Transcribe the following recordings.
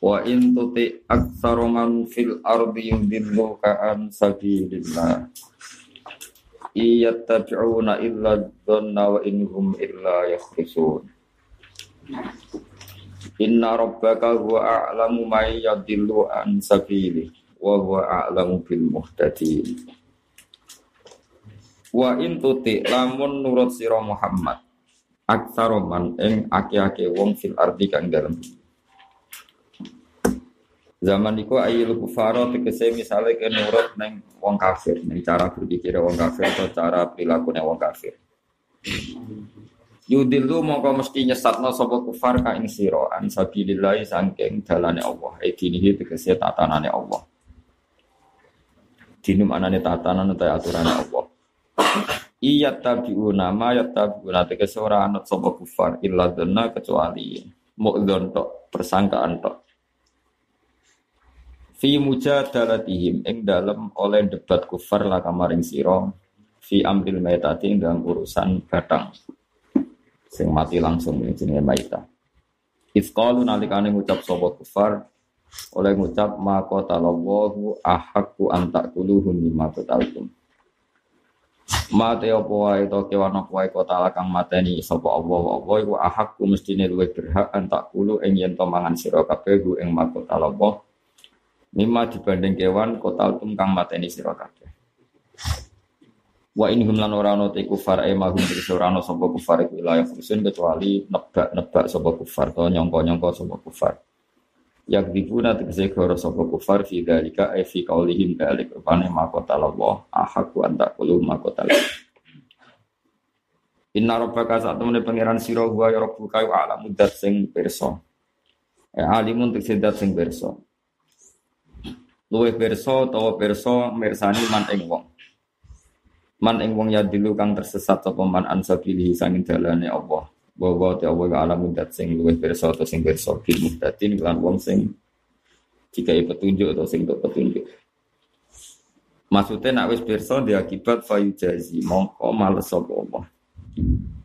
Wa in tuti aktsaru man fil ardi yudilluka an sabilillah. Iyattabi'una illa dhanna wa inhum illa yakhrusun. Inna rabbaka huwa a'lamu may yadillu an sabili wa huwa a'lamu bil muhtadin. Wa in tuti lamun nurut sira Muhammad aktsaru man ing ake-ake wong fil ardi kang dalem Zaman iku ayil kufaro tegese misalnya ke nurut neng wong kafir, neng cara berpikir wong kafir atau cara perilaku neng wong kafir. Yudilu mongko mesti nyesatno sapa kufar ka ing sira an sabilillah saking dalane Allah. E dinihi tegese tatanane Allah. Dinu manane tatanan utawa aturane Allah. Iya tabiuna ma ya tabiuna tegese ora anut sapa kufar illa dhanna kecuali mu'dzon tok persangkaan tok fi mujadalatihim ing dalam oleh debat kufar la kamaring sira fi amril maitati ing dalam urusan batang. Sing mati langsung ini jenenge maita. Ifqalu nalikane ngucap sapa kufar oleh ngucap ma qatalallahu ahqqu an taquluhu mimma qataltum Mate apa wae to kewan apa wae kota kang mateni sapa Allah apa iku ahakku mestine luwih berhak an takulu ing yen to mangan sira kabeh ing Mimma dibanding kewan kotal tum kang mateni sira kabeh. Wa in hum lan ora ana te kufar e mahum tegese ora ana sapa kufar iku wilayah fusun kecuali nebak-nebak sapa kufar to nyangka-nyangka sapa kufar. Yak dibuna tegese goro sapa kufar fi dalika e fi qaulihim dalik rupane makota Allah ahaku anta qulu makota Inna rabbaka saat temene pangeran sira wa ya rabbuka wa alamu dat sing pirsa. E alimun tegese sing pirsa luwih perso utawa perso mirsani man ing wong. Man ing wong ya dilu kang tersesat sapa man ansabilihi sanging dalane Allah. Bahwa te Allah alam dat sing luwih perso atau sing perso bil muhdatin lan wong sing jika petunjuk atau sing petunjuk. Maksudnya nak wis perso dia akibat fayu jazi mongko males sapa Allah.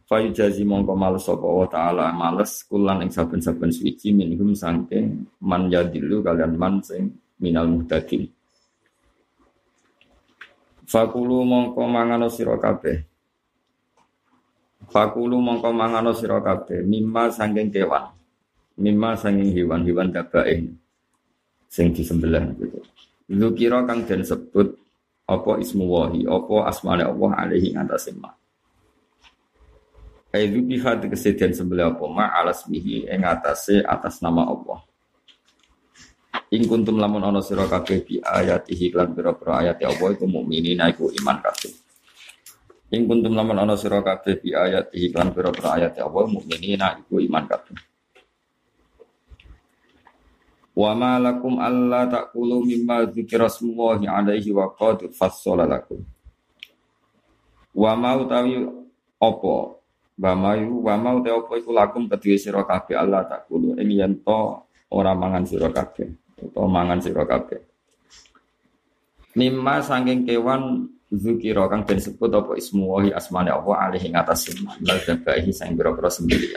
Fayu jazi mongko males sapa Allah taala males kulan ing saben-saben suci minhum sangking man yadilu kalian man sing minal muhtadin. Fakulu mongko mangano sira kabeh. Fakulu mongko mangano sira kabeh mimma sangking kewan. Mimma sangking hewan-hewan dabae sing disembelih gitu. Zukira kang den sebut apa ismu wahi, apa asmane Allah alaihi ngatasé ma. Aidu biha kesedihan sebelah apa ma alas ing atase atas nama Allah. Ing kuntum lamun ana sira kabeh bi ayatihi lan pira-pira ayat Allah iku mukminin iku iman kabeh. Ing kuntum lamun ana sira kabeh bi ayatihi lan pira-pira ayat Allah mukminin iku iman kabeh. Wa ma lakum alla taqulu mimma dzikra smullahi alaihi wa qad fassala lakum. Wa ma utawi apa Wa mayu wa mau te apa iku lakum kedue sira kabeh Allah takulu ing yen to ora mangan sira kabeh utawa mangan sira kabeh. Mimma sangking kewan zukira kang den sebut apa ismu wahi asmane Allah alaihi ngatas lal dabahi sang biro-biro sendiri.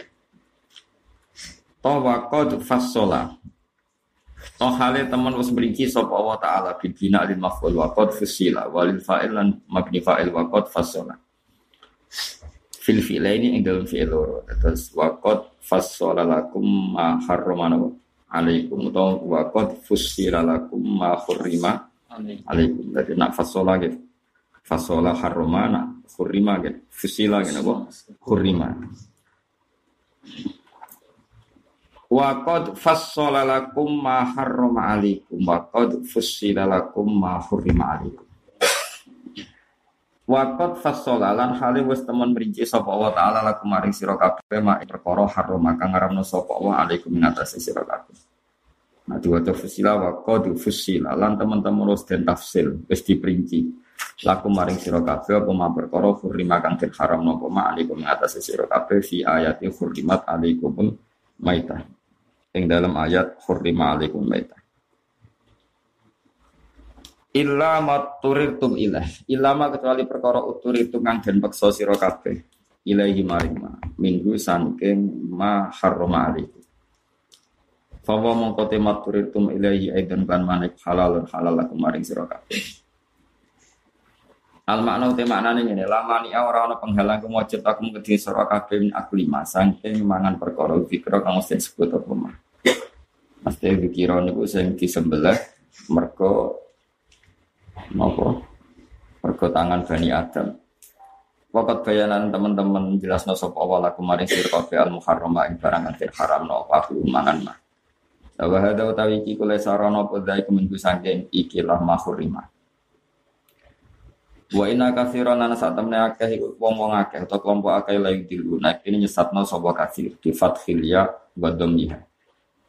Tawaqad fassola. Toh hale teman wis mriki sapa Allah taala bidina lil maf'ul wa qad fusila walil fa'il lan mabni fa'il wa qad fassola. Fil fi'laini ing dalem fi'il loro. Terus wa qad fassola lakum ma harramana alaikum atau wa qad fussira lakum ma khurrima alaikum. Jadi nak fasola gitu. Fasola harromana khurrima gitu. Fussila gitu apa? Khurrima. Wa qad fassola lakum ma harrama alaikum wa qad fussila lakum ma khurrima alaikum. Wakot fasola lan hale wis temen merinci sapa Allah taala lakum maring sira kabeh mak perkara haram kang ngaramno sapa Allah alaikum ing atase sira kabeh. Nah, diwaca fusila wa qad fusila lan teman-teman wis den tafsil, wis diperinci. Laku maring sira kabeh apa ma perkara hurrima kang den haram napa ma alaikum atas sira kabeh fi ayati hurrimat alaikumul maitah. Ing dalam ayat hurrima alaikum maitah. Illa maturitum ilah. Illa ma kecuali perkara uturitum kang den peksa sira kabeh. Ilahi maring ma. Minggu sangking ma harrama alaikum. Fawa mongko temat turitum ilahi aidan kan manik halal halal laku maring sira kabeh. Al makna maknane ngene, lama ni ora ana penghalang kemujud aku ngedi sira kabeh min aku lima saking mangan perkara fikra kang mesti disebut apa mah. Mesti pikira niku sing disembelih mergo napa? Mergo tangan Bani Adam. Wakat bayanan teman-teman jelas no sapa awal aku maring sira kabeh al muharram ing barang kang haram no aku mangan mah. Wa hadza utawi iki kula sarana podai keminggu saking ikilah mahurima. Wa inna katsiran ana satemne akeh wong-wong akeh atau kelompok akeh lain dilu. Nah ini nyesatno sapa katsir di fathil ya wa dhammiha.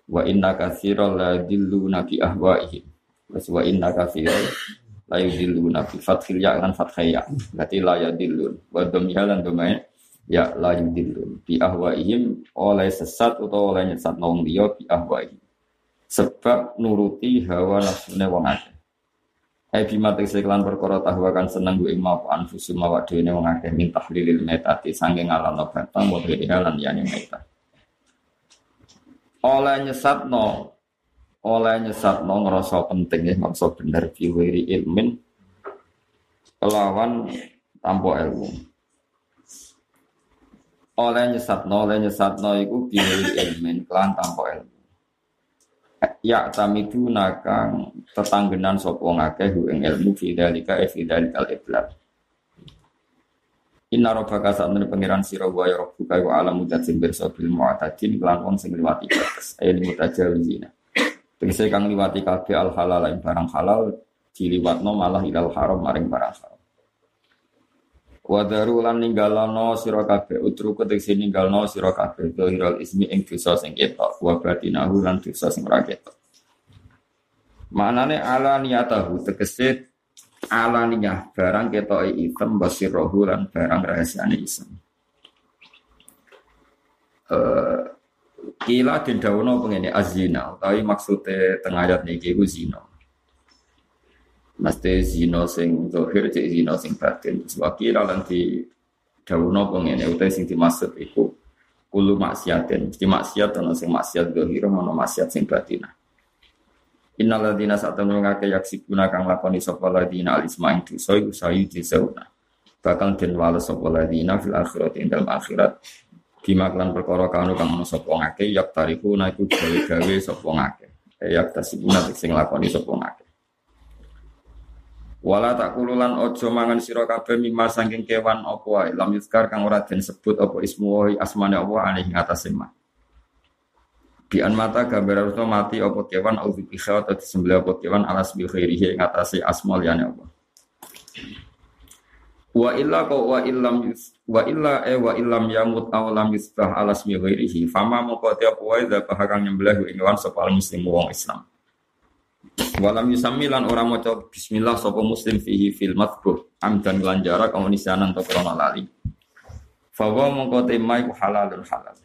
Wa inna katsiran la dillu nabi ahwaihim. Wes wa inna katsiran la yudillu nabi fathil ya kan fathil ya. Berarti la yadillun. Wa dhammiha lan dhamai ya la yudillun. Bi ahwaihim oleh sesat utawa oleh nyesat wong liya bi ahwaihim sebab nuruti hawa nafsune wong akeh. Hai bima tegese kelan perkara tahwa kan seneng gue mau anfusu mawa dhewe wong akeh min tahlilil metati sange ngalamno batang wa lan yani meta. Oleh nyesatno oleh nyesatno ngerasa penting ya maksa bener fiwiri ilmin kelawan tanpa ilmu. Oleh nyesatno oleh nyesatno iku fiwiri ilmin kelan tanpa ilmu. Ya tamidu nakang tetanggenan sapa ngakeh ing ilmu fi dalika e fi dalikal iblat Inna rabbaka sa'atun pangeran sira wa ya rabbuka wa alamu birsa bil mu'tadin kelan wong sing liwati batas ayo Tegese kang liwati kabeh al halal ing barang halal diliwatno malah ilal haram maring barang haram Wadaru lan ninggalano sira kabeh utruku tegese ninggalno sira kabeh dohiral ismi ing dosa sing ketok wa batinahu lan dosa sing ora ketok. Manane ala niyatahu tegese ala niyah barang ketoke item basirahu lan barang rahasiane isem. Eh kila den dawono pengene azina utawi maksude tengah ayat niki ku zina. Mesti zino sing zahir cek zino sing batin. Sebab kira nanti dawuno pengene utai sing dimaksud iku kulu maksiatin. Mesti maksiat ana sing maksiat zahir ana maksiat sing batin. Innal ladzina sa'tanu ngake yaksibuna kang lakoni sapa ladzina alisma ing dosa iku sayu disauna. Bakal den wales sapa fil akhirat ing dalam akhirat bima perkara kanu kang ana sapa ngake yak tariku iku gawe-gawe sapa ngake. Yak tasibuna sing lakoni sapa ngake. Wala tak kululan ojo mangan sira kabeh mimma saking kewan apa wae lam yuskar kang ora den sebut apa ismu asmane apa alih ing atase ma. Bi an mata gambar harus mati apa kewan au bi atau disembelih apa kewan alas bi khairihi ing atase asma liyane apa. Wa illa kau wa illam yus wa illa e wa illam yamut aw lam yusbah alas mi khairihi fama mongko te apa wae dzabah kang nyembelih ing wan sapa muslim wong Islam. Walam yusami lan ora maca bismillah sapa muslim fihi fil matbuh amdan lan jarak kamu nisanan to krana lali. Fawa mongko tema iku halalun halal.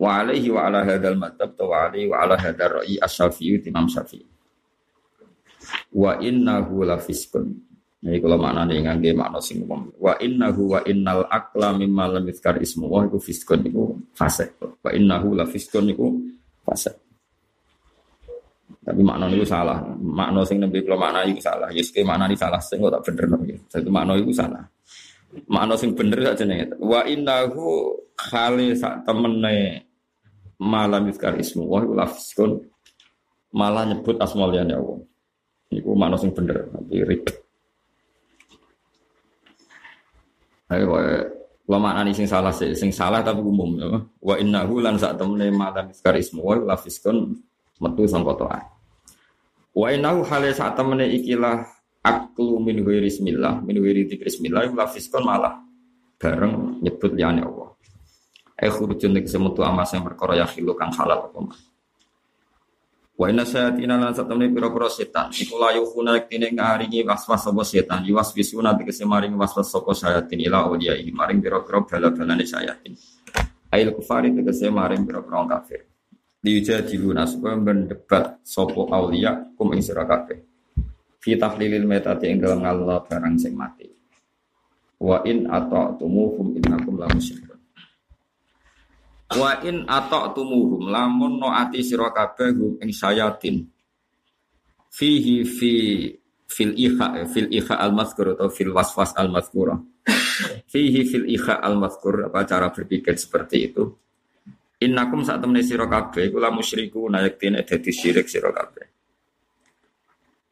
Wa alaihi wa ala hadzal madhab wa alaihi wa ala hadzal ra'i asy-Syafi'i Imam Syafi'i. Wa innahu la fiskun. Ini kalau makna nih ngangge makna sing umum. Wa innahu wa innal akla mimma lam yuzkar ismu wa iku fiskun iku fasik. Wa innahu la fiskun iku fasik. Tapi makna itu salah. Makna sing nembe kula makna itu salah. Yes ke makna ini salah sing tak bener nggih. Satu makna itu salah. Makna sing bener saja nih. Wa innahu khali sak temene malam yuskar ismu wa lafiskun malah nyebut asma liyane Allah. Iku makna sing bener, tapi ribet. Ayo wa makna sing salah sing salah tapi umum ya. Wa innahu lan sak temene malam yuskar ismu wa lafiskun metu sangka taat. Wa innahu hale temene ikilah aklu min ghairi bismillah, min ghairi malah bareng nyebut liyane Allah. Eh khurujun semutu amas yang perkara ya khilu kang halal apa. Wa inna sayatina lan satamne pira-pira setan iku la yukhuna yektine ngaringi waswas sapa setan yuwaswisuna tegese maring waswas sapa sayatin ila awliya maring pira-pira bala-balane sayatin. Ail kufari tegese maring pira-pira kafir. Diujadiluna supaya mendebat sapa awliya kum ing sira kabeh. Fi tahlilil metati ing dalam ngallah barang sing mati. Wa in ata'tumuhum innakum la musyrikun. Wa in ata'tumuhum lamun no ati sira kabeh ing sayatin. Fihi fi fil ikha fil ikha al mazkur atau fil waswas al mazkura. Fihi fil ikha al mazkur apa cara berpikir seperti itu. Innakum saat temne sira kabeh musyriku nayaktine dadi syirik sira kabeh.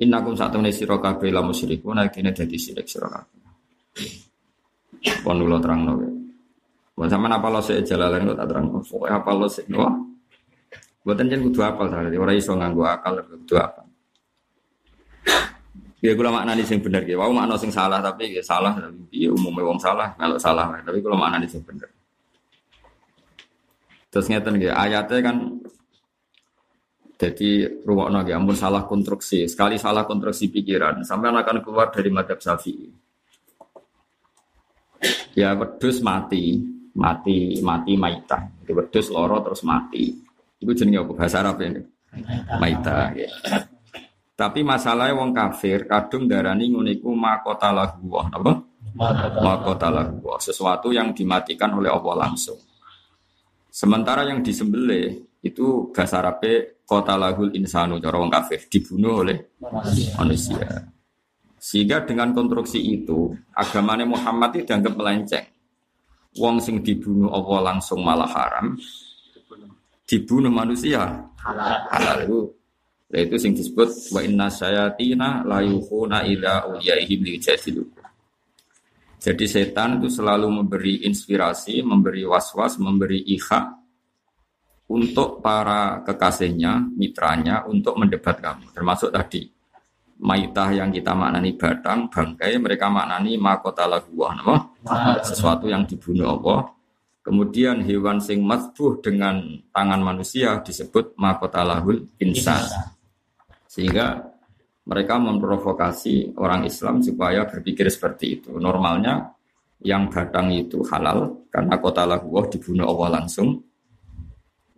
Innakum saat temne sira kabeh musyriku nayaktine dadi syirik sira kabeh. Pon kula terangno. Buat sama apa lo sih jalalan lo tak terang. Pokoknya apa lo sih wah. Buatan jen kudu apal tadi. Orang iso nganggo akal kudu apa. Ya kula maknani sing bener ki. Wau makna sing salah tapi ya salah tapi ya umumnya wong salah kalau salah tapi kula maknani sing bener. Terus ngeten nggih ayatnya kan jadi rumah nggih ampun salah konstruksi. Sekali salah konstruksi pikiran sampai akan keluar dari madhab Syafi'i. Ya wedus mati, mati mati maita. Itu wedus loro terus mati. Itu jenenge apa bahasa Arab ini? Maita. Ya. Tapi masalahnya wong kafir kadung darani nguniku makota lahu apa? Makota lahu sesuatu yang dimatikan oleh Allah langsung. Sementara yang disembelih itu bahasa Arab kota lahul insanu cara wong kafir dibunuh oleh manusia. Sehingga dengan konstruksi itu agamanya Muhammad itu dianggap melenceng wong sing dibunuh Allah langsung malah haram? Dibunuh manusia? Halal. Itu nah, itu sing disebut wa inna sayatina la yukhuna ila uliyaihim lijadilukum jadi setan itu selalu memberi inspirasi, memberi was-was, memberi iha untuk para kekasihnya, mitranya untuk mendebat kamu. Termasuk tadi maitah yang kita maknani batang, bangkai, mereka maknani makota laguah, sesuatu yang dibunuh Allah. Kemudian hewan sing matbuh dengan tangan manusia disebut makota lahul insan. Sehingga mereka memprovokasi orang Islam supaya berpikir seperti itu. Normalnya yang batang itu halal karena kota laguah dibunuh Allah langsung.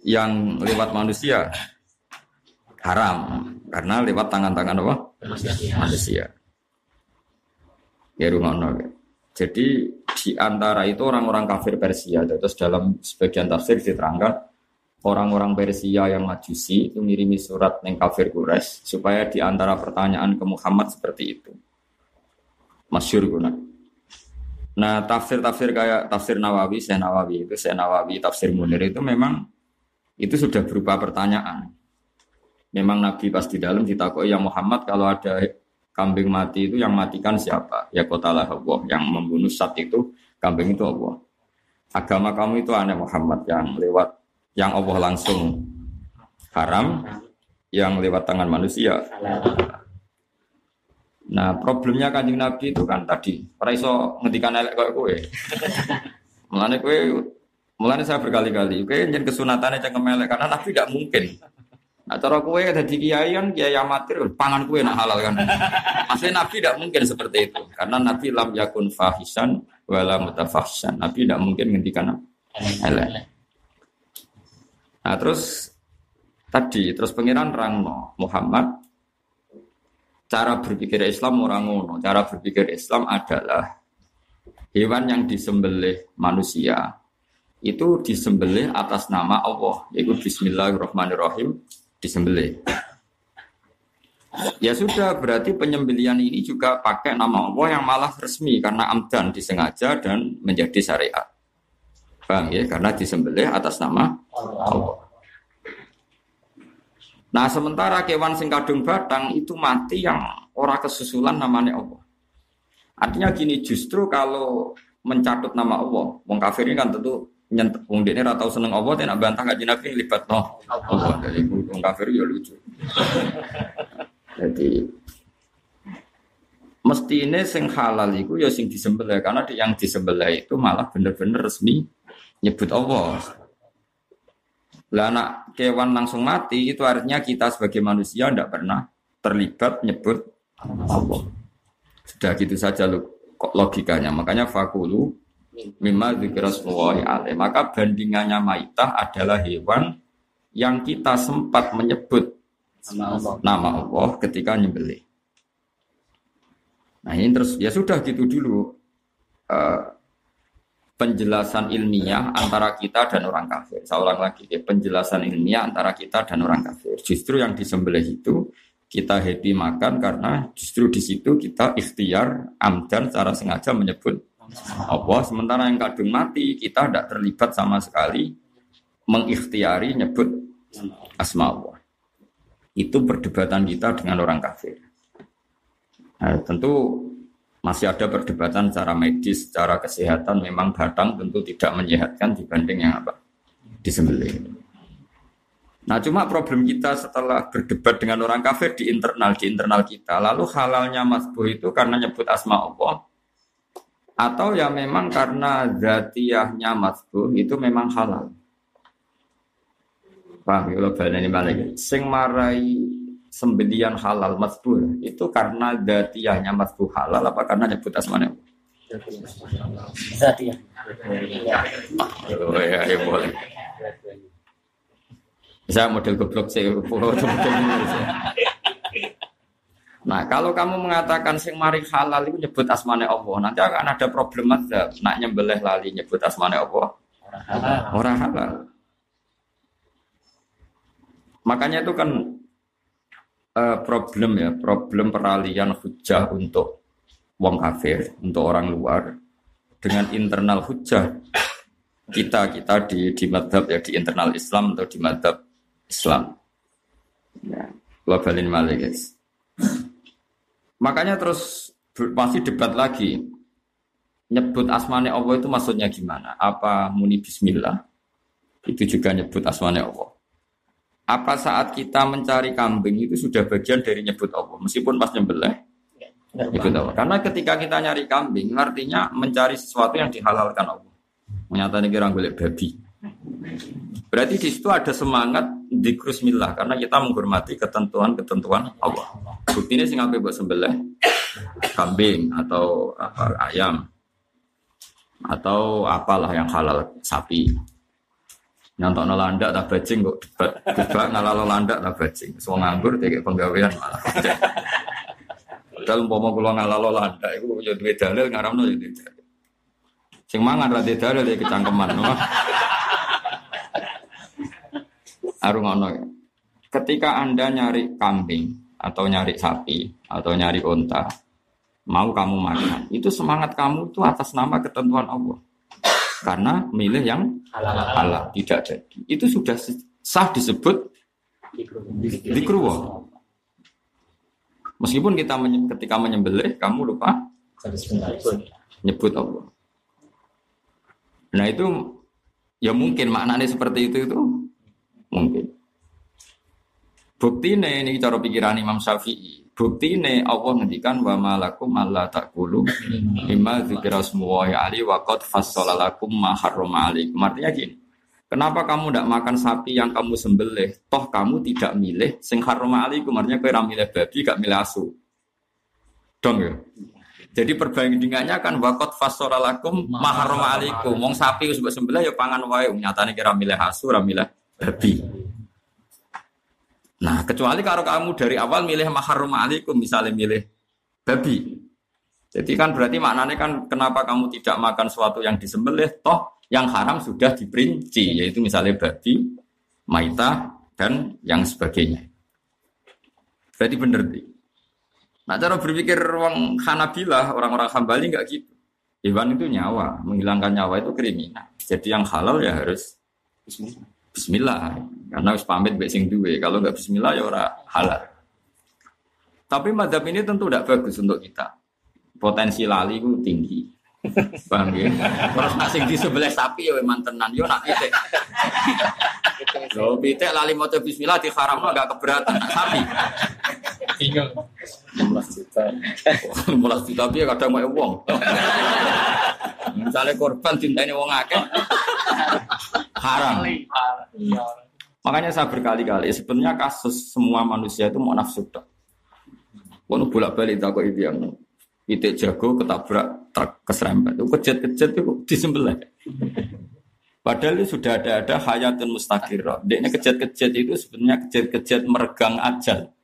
Yang lewat manusia haram karena lewat tangan-tangan apa? Manusia. Ya rumah Jadi di antara itu orang-orang kafir Persia, terus dalam sebagian tafsir diterangkan orang-orang Persia yang majusi itu ngirimi surat neng kafir Quraisy supaya di antara pertanyaan ke Muhammad seperti itu. Masyur guna. Nah tafsir-tafsir kayak tafsir Nawawi, Syekh Nawawi itu Syekh Nawawi, tafsir Munir itu memang itu sudah berupa pertanyaan. Memang Nabi pas di dalam ditakoi yang Muhammad kalau ada kambing mati itu yang matikan siapa? Ya kotalah Allah. Yang membunuh saat itu kambing itu Allah. Agama kamu itu aneh Muhammad yang lewat yang Allah langsung haram, yang lewat tangan manusia. Nah problemnya kanjeng Nabi itu kan tadi, para iso ngedikan elek kayak kue. Mulane kue, mulane saya berkali-kali, kue yang kesunatannya cengkem elek karena Nabi tidak mungkin Nah, cara kue di kiai kan kiai amatir, pangan kue nak halal kan. Maksudnya Nabi tidak mungkin seperti itu, karena Nabi lam yakun fahisan wala mutafahisan. Nabi tidak mungkin ngendikan elek. Nah terus tadi terus pengiran rangno Muhammad cara berpikir Islam orang ngono. Cara berpikir Islam adalah hewan yang disembelih manusia itu disembelih atas nama Allah yaitu Bismillahirrahmanirrahim disembelih. Ya sudah, berarti penyembelian ini juga pakai nama Allah yang malah resmi karena amdan disengaja dan menjadi syariat. Bang ya? Karena disembelih atas nama Allah. Nah, sementara kewan sing kadung batang itu mati yang ora kesusulan namanya Allah. Artinya gini, justru kalau mencatut nama Allah, wong kan tentu nyentuh wong ini ratau seneng Allah tidak bantah ngaji Nabi libat no Allah dari wong kafir ya lucu jadi mesti ini sing halal itu ya sing disembelih karena yang disembelih itu malah bener-bener resmi nyebut Allah Lah anak kewan langsung mati itu artinya kita sebagai manusia tidak pernah terlibat nyebut Allah. Sudah gitu saja logikanya. Makanya fakulu mimma dzikrasmullahi alaih. Maka bandingannya maitah adalah hewan yang kita sempat menyebut nama Allah, ketika nyembelih. Nah ini terus ya sudah gitu dulu uh, penjelasan ilmiah antara kita dan orang kafir. Saya ulang lagi ya, penjelasan ilmiah antara kita dan orang kafir. Justru yang disembelih itu kita happy makan karena justru di situ kita ikhtiar amdan secara sengaja menyebut Allah. Sementara yang kadung mati kita tidak terlibat sama sekali mengikhtiari nyebut asma Allah. Itu perdebatan kita dengan orang kafir. Nah, tentu masih ada perdebatan secara medis, secara kesehatan memang batang tentu tidak menyehatkan dibanding yang apa disembelih. Nah cuma problem kita setelah berdebat dengan orang kafir di internal di internal kita, lalu halalnya masbuh itu karena nyebut asma Allah atau ya memang karena zatiyahnya masbuh itu memang halal. Paham ya kalau ini balik. Sing marai sembelian halal masbuh itu karena datiyahnya masbuh halal apa karena nyebut asmanya? Zatiyah. Oh ya, ya boleh. Saya model goblok sih, Nah, kalau kamu mengatakan sing mari halal itu nyebut asmane Allah, nanti akan ada problem aja. Nak nyembelih lali nyebut asmane Allah. Orang halal. Makanya itu kan uh, problem ya, problem peralihan hujah untuk wong kafir, untuk orang luar dengan internal hujah kita kita di di madhab ya di internal Islam atau di madhab Islam. Ya, globalin malik guys. Makanya terus masih debat lagi. Nyebut asmane Allah itu maksudnya gimana? Apa muni bismillah? Itu juga nyebut asmane Allah. Apa saat kita mencari kambing itu sudah bagian dari nyebut Allah, meskipun pas nyembelih nyebut Allah. Karena ketika kita nyari kambing, artinya mencari sesuatu yang dihalalkan Allah. Menyatakan kira golek babi. Berarti di situ ada semangat di krusmillah karena kita menghormati ketentuan-ketentuan Allah. Bukti ini sing buat sembelih? Kambing atau apa, ayam. Atau apalah yang halal sapi. Nyantok landak tak bajing kok debat debat ngalalo landak tak bajing. Semua nganggur tiga penggawean malah. Padahal umpama kula ngalalo landak itu yo duwe dalil ngaramno yo duwe dalil. Sing mangan ra dalil ya kecangkeman no? arung ono ya. ketika anda nyari kambing atau nyari sapi atau nyari unta mau kamu makan itu semangat kamu itu atas nama ketentuan Allah karena milih yang halal, halal tidak jadi. Itu sudah sah disebut dikruwo. Meskipun kita menye ketika menyembelih kamu lupa nyebut Allah. Nah itu ya mungkin maknanya seperti itu itu mungkin. Bukti ini cara pikiran Imam Syafi'i Bukti ini Allah ngendikan wa malakum alla takulu mimma dzikra smuwahi ali wa qad fassala lakum ma harrama alaikum. Artinya gini. Kenapa kamu tidak makan sapi yang kamu sembelih? Toh kamu tidak milih sing harrama alaikum. Artinya kau milih babi, gak milih asu. Dong ya. Jadi perbandingannya kan wakot fasoralakum maharoma alaikum. Wong sapi sebab sembelih ya pangan wae. Nyatane kira milih asu, ora milih babi. Nah, kecuali kalau kamu dari awal milih maharum alaikum, misalnya milih babi. Jadi kan berarti maknanya kan kenapa kamu tidak makan sesuatu yang disembelih, toh yang haram sudah diperinci, yaitu misalnya babi, maita, dan yang sebagainya. Berarti benar. Nah, cara berpikir orang Hanabilah, orang-orang Hambali nggak gitu. Hewan itu nyawa, menghilangkan nyawa itu kriminal. Jadi yang halal ya harus Bismillah. Karena harus pamit baik sing. Kalau nggak Bismillah ya ora halal. Tapi madhab ini tentu tidak bagus untuk kita. Potensi lali itu tinggi. Paham ya? Terus asing di sebelah sapi ya memang tenan. Yo nak pitik. Lo pitik lali mau bismillah di haram agak keberatan sapi. Bingung. 16 juta. 16 juta tapi kadang mau uang. Misalnya korban cinta ini uang akeh. Haram. Makanya saya berkali-kali, sebenarnya kasus semua manusia itu mau nafsu tok. Kono bolak-balik tak kok itu yang itu jago ketabrak truk keserempet. Itu kejet-kejet itu disembelih. Padahal itu sudah ada ada hayatun mustaqirah. Dia kejet-kejet itu sebenarnya kejet-kejet meregang ajal.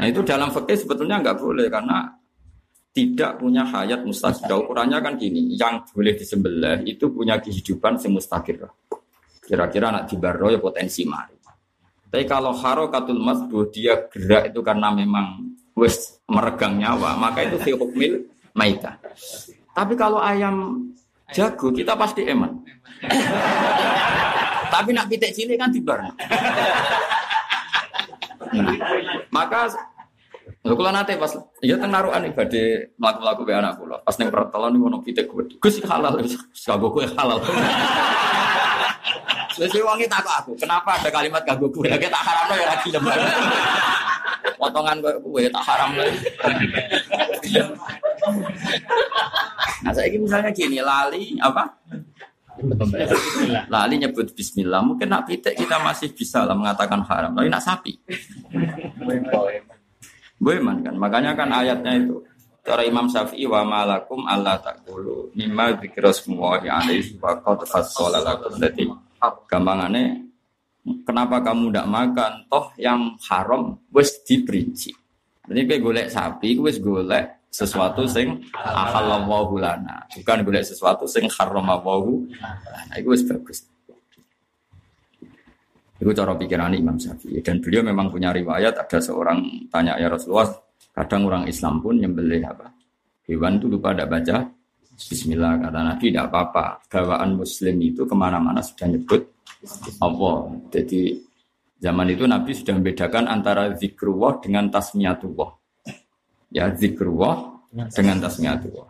Nah itu dalam fakir sebetulnya nggak boleh karena tidak punya hayat mustaqirah. Ukurannya kan gini, yang boleh disembelih itu punya kehidupan semustaqirah. Kira-kira anak di ya potensi mari. Tapi kalau harokatul masbuh dia gerak itu karena memang wis meregang nyawa, maka itu fi hukmil maita. Tapi kalau ayam jago kita pasti eman. Tapi nak pitik cilik kan tibar. Nah, maka Lho kula nate pas ya teng narukan badhe mlaku-mlaku be anak kula. Pas ning pertelon niku ono pitik gede. Gus halal kowe halal. Wis wonge takok aku, kenapa ada kalimat kanggo kowe? Lha tak haramno ya lagi lembar potongan gue tak haram lagi. nah saya ini misalnya gini lali apa? Lali nyebut Bismillah, mungkin nak pitik kita masih bisa lah mengatakan haram, tapi nak sapi. Boeman kan, makanya kan ayatnya itu Cara Imam Syafi'i wa malakum Allah takulu mimma semua yang ada wa qad fassala lakum. Jadi gampangannya Kenapa kamu tidak makan? Toh yang haram wes diperinci. Jadi kayak golek sapi, wes golek sesuatu sing ahalallahu lana, bukan golek sesuatu sing haramawahu lana. Itu wes bagus. Itu cara pikiran Imam Syafi'i dan beliau memang punya riwayat ada seorang tanya ya Rasulullah, kadang orang Islam pun nyembelih apa? Hewan itu lupa tidak baca Bismillah kata Nabi tidak apa-apa. Gawaan Muslim itu ke mana-mana sudah nyebut Allah. Jadi zaman itu Nabi sudah membedakan antara zikrullah dengan tasmiyatullah. Ya zikrullah dengan tasmiyatullah.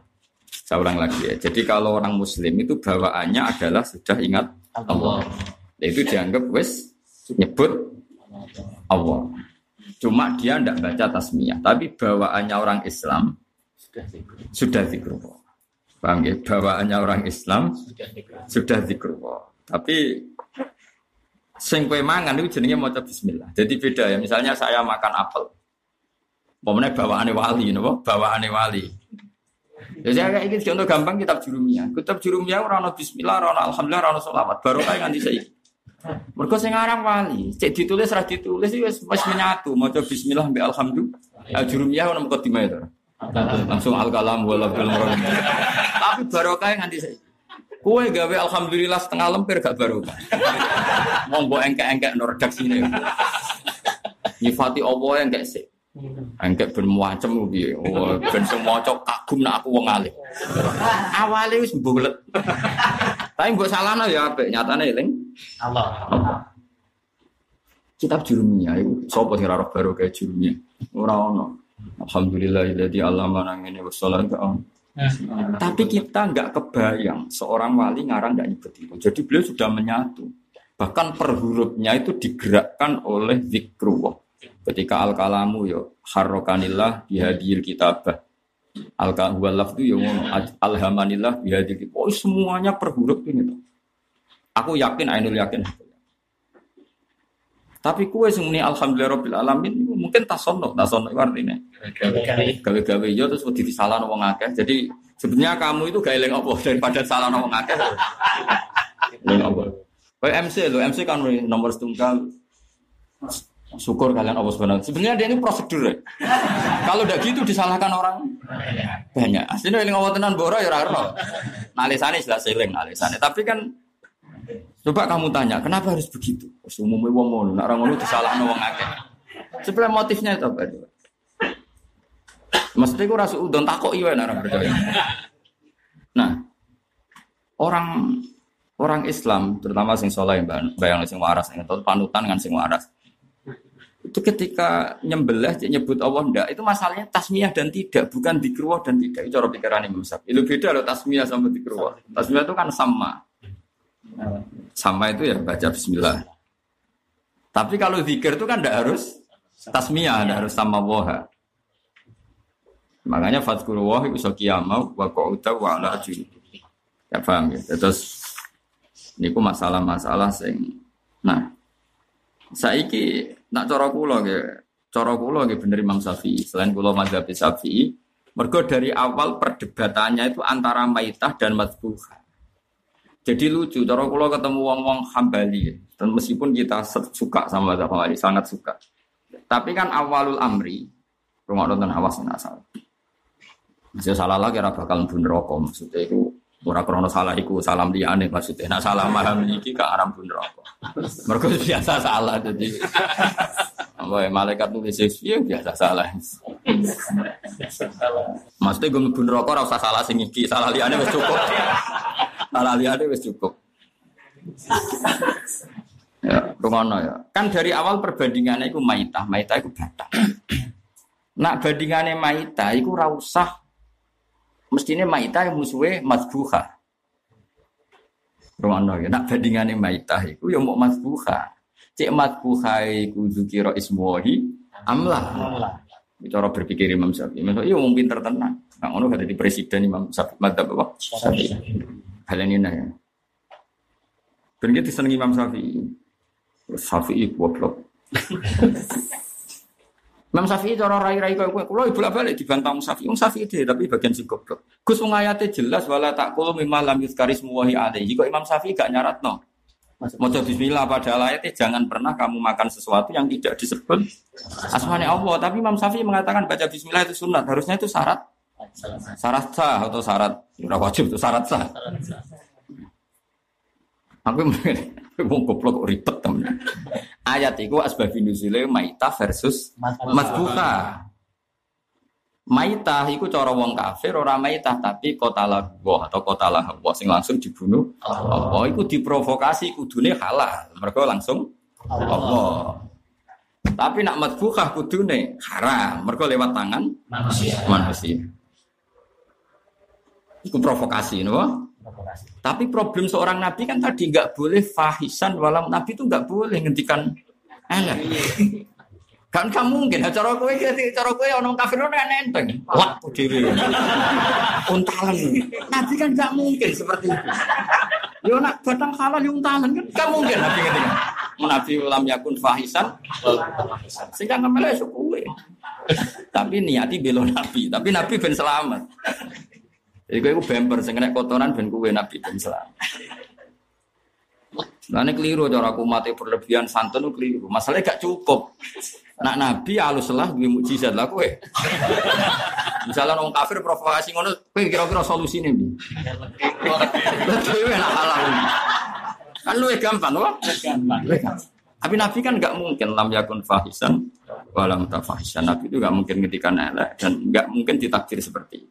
Saya ulang lagi ya. Jadi kalau orang Muslim itu bawaannya adalah sudah ingat Allah. Ya, itu dianggap wes nyebut Allah. Cuma dia tidak baca tasmiyah. Tapi bawaannya orang Islam sudah zikrullah. Paham ya? Bawaannya orang Islam sudah zikrullah. Tapi Sing kue mangan itu jenenge maca bismillah. Jadi beda ya. Misalnya saya makan apel. Pokoknya bawaane wali, nopo bawaane wali. Ya saya kayak gitu contoh gampang kitab jurumia. Kitab jurumia orang bismillah, orang alhamdulillah, orang sholawat. Baru kayak nganti saya. Mereka sing aran wali, cek ditulis ra ditulis itu wis menyatu, maca bismillah mbek alhamdulillah. Al jurumiyah ono mukadimah itu. Langsung al kalam wala Tapi barokah nganti saya. Kue gawe alhamdulillah setengah lemper gak baru. Mau mbok engkek-engkek no sini. Nyifati Allah yang gak sih. Engkek ben macem piye. Oh, ben maca kagum nak aku wong alim. Awale wis bulet. Tapi mbok salahno ya apik, nyatane eling Allah. Allah. Kitab jurumiyah iku sapa sing ora baru kayak jurumiyah. Ora ono. Alhamdulillah jadi Allah manang ini wassalatu tapi kita nggak kebayang seorang wali ngarang nggak nyebut itu. Jadi beliau sudah menyatu. Bahkan per hurufnya itu digerakkan oleh zikrullah. Ketika al kalamu yo harrokanillah bihadil kitabah. Al kalwalaf itu yo alhamanillah bihadil kitabah. Oh semuanya per huruf ini. Aku yakin, Ainul yakin. Tapi kue semuanya alhamdulillah rabbil alamin mungkin tasono, tasono itu artinya. Gawe-gawe yo terus di salah wong akeh. Jadi sebenarnya kamu itu gawe apa daripada salah wong akeh. Eling apa? Kayak MC lo, MC kan nomor setunggal syukur kalian Allah Subhanahu Sebenarnya dia ini prosedur. Ya. Kalau udah gitu disalahkan orang banyak. Aslinya ini ngawat tenan boro ya ora Nah, alisane jelas seling alisane. Tapi kan Coba kamu tanya, kenapa harus begitu? Umumnya wong ngono, orang ngono disalahno wong akeh. Sebenarnya motifnya itu apa? Maksudnya gue rasa udon takok iya orang percaya. Nah, orang orang Islam, terutama sing soleh bayang sing waras, atau panutan kan sing waras. Itu ketika nyembelih nyebut Allah ndak, itu masalahnya tasmiyah dan tidak, bukan dikruwah dan tidak. Itu cara pikiran Imam. Itu beda loh tasmiyah sama dikruwah. Tasmiyah itu kan sama. Sama itu ya baca bismillah. Tapi kalau zikir itu kan tidak harus tasmiyah, tidak harus sama woha. Makanya fatkuru wah itu sakiyamau wa qa'uda wa ala Ya paham ya. Terus ku masalah-masalah sing nah Saiki nak cara kula nggih, cara kula nggih bener Imam Syafi'i. Selain kula mazhab Syafi'i, mergo dari awal perdebatannya itu antara maitah dan madbuha. Jadi lucu, cara kula ketemu wong-wong Hambali, dan meskipun kita suka sama mazhab Hambali, sangat suka. Tapi kan awalul amri, rumah nonton awas salah. Masih salah lagi, bakal mlebu neraka. Maksudnya itu ora krono salah iku salam liyane maksudnya. Nah salah paham iki gak aram pun neraka. Mergo biasa salah jadi. Apa ya, malaikat nulis ya biasa salah. Maksudnya gue mlebu neraka ora usah salah sing iki, salah liyane wis cukup. Salah liyane wis cukup. Ya, rumono ya. Kan dari awal perbandingannya itu maitah, maitah itu batak. Nak bandingannya maitah itu rausah Mestinya maitah yang musuhnya masbuha. Rumah ya, nak bandingannya maitah itu yang mau masbuha. Cek masbuha itu zukiro ismuhi amlah. Cara berpikir Imam Syafi'i. Imam Syafi'i mau pinter tenang. Nah, ono kata di presiden Imam Syafi'i. Madzhab apa? Syafi'i. Hal ini ya. Dan kita seneng Imam Syafi'i. Syafi'i goblok. Imam Syafi'i cara rai-rai kowe kula ibu balik dibantah Syafi'i. Imam Syafi'i deh tapi bagian sing goblok. Gus wong ayate jelas wala taqulu mimma lam yuzkarismu wa alaihi. Kok Imam Syafi'i gak nyaratno. Maca bismillah pada ayatnya jangan pernah kamu makan sesuatu yang tidak disebut asmane Allah. Tapi Imam Syafi'i mengatakan baca bismillah itu sunat. Harusnya itu syarat syarat sah atau syarat ora wajib itu syarat sah. Aku Wong goblok ribet temen. Ayat itu asbabun nuzule maita versus masbuka. Maita itu cara wong kafir ora maita tapi kota lagu atau kota lagu sing langsung dibunuh. Oh, itu diprovokasi kudune halal. Mereka langsung Allah. Tapi nak madbukah kudune haram. Mereka lewat tangan manusia. manusia. Itu provokasi, no? Tapi problem seorang nabi kan tadi nggak boleh fahisan walau nabi itu nggak boleh ngendikan elek. Kan kamu mungkin, nah, cara kowe cara kowe ono kafir ono nenteng. Wah, diri. Untalan. Nabi kan nggak mungkin seperti itu. Yo nak batang halal yo untalan kan nggak mungkin nabi ngendikan. Nabi ulam yakun fahisan. Sehingga ngemele suku Tapi niati belo nabi, tapi nabi ben selamat. Jadi gue bemper, sing kena kotoran ben kue nabi ben selamat. Nah ini keliru cara aku mati berlebihan santun keliru. Masalahnya gak cukup. Nak nabi halus lah gue mujizat lah kue. Misalnya orang kafir provokasi ngono, kue kira-kira solusi nih. Lebih enak halal. Kan lu gampang, wah. Tapi Nabi kan nggak mungkin lam yakun fahisan walam tafahisan. Nabi itu nggak mungkin ketika elek dan nggak mungkin ditakdir seperti itu.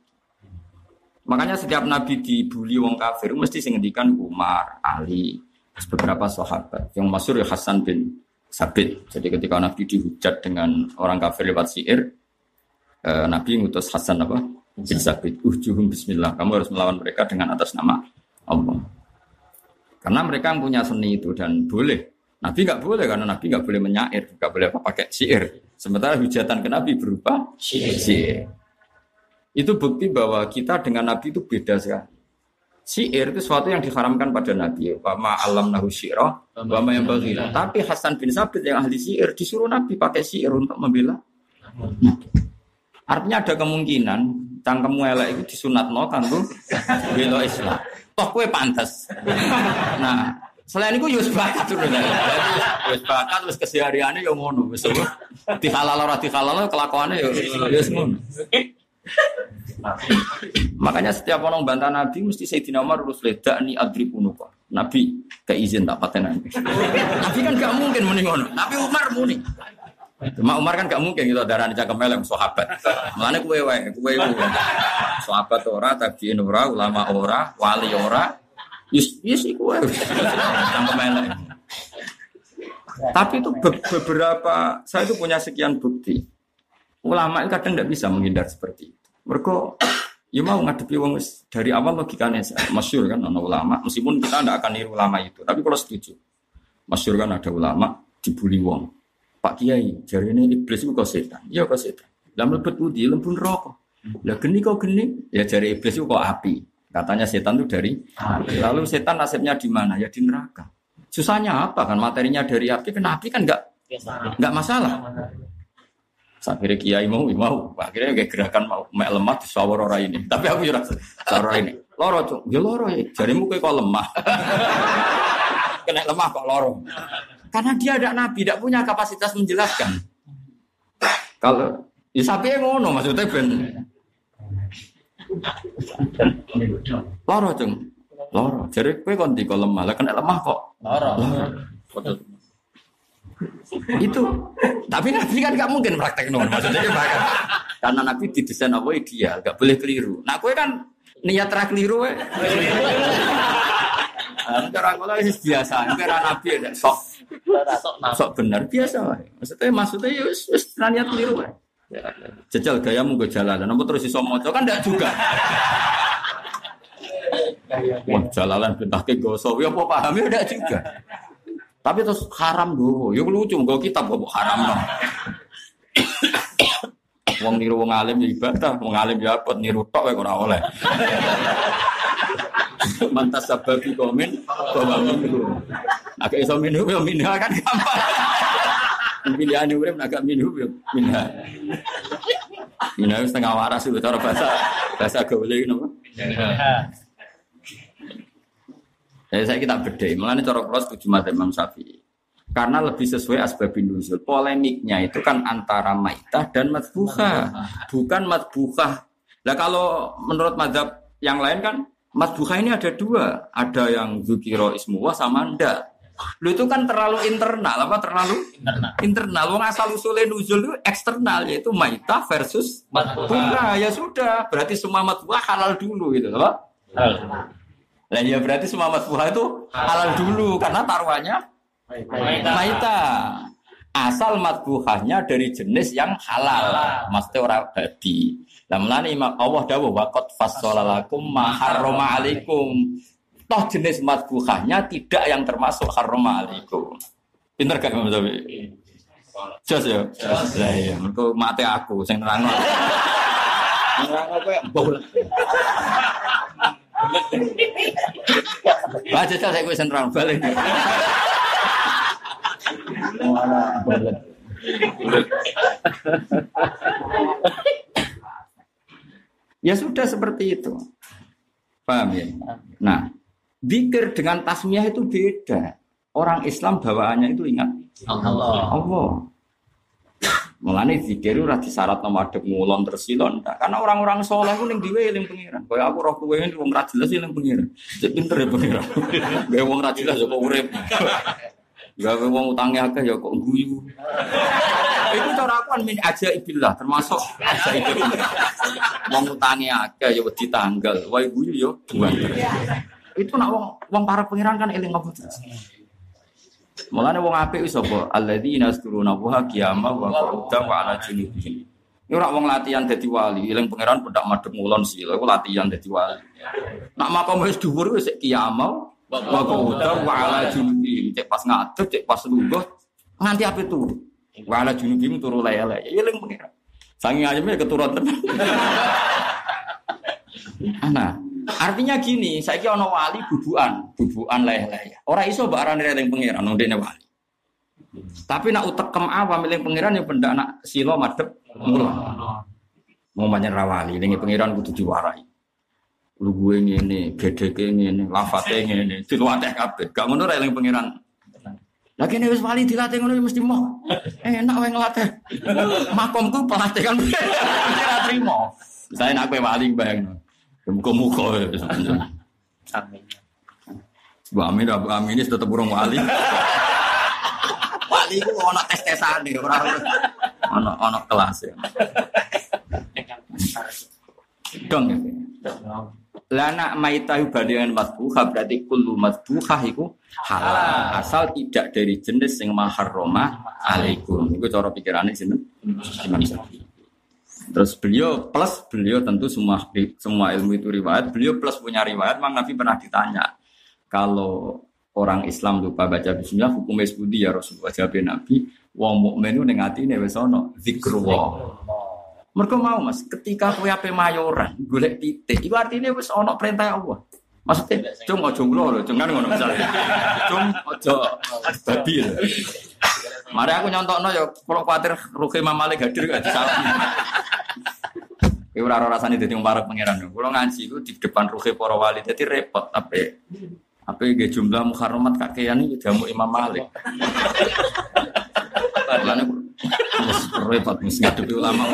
Makanya setiap Nabi dibully wong kafir mesti singendikan Umar, Ali, beberapa sahabat. Yang masyur ya Hasan bin Sabit. Jadi ketika Nabi dihujat dengan orang kafir lewat syair, eh, Nabi ngutus Hasan apa? Bin Sabit. Uhjuhum bismillah. Kamu harus melawan mereka dengan atas nama Allah. Karena mereka punya seni itu dan boleh. Nabi nggak boleh karena Nabi nggak boleh menyair, nggak boleh apa pakai syair. Sementara hujatan ke Nabi berupa syair. Itu bukti bahwa kita dengan Nabi itu beda sekali. Syair itu sesuatu yang diharamkan pada Nabi. Wama alam nahu syi'rah, wama yang bagilah. Tapi Hasan bin Sabit yang ahli syair disuruh Nabi pakai syair untuk membela. Artinya ada kemungkinan cangkemmu elek itu disunat no kan tuh bela Islam. Toh kue pantas. Nah, selain itu yus bakat tuh Yus bakat terus kesehariannya yang ngono. Wis dihalal ora dihalal kelakuannya ya yus ngono. Makanya setiap orang bantah Nabi mesti Sayyidina Umar urus leda ni adri punuka. Nabi gak izin tak paten Nabi. Kan gak mungkin muni ngono. Nabi Umar muni. Cuma Umar kan gak mungkin gitu darah cakep melem sahabat. Mana kue wae, kue wae. Sahabat ora, tabiin ora, ulama ora, wali ora. Yus yus iku wae. Melem. Tapi itu beberapa saya itu punya sekian bukti Ulama itu kadang tidak bisa menghindar seperti itu. Mereka ya mau ngadepi wong dari awal logikanya masyur kan ana ulama. Meskipun kita tidak akan niru ulama itu tapi kalau setuju. Masyur kan ada ulama dibully wong. Pak Kiai jari ini iblis itu kok setan? Iya kok setan. Dalam lebet budi lembun rokok lah geni kok geni? Ya jari iblis itu kok api. Katanya setan itu dari api. lalu setan nasibnya di mana? Ya di neraka. Susahnya apa kan? Materinya dari api kan api kan nggak Enggak masalah. Akhirnya kiai mau, mau. Akhirnya kayak gerakan mau, mek lemah di sawar orang ini. Tapi aku jurah sawar ini. Loro tuh, ya loro ya. Jarimu kayak kok lemah. Kena lemah kok loro. Karena dia ada nabi, tidak punya kapasitas menjelaskan. Kalau ya sapi yang ngono maksudnya ben. Loro cung, loro. Jadi kue konti kok lemah, lah kena lemah kok. Loro. Itu. Tapi nabi kan gak mungkin praktek non maksudnya bahkan karena nabi didesain apa ideal gak boleh keliru. Nah kue kan niat terak keliru ya cara kalau itu biasa cara nabi ada sok sok benar biasa maksudnya maksudnya ya wis wis niat keliru wae jajal gayamu gue jalan apa terus iso maca? Kan enggak juga. Wah, jalalan bentah ke gosok, ya apa pahamnya enggak juga. Tapi terus haram dulu, yuk lucu, gue kitab kok haram no. Wong niru wong alim ya ibadah, wong alim ya apa niru tok wae ora oleh. Mantas sababi komen bahwa minum. Agak iso minum ya minum kan gampang. Pilihan urip agak minum ya minum. Minum setengah waras itu cara bahasa bahasa gaul iki? Ya saya kita beda, mengenai cara kula setuju madzhab Imam Syafi'i. Karena lebih sesuai asbabun nuzul. Polemiknya itu kan antara maitah dan matbuha, bukan matbuha. Nah kalau menurut madzhab yang lain kan matbuha ini ada dua, ada yang zukiro ismuwa sama ndak. Lu itu kan terlalu internal apa terlalu Internal. internal. Wong asal usulnya nuzul itu eksternal yaitu maitah versus matbuha. Ya sudah, berarti semua matbuha halal dulu gitu loh. Nah ya berarti semua matbuha itu halal dulu karena taruhannya maita. Asal matbuhahnya dari jenis yang halal. Maksudnya orang. Nah melani Imam Allah dawuh waqad fassalalakum ma harrama alaikum. Toh jenis matbuhahnya tidak yang termasuk harrama alaikum. Pinter gak Imam Syafi'i? Jos ya. Lah iya, mergo mate aku sing nerangno. Nerangno kowe bau. Wah, jajal saya gue sentrang balik. Ya sudah seperti itu. Paham ya? Nah, zikir dengan tasmiyah itu beda. Orang Islam bawaannya itu ingat Allah. Allah. Mulane zikir ora disyarat nomor adek ngulon tersilon ndak. Karena orang-orang soleh ku ning diwe eling pengiran. Kaya aku roh kowe wong ra jelas eling pengiran. Cek pinter ya pengiran. Gawe wong ra jelas ya kok urip. Gawe wong utange akeh ya kok guyu. Itu cara aku kan min aja ibillah termasuk aja ibillah. Wong utange akeh ya wedi tanggal. Wae guyu ya buan. Itu nak wong wong para pengiran kan eling apa terus. Mulane wong apik wis apa? Alladzina yaskuruna wa qiyama wa qu'udan wa ala junubihim. Ini ora wong latihan dadi wali, eling pangeran pendak madhep ngulon sih, iku latihan dadi wali. Nak makom wis dhuwur wis qiyama wa qu'udan wa ala junubihim. Cek pas ngadeg, cek pas lungguh nganti ape turu. Wa ala junubihim turu lele. Ya eling pangeran. Saking ayamnya keturun tenan. Ana, artinya gini, saya kira ono wali bubuan, bubuan leleh. Orang iso mbak arane eling pangeran, dene wali. Tapi nak utekem awam eling pangeran yang benda anak silo madep mula. Mau banyak rawali, eling pangeran kudu diwarai. Lu gue ngene, gedeke ngene, lafate ngene, dilatih kabeh. Gak ngono ra eling pangeran. Lah kene wis wali dilatih ngono ya mesti mau. Enak wae nglatih. Makomku pelatih kan ora. Saya nak kowe wali bayangno. Muka-muka. Amin. Bu Amin, Bu Amin ini tetap burung wali. wali itu ono tes tesan nih, orang ono ono kelas ya. Dong ya. Lah nak maitahu bandingan matbuha berarti kullu matbuha iku halal asal tidak dari jenis yang maharroma alaikum. Iku cara pikirannya sini. Imam Syafi'i. Terus beliau plus beliau tentu semua semua ilmu itu riwayat. Beliau plus punya riwayat. Mang Nabi pernah ditanya kalau orang Islam lupa baca Bismillah hukum budi ya Rasulullah jawab Nabi. Wong mukmin itu nengati nih wesono zikrullah. Mereka mau mas, ketika kue ape mayoran, golek titik, itu artinya wis ono perintah Allah. Maksudnya, cung ojo ngulo loh, cung kan ngono misalnya. Cung ojo babi loh. Mari aku nyontokno ya kalau khawatir rugi Imam Malik hadir gak disalah. Iku ora ora rasane dadi wong parek pangeran. Kulo ngaji iku di depan ruhi para wali dadi repot tapi apa ge jumlah muharramat kakean iki jamu Imam Malik. Lan repot mesti ngadepi ulama.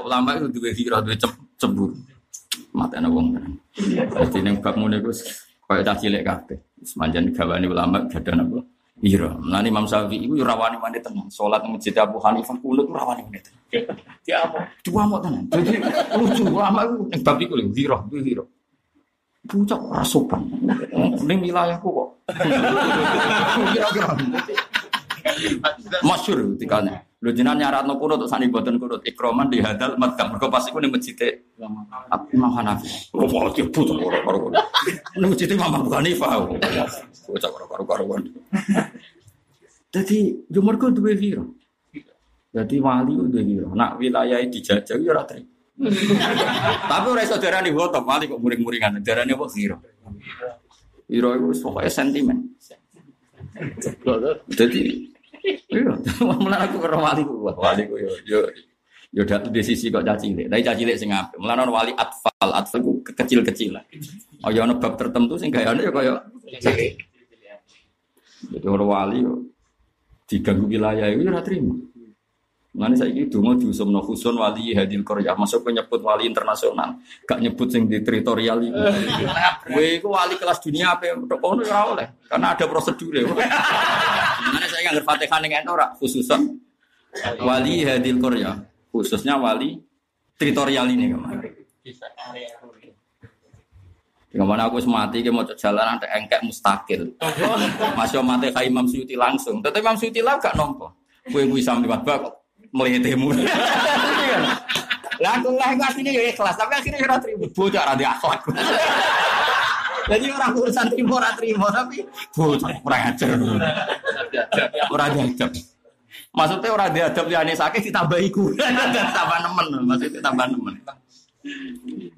Ulama itu duwe hira duwe cemburu. Matene wong. Dadi ning bab ngene iku kaya cah cilik kabeh. Semanjan gawane ulama gadah napa? Iya, nah Imam Syafi'i itu rawani mandi tenang. Sholat masjid Abu Hanifah kulit rawani mandi tenang. Dia apa? Dua mau tenang. Jadi lucu ulama itu yang babi kulit hiro, hiro. Puncak rasupan. Ini wilayahku kok. Kira-kira. Masyur tikanya. Lu jinan nyarat no kunut sani boten kunut ikroman di hadal madkam. Pasti ku ning masjid Imam Hanafi. Oh, mau tuh karo-karo. Ning masjid Imam Abu Hanifah. Bocah karo-karo. Jadi yo mergo duwe hiro. Jadi wali ku duwe. Nak wilayah dijajah yo ora. Tapi ora iso darani hoto wali kok muring-muringan. Darani apa hiro. Hiro itu pokoknya sentimen. Jadi Iya, mulane aku karo wali ku, wali ku yo yo yo dak di sisi kok caci cilik. Tapi caci cilik sing apik. Mulane wali atfal, atfal ku kecil-kecilan. Oh ya ono bab tertentu sing gayane ya kaya Jadi orang wali yo diganggu wilayah itu ora trimo. Mulane saiki donga diusumno khusun wali hadil Korea, masuk penyebut wali internasional, gak nyebut sing di teritorial itu. Kowe iku wali kelas dunia apa tok kono ora oleh, karena ada prosedur ya. Mulane saya nggak Fatihah ning ora khususan wali hadil Korea, khususnya wali teritorial ini kemarin. Ke mana aku semati, ke mau jalan ada engkek mustakil. Masih mati kayak Imam Suyuti langsung. Tetapi Imam Suyuti lah gak nompo. Kue bisa melihat bak melihatimu. Lah aku lah aku aslinya ya ikhlas, tapi akhirnya ora terima. Bocah ora akhlak. Jadi orang urusan terima ora terima, tapi bocah kurang ajar. Ora diajak. Maksudnya orang diadab liane sakit ditambah iku. tambah nemen, maksudnya tambah nemen.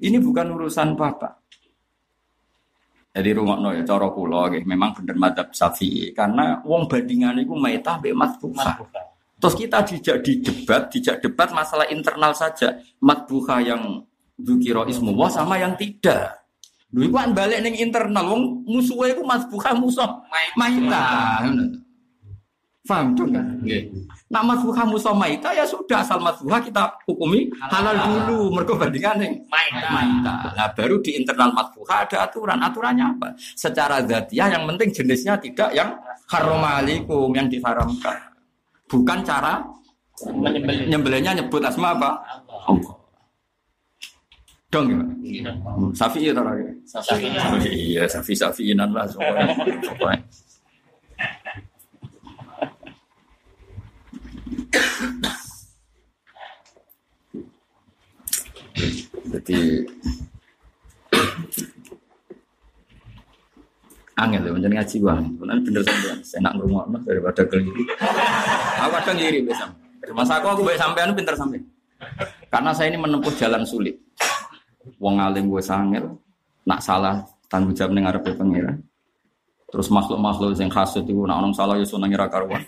Ini bukan urusan bapak. Jadi rumah no ya cara kula memang bener madhab Syafi'i karena wong bandingan itu maitah be matbuha. Terus kita dijak di debat, dijak debat masalah internal saja. Matbuha yang dzukira ismu wah sama yang tidak. Lu iku kan balik ning internal wong musuhe iku matbuha musuh maitah. Paham tuh kan? Nggih. Nah matbuha musuh maitah ya sudah asal matbuha kita hukumi halal dulu mergo bandingane maitah. Nah baru di internal matbuha ada aturan. Aturannya apa? Secara zatiah yang penting jenisnya tidak yang haramalikum yang diharamkan. Bukan cara nyembelihnya nyebut asma apa? Allah. Dong ya. Safi ya tara. Safi. Iya, safi safiinan lah soalnya. Soalnya. Jadi angel ya, menjadi ngaji bang. Benar bener sampean. Saya nak ngurungok daripada keliru. Aku kadang ngiri bisa. Masa aku aku baik sampean pinter sampean. Karena saya ini menempuh jalan sulit. Wong alim gue sangel, nak salah tanggung jawab ning ngarepe pangeran. Terus makhluk-makhluk yang khas itu nak orang salah ya sunang ira karuan.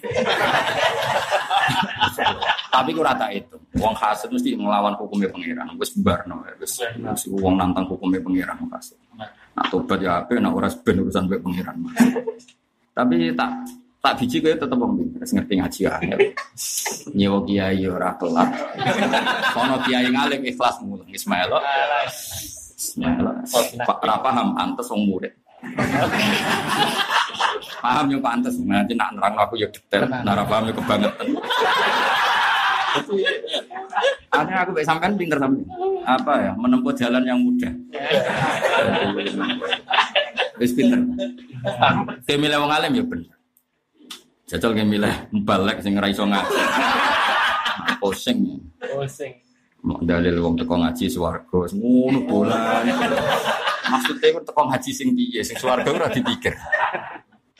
Tapi ku rata itu. Wong hasud mesti melawan hukumnya pangeran. Wis barno, wis wis wong nantang hukumnya pangeran hasud. Nak tobat ya apa, nak ora ben urusan mbek pangeran. Tapi tak tak biji kowe tetep wong pinter, ngerti ngaji ya. Nyewa kiai ora kelak. Kono kiai ngalim ikhlas mulang Ismail. Pak ra paham antes wong murid. paham yo pantes nanti nak nerang aku yo detail nara paham yo kebangetan Akhirnya aku baik sampean pinter sampean. Apa ya? Menempuh jalan yang mudah. Wis pinter. Kayak milih wong alim ya bener. Jajal kayak milih balik sing ora iso ngaji. Pusing. Pusing. Mau dalil wong teko ngaji swarga, ngono bola. Maksudnya itu teko ngaji sing piye, sing swarga ora dipikir.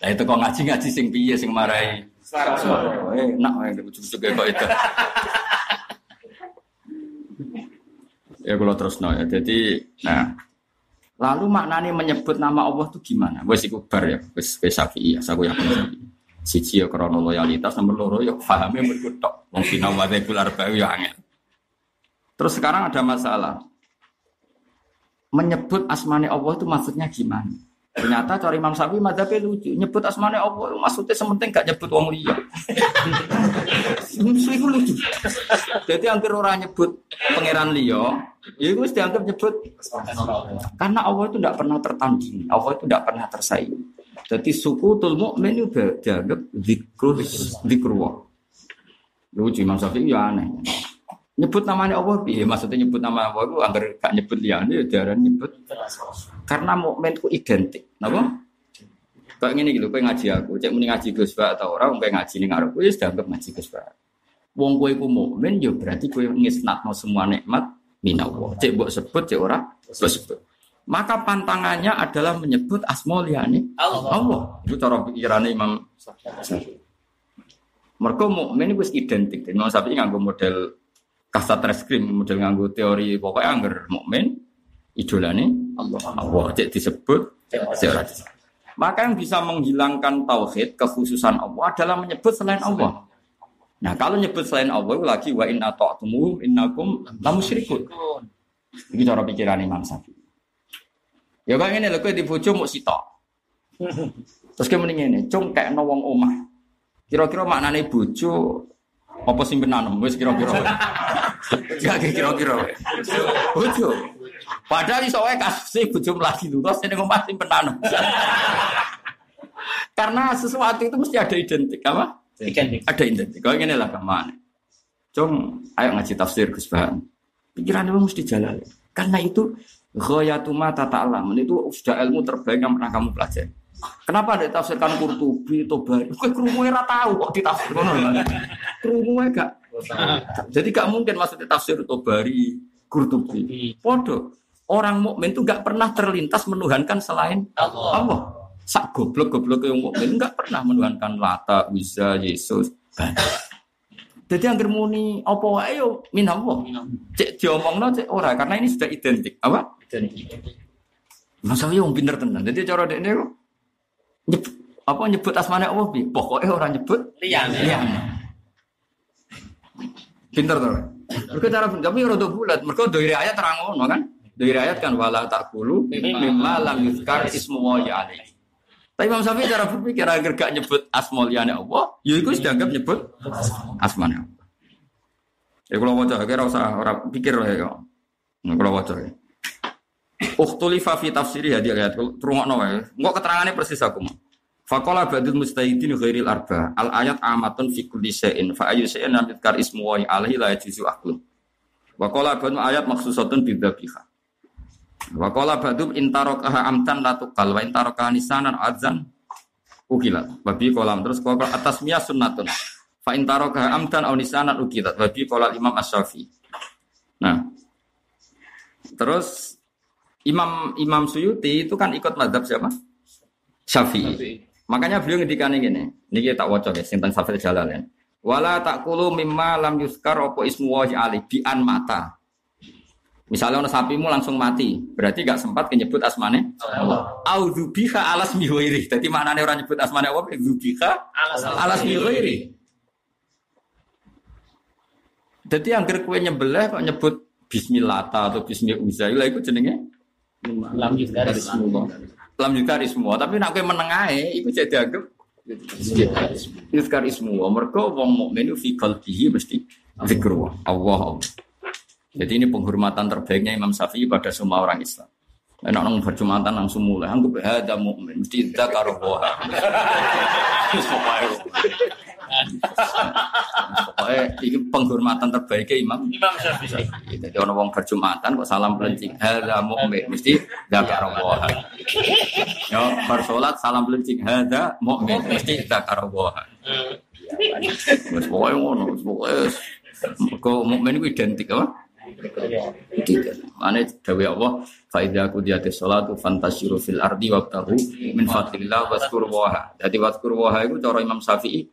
Lah itu kok ngaji ngaji sing piye sing marai Enak wae ujug-ujug kok itu. Ya kalau terus no ya. Jadi, nah, lalu maknanya menyebut nama Allah itu gimana? Wes iku bar ya, wes wes Syafi'i ya, saya yakin Syafi'i. Siji ya krono loyalitas, nomor loro ya mergo tok. Wong sinau madzhabul arba'u ya angel. Terus sekarang ada masalah. Menyebut asmane Allah itu maksudnya gimana? Ternyata cari Imam Syafi'i madzhabnya lucu. Nyebut asmane Allah maksudnya sementing gak nyebut wong liya. Itu lucu. Jadi hampir orang nyebut pangeran liya, ya itu dianggap nyebut karena Allah itu tidak pernah tertanding, Allah itu tidak pernah tersaing. Jadi suku tul mukmin itu dianggap zikrul zikrullah. Lucu Imam Syafi'i ya aneh. Nyebut namanya Allah, iya maksudnya nyebut nama Allah itu agar gak nyebut liane ya jarang nyebut. Karena mukmin itu identik, napa? Kayak gini gitu, kayak ngaji aku, cek mending ngaji Gus atau orang kayak ngaji nih ngaruh, ya sudah anggap ngaji Gus Wong kowe iku mukmin ya berarti kowe ngisnatno semua nikmat minallah. Cek mbok sebut cek ora mbok sebut. Maka pantangannya adalah menyebut asmaul yani Allah. Allah. Itu cara pikirannya Imam Syafi'i. Mereka mukmin itu identik. Imam Syafi'i nganggo model kasat reskrim, model nganggo teori pokoknya angger mukmin idolane Allah. Allah cek disebut disebut. Maka yang bisa menghilangkan tauhid kekhususan Allah adalah menyebut selain Allah. Nah, kalau nyebut selain Allah lagi wa in ata'tumu innakum la musyrikun. Iki cara pikiran Imam Syafi'i. Ya kayak ini lho kowe dibojo mau sitok. Terus mending ini, cung kayak nawang omah. Kira-kira maknane bojo apa simpenan wis kira-kira. Ya kira-kira. Bojo. Padahal iso wae kasih bojo mlagi terus ning omah simpenan. Karena sesuatu itu mesti ada identik apa? Identik. Ada identik. Kalau ini lah ke mana? Cung, ayo ngaji tafsir Gus Bahan. Pikiran itu mesti jalan. Karena itu Ghayatuma tata alam itu sudah ilmu terbaik yang pernah kamu pelajari. Kenapa ada tafsirkan Qurtubi, Tobari? Kue kerumuh era tahu kok ditafsir Kerumuh gak. Jadi gak mungkin maksudnya tafsir Tobari, Qurtubi. Podo. Orang mukmin itu gak pernah terlintas menuhankan selain Allah. Allah. Sak goblok goblok yang mukmin nggak pernah menuhankan Lata, Wiza, Yesus. Jadi yang muni apa wae yo min Allah. Cek diomongno cek ora karena ini sudah identik. Apa? Mas saya yang pinter tenan. Jadi cara dekne kok nyebut apa nyebut asmane Allah bi. Pokoknya orang nyebut Liyane. liyane. Pinter to. Mereka cara ora do bulat. Mereka dari ayat terang ngono kan. Dari ayat kan wala takulu mimma lam yuzkar ismu wa alaihi. Tapi Imam Syafi'i cara berpikir agar gak nyebut asmoliane Allah, ya itu sudah anggap nyebut asmane Allah. Ya kalau wajah kira usah orang pikir lah ya. Nah, kalau wajah ya. Ukhtulifa fi tafsiri hadi ayat rungokno wae. Engko keterangane persis aku mah. Faqala ba'dul mustahidin ghairil arba. Al ayat amatun fi kulli shay'in fa ayyu shay'in lam yudkar ismu wa alaihi la yajuzu aklu. Wa qala ayat maksusatun bidzabiha. Wa qala ba'dum intarokaha amtan la tuqal wa intarokaha nisanan adzan ukilat. Babi kolam terus qala atas miyah sunnatun. Fa intarokaha amtan aw nisanan ukilat. Babi qala Imam Asy-Syafi'i. Nah. Terus Imam Imam Suyuti itu kan ikut mazhab siapa? Syafi'i. Makanya beliau ngendikan ini, ini tak waca ya, sinten Safir Jalalain. Wala takulu mimma lam yuskar opo ismu wahi ali bi'an mata. Misalnya ono sapimu langsung mati, berarti gak sempat menyebut asmane Allah. Au dzubika alas mihoiri. Jadi maknanya orang nyebut asmane Allah dzubika Alas alas mihoiri. Jadi yang kue nyembelih kok nyebut Bismillah atau Bismillah itu jenenge Lam yuzkar ismullah. lam juga semua. Tapi nak kue menengahe itu jadi dianggap Yuzkar ismu Mereka wong mukmin fi qalbihi mesti zikrullah Allah Allah. Jadi ini penghormatan terbaiknya Imam Syafi'i pada semua orang Islam. Enak nang berjumatan langsung mulai. Anggap ada mukmin mesti dzakar Allah. Pokoknya ini penghormatan terbaiknya Imam. Imam Syafi'i. Jadi orang wong berjumatan kok salam pelencing. Hada mukmin mesti dzakar Allah. Yo bersolat salam pelencing. Hada mukmin mesti dzakar Allah. Wes pokoknya ngono, pokoknya kok mukmin itu identik apa? Tidak. Mana dawe Allah, fa idza qudiyatis sholatu fantasyiru fil ardi wabtahu min fadlillah waskur waha. Jadi waskur waha itu cara Imam Syafi'i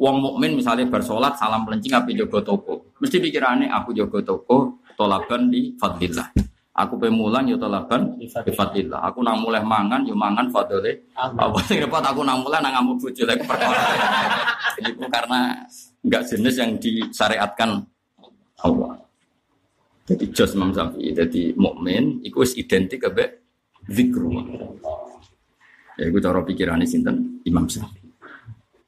Wong mukmin misalnya bersolat salam pelencing api jogo toko. Mesti pikirannya aku jogo toko tolaban di fadlillah. Aku pemulang yo talaban bifatillah. Aku nang mulai mangan yo mangan fadole. Apa sing repot aku nang mulai nang ngamuk bojo lek perkara. Itu karena enggak jenis yang disyariatkan Allah. Jadi jos Imam Syafi'i, jadi mukmin iku wis identik ambek zikru. Ya iku cara pikirane sinten Imam Syafi'i.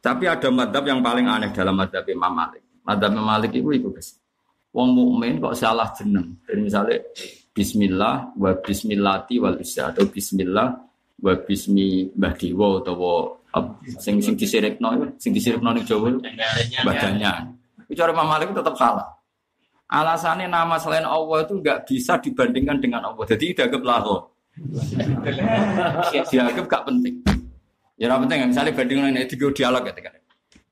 Tapi ada madhab yang paling aneh dalam madhab Imam Malik. Madhab Imam Malik itu itu guys. Wong mukmin kok salah jeneng. Jadi misalnya Bismillah wa Bismillati wal isya atau Bismillah wa Bismi Mbah Dewa atau sing sing disirikno itu, sing disirikno ning Jawa badannya. Itu cara Imam Malik tetap salah. Alasannya nama selain Allah itu nggak bisa dibandingkan dengan Allah. Jadi dianggap laho. dianggap gak penting. Ya ora penting, misalnya bandingan ini tiga dialog ya kan.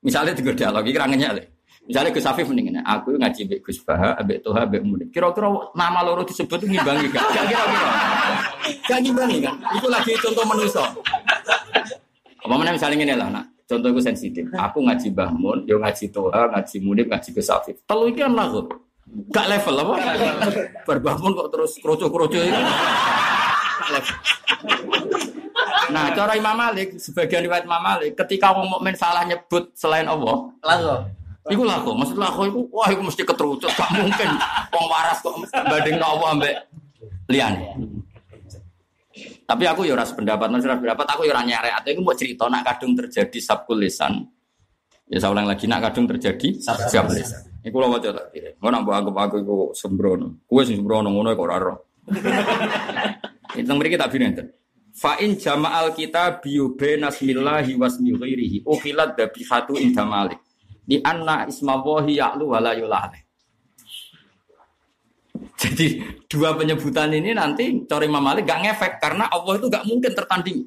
Misalnya tiga dialog, ini rangannya lah. Misalnya Gus Afif mendingan, aku ngaji Mbak Gus Baha, Mbak Toha, Mbak Mudik. Kira-kira nama loro disebut ngimbangi kan? Gak kira-kira. Gak ngimbangi kan? Itu lagi contoh manusia. Apa mana misalnya ini lah, nak. Contoh itu sensitif. Aku ngaji Mbah Mun, yo ngaji Toha, ngaji Mudik, ngaji Gus Afif. Telu itu kan lagu. Gak level apa? Berbahmun kok terus kroco-kroco itu. Gak level. Nah, cara Imam Malik, sebagian riwayat Imam Malik, ketika orang mukmin salah nyebut selain Allah, Lalu. Iku lah kok, maksud lah kok iku, wah iku mesti keterucut, gak mungkin wong waras kok banding Allah ambek liyane. Tapi aku ya ora sependapat, maksud pendapat aku ya ora nyarek, atau iku mau cerita nak kadung terjadi sabkul lisan. Ya saya ulang lagi nak kadung terjadi sabkul lisan. Iku lho waca tak kira. Ngono mbok anggap aku iku sembrono. Kuwi sing sembrono ngono kok ora ora. Itu mriki tak. Fa in jama'al kita biyu nasmillahi wasmi ghairihi ukhilat dabihatu inda malik di anna ismawahi ya'lu wala yulale. Jadi dua penyebutan ini nanti cari Imam Malik gak ngefek karena Allah itu gak mungkin tertanding.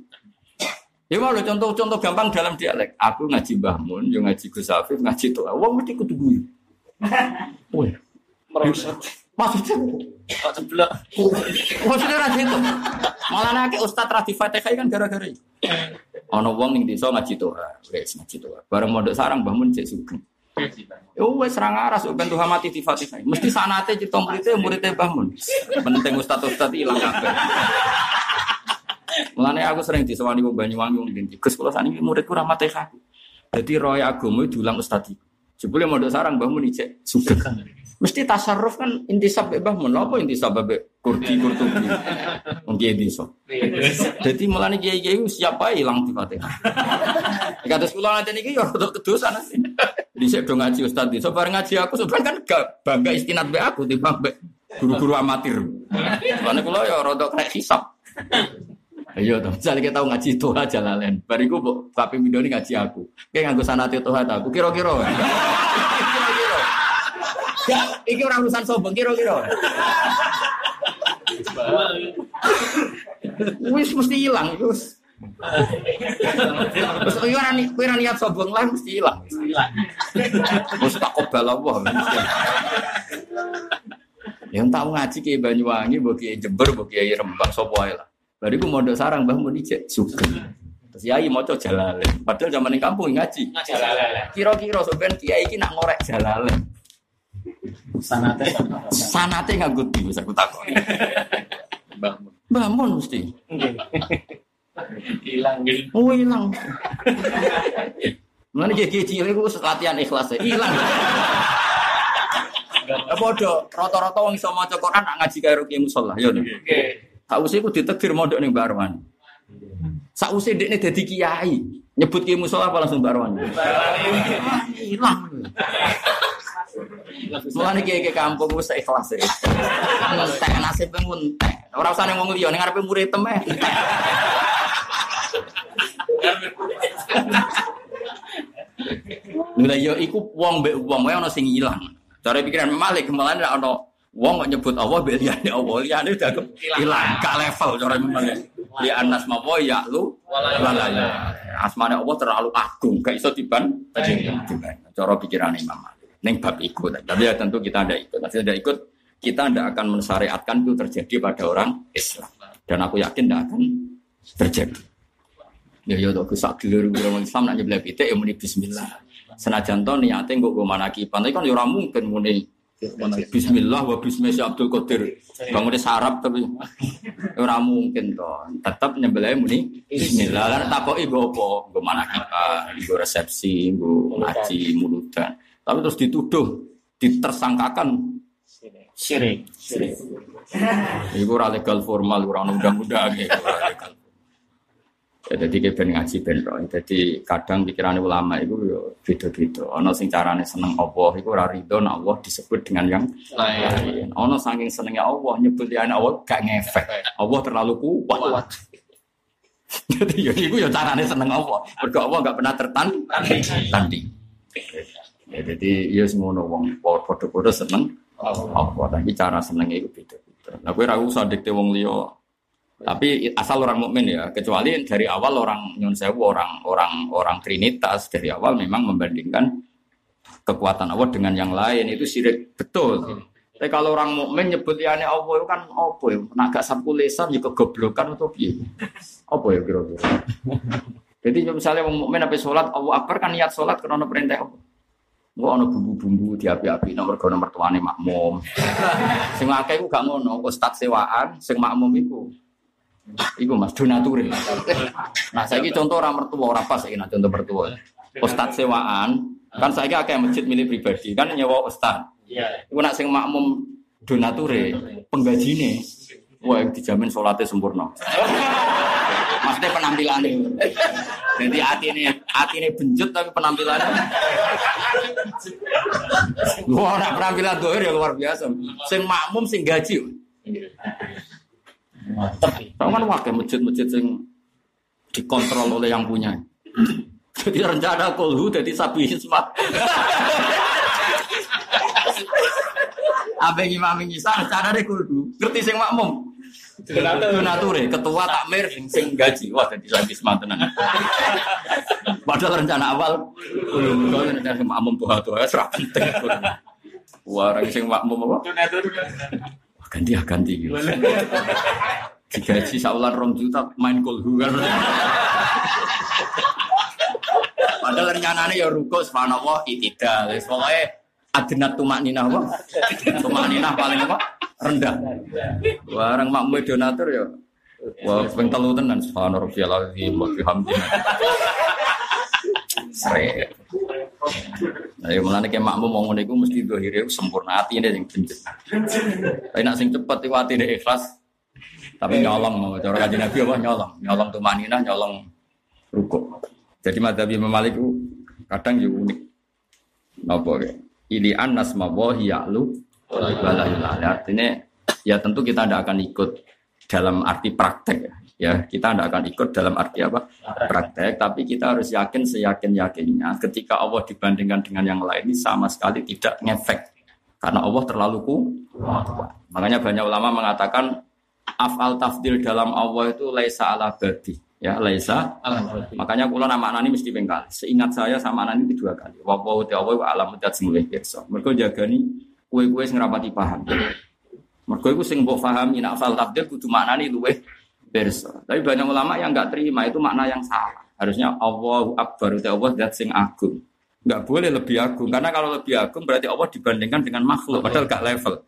Ya mau contoh-contoh gampang dalam dialek. Aku ngaji Mbah Mun, yo ngaji Gus Afif, ngaji tuh. Wong mesti kudu guyu. Woi, Merosot. maksudnya Kok ceblok. maksudnya ra itu. Malah nake ustaz ra Fatihah kan gara-gara. Ana wong ning desa ngaji tuh, wis ngaji tuh. Bareng mondok sarang Mbah Mun cek sugeng. Yo wis serang aras ben Tuhan mati di Fatihah. Mesti sanate cita muridnya muridnya Mbah. Penting ustaz-ustaz ilang kabeh. Mulane aku sering disewani wong Banyuwangi wong ndi. Gus kula saniki muridku ra Fatihah. Dadi roy agama diulang ustaz iki. Jebule mondok sarang Mbah Mun ijek sugeng. Mesti tasarruf kan intisab mbek Mbah Mun. Apa intisab mbek kurdi kurtubi. Desa. Jadi mulane kiai-kiai ku siap ae ilang di Fatihah. Kados nanti niki ya rada kedosa nanti. Dhisik do ngaji ustaz desa bareng ngaji aku sebenarnya kan gak bangga istinat mbek aku timbang mbek guru-guru amatir. Soalnya kula ya rada kena hisap. Ayo toh, misalnya kita tahu ngaji Toha Jalalen, bariku kapi midoni ngaji aku. Kayak nganggo sanate Toha aku, kira-kira. Ya, iki orang urusan sombong, kira-kira. Wis mesti hilang, wis. Terus kowe ora ni- kowe ora niat sombong lah mesti hilang. Wis tak kobal Allah. mesti. Yang tahu ngaji ke Banyuwangi, mbok kiai Jember, mbok kiai Rembang sapa ae lah. Bariku mondok sarang Mbah Mun ijek sugeng. Terus yai maca jalalen. Padahal zaman ning kampung ngaji. Ngajar Kira-kira sampean kiai iki nak ngorek jalalen. Sanate Sanate nganggo di wis aku bangun. Mbah Mun mesti. Hilang gitu. Oh hilang. Mana kiai cilik iku latihan ikhlas e. hilang. Ya podo, rata-rata wong iso maca Quran nak ngaji karo kiai musala, ya. no? Oke. Sausé ku ditegir mondok ning Mbak Arwan. Sausé dekne dadi kiai, nyebut kiai musala apa langsung Mbak Arwan. Hilang. Mulane kiai ke kampung wis ikhlas e. Entek nasib entek. Ora usah ning wong liya ning ngarepe murid temeh. Lha yo iku wong mbek wong wae ana sing ilang. Cara pikiran Malik malah nek ana wong kok nyebut Allah mbek liyane Allah, liyane dianggap ilang, gak level cara Malik. Li anas mawa ya lu wala ya. Asmane Allah terlalu agung, gak iso diban. Cara pikiran Imam Ning bab iku, tapi ya tentu kita ada ikut. Nanti ada ikut, kita tidak akan mensyariatkan itu terjadi pada orang Islam. Dan aku yakin tidak akan terjadi. Ya ya tok sak dulur orang Islam nak nyebelah pitik ya muni bismillah. Senajan to niate nggo go manakipan, tapi kan ya ora mungkin muni Bismillah wa bismillah Abdul Qadir. Bangunnya sarap tapi ora mungkin toh. Tetap nyembelih muni Bismillah. Lah takoki nggo apa? Nggo mana kita, nggo resepsi, nggo ngaji muludan. Tapi terus dituduh, ditersangkakan Syirik. Iku ora legal formal, ora undang-undang ya, legal. Ya, jadi kita ben ngaji ben roh. Jadi kadang pikiran ulama itu yo beda-beda. Ono sing carane seneng Allah, iku ora ridho nek Allah disebut dengan yang lain. Ono saking senengnya Allah nyebut liyane Allah gak ngefek. Allah terlalu kuat. Jadi ya iku ya carane seneng Allah. Mergo Allah gak pernah tertanding. Tanding. Ya, jadi ya semono wong padha-padha seneng Allah. Tapi cara senengnya itu beda-beda. Nah, kowe ra usah dikte wong liya tapi asal orang mukmin ya, kecuali dari awal orang nyun sewu, orang orang orang trinitas dari awal memang membandingkan kekuatan Allah dengan yang lain itu sirik betul. Tapi kalau orang mukmin nyebut liane Allah itu kan apa ya? Nak gak sapu lesan ya kegoblokan atau piye? Apa ya kira-kira? Jadi misalnya orang mukmin apa sholat, Allah akbar kan niat sholat karena perintah Allah. Gua ono bumbu-bumbu di api-api nomor gono mertuane makmum. Sing akeh iku gak ngono, ustaz sewaan, sing makmum iku Iku Mas donature. Nah, saya contoh orang mertua, orang pas ini contoh mertua. Ustad sewaan, kan saya akeh masjid milik pribadi, kan nyewa ustad. Iya. Iku nak sing makmum donature, penggajine, wah dijamin sholatnya sempurna. Maksudnya penampilannya. Jadi hati ini, hati ini benjut tapi penampilannya. Wah, penampilan doer ya luar biasa. Sing makmum sing gaji. Tahu kan wakil masjid-masjid yang dikontrol oleh yang punya. Jadi rencana kolhu jadi sapi hismat. Abeng imam Isa rencana deh kolhu. Ngerti sing makmum. Donature, ketua takmir sing sing gaji. Wah jadi sapi hismat tenan. Padahal rencana awal kolhu kalau rencana sing makmum tuh tuh serah penting. Wah, orang sing makmum apa? ganti ya ganti gitu. Digaji saulan rong juta main kolhu kan. Padahal rencananya ya ruko subhanallah itidal. Pokoknya adinat tumak nina apa? Tumak nina paling apa? Rendah. Barang makmum donatur ya. Wah, ping telu tenan subhanallah rabbiyal azim wa. Sre. Nah, ya mulane kayak makmum mau ngono iku mesti dohire sempurna atine sing benjet. Tapi nak sing cepet iku atine ikhlas. Tapi nyolong, cara kajian Nabi apa nyolong, nyolong tuh maninah, nyolong ruko. Jadi madhab Imam Malik kadang juga unik. Napa ya? Ini anas mawahi ya'lu Artinya ya tentu kita tidak akan ikut dalam arti praktek ya. Kita tidak akan ikut dalam arti apa? Praktek, tapi kita harus yakin seyakin-yakinnya ketika Allah dibandingkan dengan yang lain ini sama sekali tidak ngefek. Karena Allah terlalu kuat. Makanya banyak ulama mengatakan afal tafdil dalam Allah itu laisa ala badi. Ya, laisa. Makanya kula nama anani mesti bengkal. Seingat saya sama anani itu dua kali. Wa wa ta'ala wa alam mudat semulih pirsa. Mergo jagani kue-kue sing rapati paham. Mergo iku sing mbok pahami nek afal tafdil kudu maknani luweh pirsa. Tapi banyak ulama yang enggak terima itu makna yang salah. Harusnya Allahu Akbar itu Allah zat sing agung. Enggak boleh lebih agung karena kalau lebih agung berarti Allah dibandingkan dengan makhluk padahal gak level.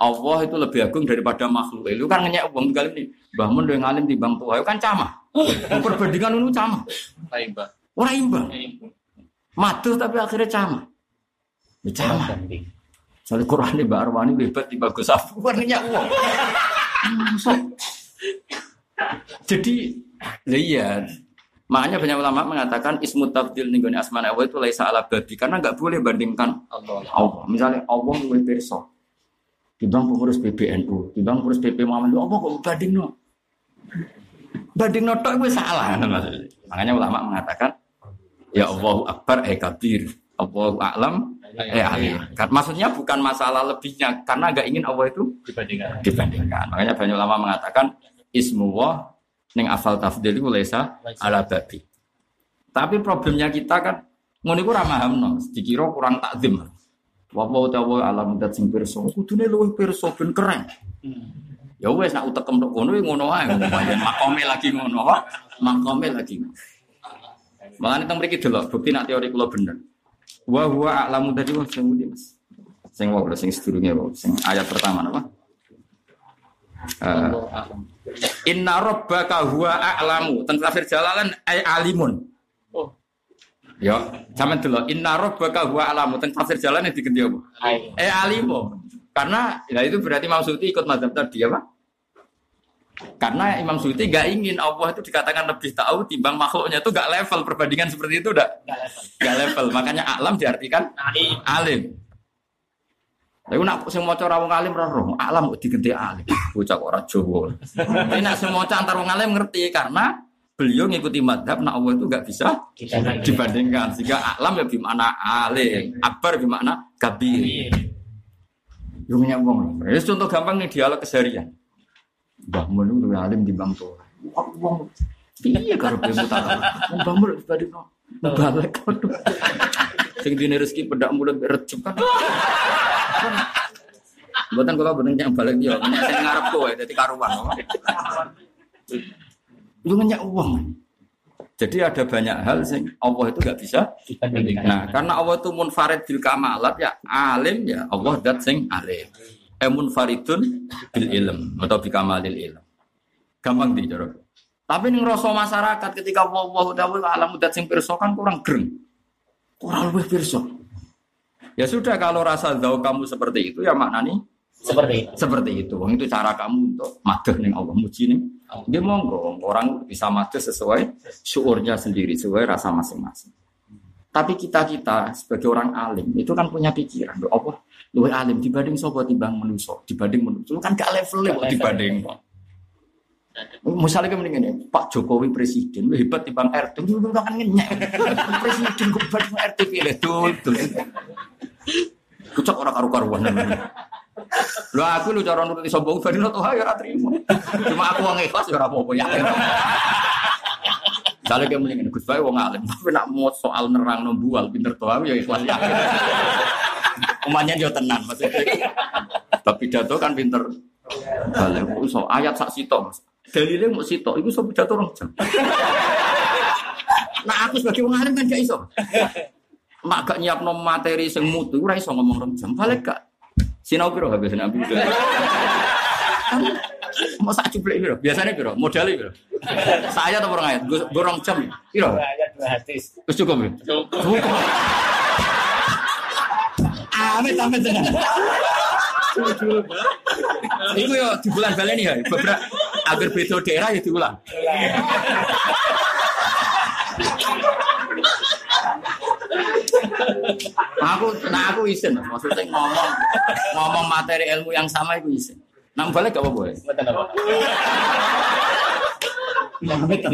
Allah itu lebih agung daripada makhluk. Itu kan ngenyek uang kali ini. Mbah Mun yang ngalim di bang tua, kan camah. Perbandingan itu camah. Imbang. Orang imbang. Matuh tapi akhirnya camah. Ya camah. Soalnya Quran ini Mbak Arwani bebas di bagus apa? Kan ngenyek uang. Jadi, iya. Makanya banyak ulama mengatakan ismu tafdil nih asmana Allah itu laisa ala babi karena nggak boleh bandingkan Allah. Misalnya Allah lebih perso Timbang pengurus PBNU, timbang pengurus PP Muhammad, apa kok banding no? Banding no tok gue salah. Makanya ulama mengatakan, ya Allahu Akbar eh kabir, Allahu A'lam eh ahli. Maksudnya bukan masalah lebihnya, karena gak ingin Allah itu Dibandingkan. dibandingkan. Makanya banyak ulama mengatakan, ismuwah ning afal tafdil itu lesa ala babi. Tapi problemnya kita kan, ngono iku ra mahamno, dikira kurang takzim. Wa wa ta'ala alam dat sing pirsa. Kudune luwih pirsa ben keren. Ya wes nak utekem tok kono ya ngono ae pancen makome lagi ngono. Makome lagi. Makane teng mriki delok bukti nak teori kula bener. Wa huwa a'lamu tadi wong sing ngerti Mas. Sing wau sing sedurunge wau, sing ayat pertama apa? Uh, Inna rabbaka huwa a'lamu. Teng tafsir Jalalan ay alimun. Ya, sampean delok inna rabbaka huwa a'lamu. Teng tafsir Jalalan diganti apa? Eh alimu. Karena ya itu berarti Imam Suyuti ikut mazhab tadi apa? Karena Imam Suyuti nggak ingin Allah itu dikatakan lebih tahu timbang makhluknya itu nggak level perbandingan seperti itu udah Enggak level. nggak level. Makanya alam diartikan Ai. alim. Tapi nak sing maca ora wong alim ora roh, alam kok digenti alim. Bocah kok ora Jawa. Tapi nak sing maca antar wong alim ngerti karena beliau ngikuti madhab nak Allah itu nggak bisa Kita dibandingkan sehingga alam ya bimana alim, akbar bimana kabir. Yo wong. Ya contoh gampang nih dialog keseharian. Mbah Mun itu alim di Bang Tua. Wong piye karo be mutara. Wong Mbah Mun dibandingno balik. Sing dine rezeki pedak mulut recep kan. Buatan kalau bener yang balik dia, saya ngarep kowe, jadi karuan. Lu ngenyak uang. Jadi ada banyak hal sing Allah itu nggak bisa. Nah, karena Allah itu munfarid bil kamalat ya alim ya Allah dat sing alim. Eh munfaridun bil ilm atau bi kamalil ilm. Gampang di cara. Tapi ning rasa masyarakat ketika Allah ta'ala alam dat sing pirsa kan kurang greng. Kurang lebih pirsa. Ya sudah kalau rasa tahu kamu seperti itu ya maknanya Seperti itu. seperti itu. Wong itu cara kamu untuk madah ning Allah muji ning. Dia monggo orang bisa madah sesuai syuurnya sendiri, sesuai rasa masing-masing. Tapi kita kita sebagai orang alim itu kan punya pikiran, Loh, apa luwe alim dibanding sopo timbang manusia, dibanding manusia kan gak levelnya kok level. dibanding. Misalnya kayak mendingan Pak Jokowi presiden, hebat timbang RT, lu kan ngenyek. presiden kok banding RT pilih tuh, tuh. Kucak orang karu-karuan. Lu aku lu cara nuruti sombong lo tuh ya ora trimo. Cuma aku wong ikhlas ya ora apa-apa ya. Misalnya kayak mendingan Gus Bae wong alim, tapi nak mau soal nerang nombual pinter tuh ya ikhlas ya. Umanya dia tenan maksudnya. Tapi pidato kan pinter. Balik so ayat sak sitok. Mas. Dalilnya mau sitok, itu so pidato orang jam. Nah aku sebagai wong alim kan gak iso. Mak gak nyiapno materi sing mutu, ora iso ngomong rong jam. Balik gak sinau piro habis nabi. Kan mau sak cuplek piro? Biasanya piro? Modalnya piro? Saya atau orang ayat? Gue rong jam. Piro? Dua hadis. Terus cukup ya? Cukup. Amit amit dengan. Iku yo di bulan balen ya, beberapa agar beda daerah ya diulang. Aku, nah aku isin, maksudnya ngomong ngomong materi ilmu yang sama itu isin. Nang balik gak apa-apa ya? Apa? Amit.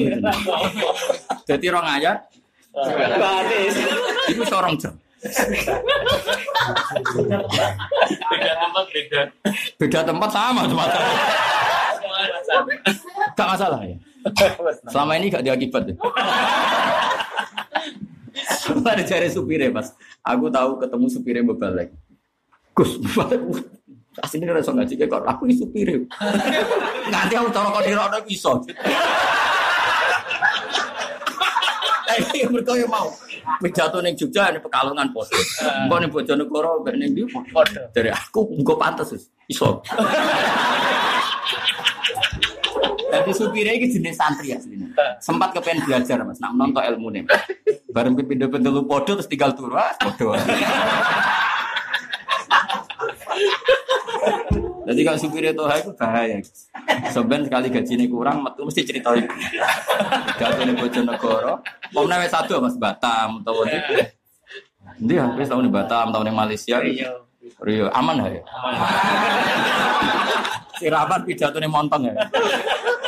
Jadi rong ayat, itu seorang jam. Beda tempat beda. Beda tempat sama cuma gak masalah ya. Selama ini gak diakibat ya. Ada cari supirnya pas. Aku tahu ketemu supirnya bebalik. Gus, bebalik. Aslinya rasa ngaji kayak aku ini supirnya. Nanti aku taruh kau di roda iso. Tapi mereka yang mau. Pidato ning Jogja ini pekalongan pos. Engko ning Bojonegoro mbek ning ndi Foto. dari aku engko pantes wis. iso. Tapi supirnya ini jenis santri aslinya. Sempat kepengen belajar mas, nak nonton ilmu nih. Bareng pindah pindah lu podo terus tinggal turun, ah podo. Jadi kalau supirnya tuh itu bahaya. Sebenarnya sekali gajinya kurang, metu mesti ceritain. Jatuh nih Bojonegoro. Wes satu mas Batam, tahu di. Dia wes tahun di Batam, tahun di Malaysia. Iya. Rio aman ya. Si Rabat pidato nih montong ya.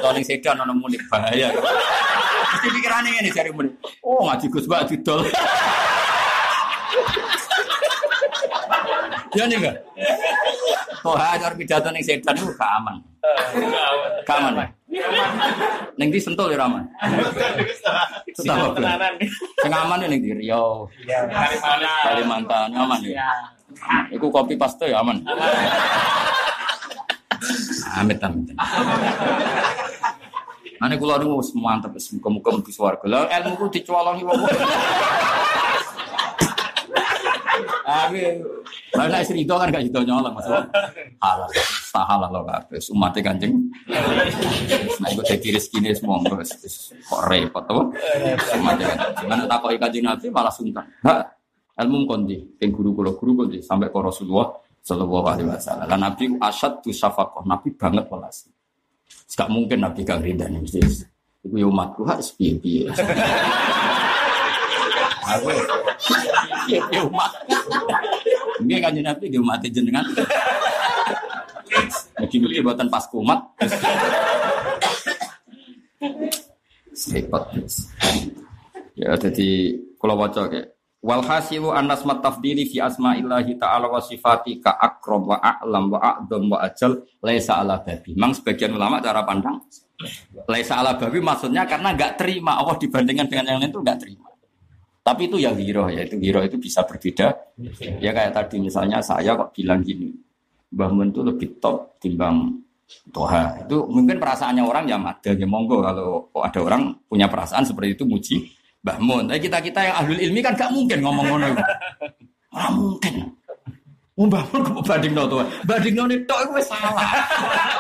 Tahun sedan ono munik bahaya. Mesti pikirannya ini cari munik. Oh ngaji Gus Mbak didol. Ya nih enggak? Toh ajar pidato ning sedan itu gak aman. Gak aman. Ning di sentul ya aman. Aman. Tenanan. Sing aman ya ning di Riau, Iya. Kalimantan. Kalimantan aman ya. Iya. Iku kopi paste ya aman. Amit amit. Ane kula niku wis mantep wis muga-muga mlebu swarga. Lah ilmu ku dicolongi wong. Aku Lah nek itu kan gak itu nyolong Mas. Halal. Tak halal lo kabeh. Umate Kanjeng. Nah iku dadi rezekine semua kok repot to. Umate Kanjeng. Mana takoki Kanjeng Nabi malah sungkan. Ilmu kondi, ping guru kula guru kondi sampai ke Rasulullah sallallahu alaihi wasallam. Lah Nabi asad tu syafaqah, Nabi banget welas. Gak mungkin Nabi gak ridani mesti. Iku yo umatku harus piye-piye. Aku ya umat. Ini kan Nabi dia umat jenengan. Mugi-mugi buatan pas kumat. Repot. Ya jadi kalau baca kayak Wal hasilu anas matafdili fi asma'illahi ta'ala wa sifati ka akrob wa a'lam wa a'dham wa ajal laisa ala babi. Memang sebagian ulama cara pandang laisa ala babi maksudnya karena nggak terima Allah dibandingkan dengan yang lain itu nggak terima. Tapi itu ya hiro ya, itu hiro itu bisa berbeda. Ya kayak tadi misalnya saya kok bilang gini, Mbah Mun itu lebih top timbang Toha. Itu mungkin perasaannya orang ya ada ya monggo kalau kok ada orang punya perasaan seperti itu muji Mbah Mun. Tapi kita-kita yang ahlul ilmi kan gak mungkin ngomong ngono. Ora mungkin. Oh, Mbah Mun kok banding no tuh. Banding no itu salah.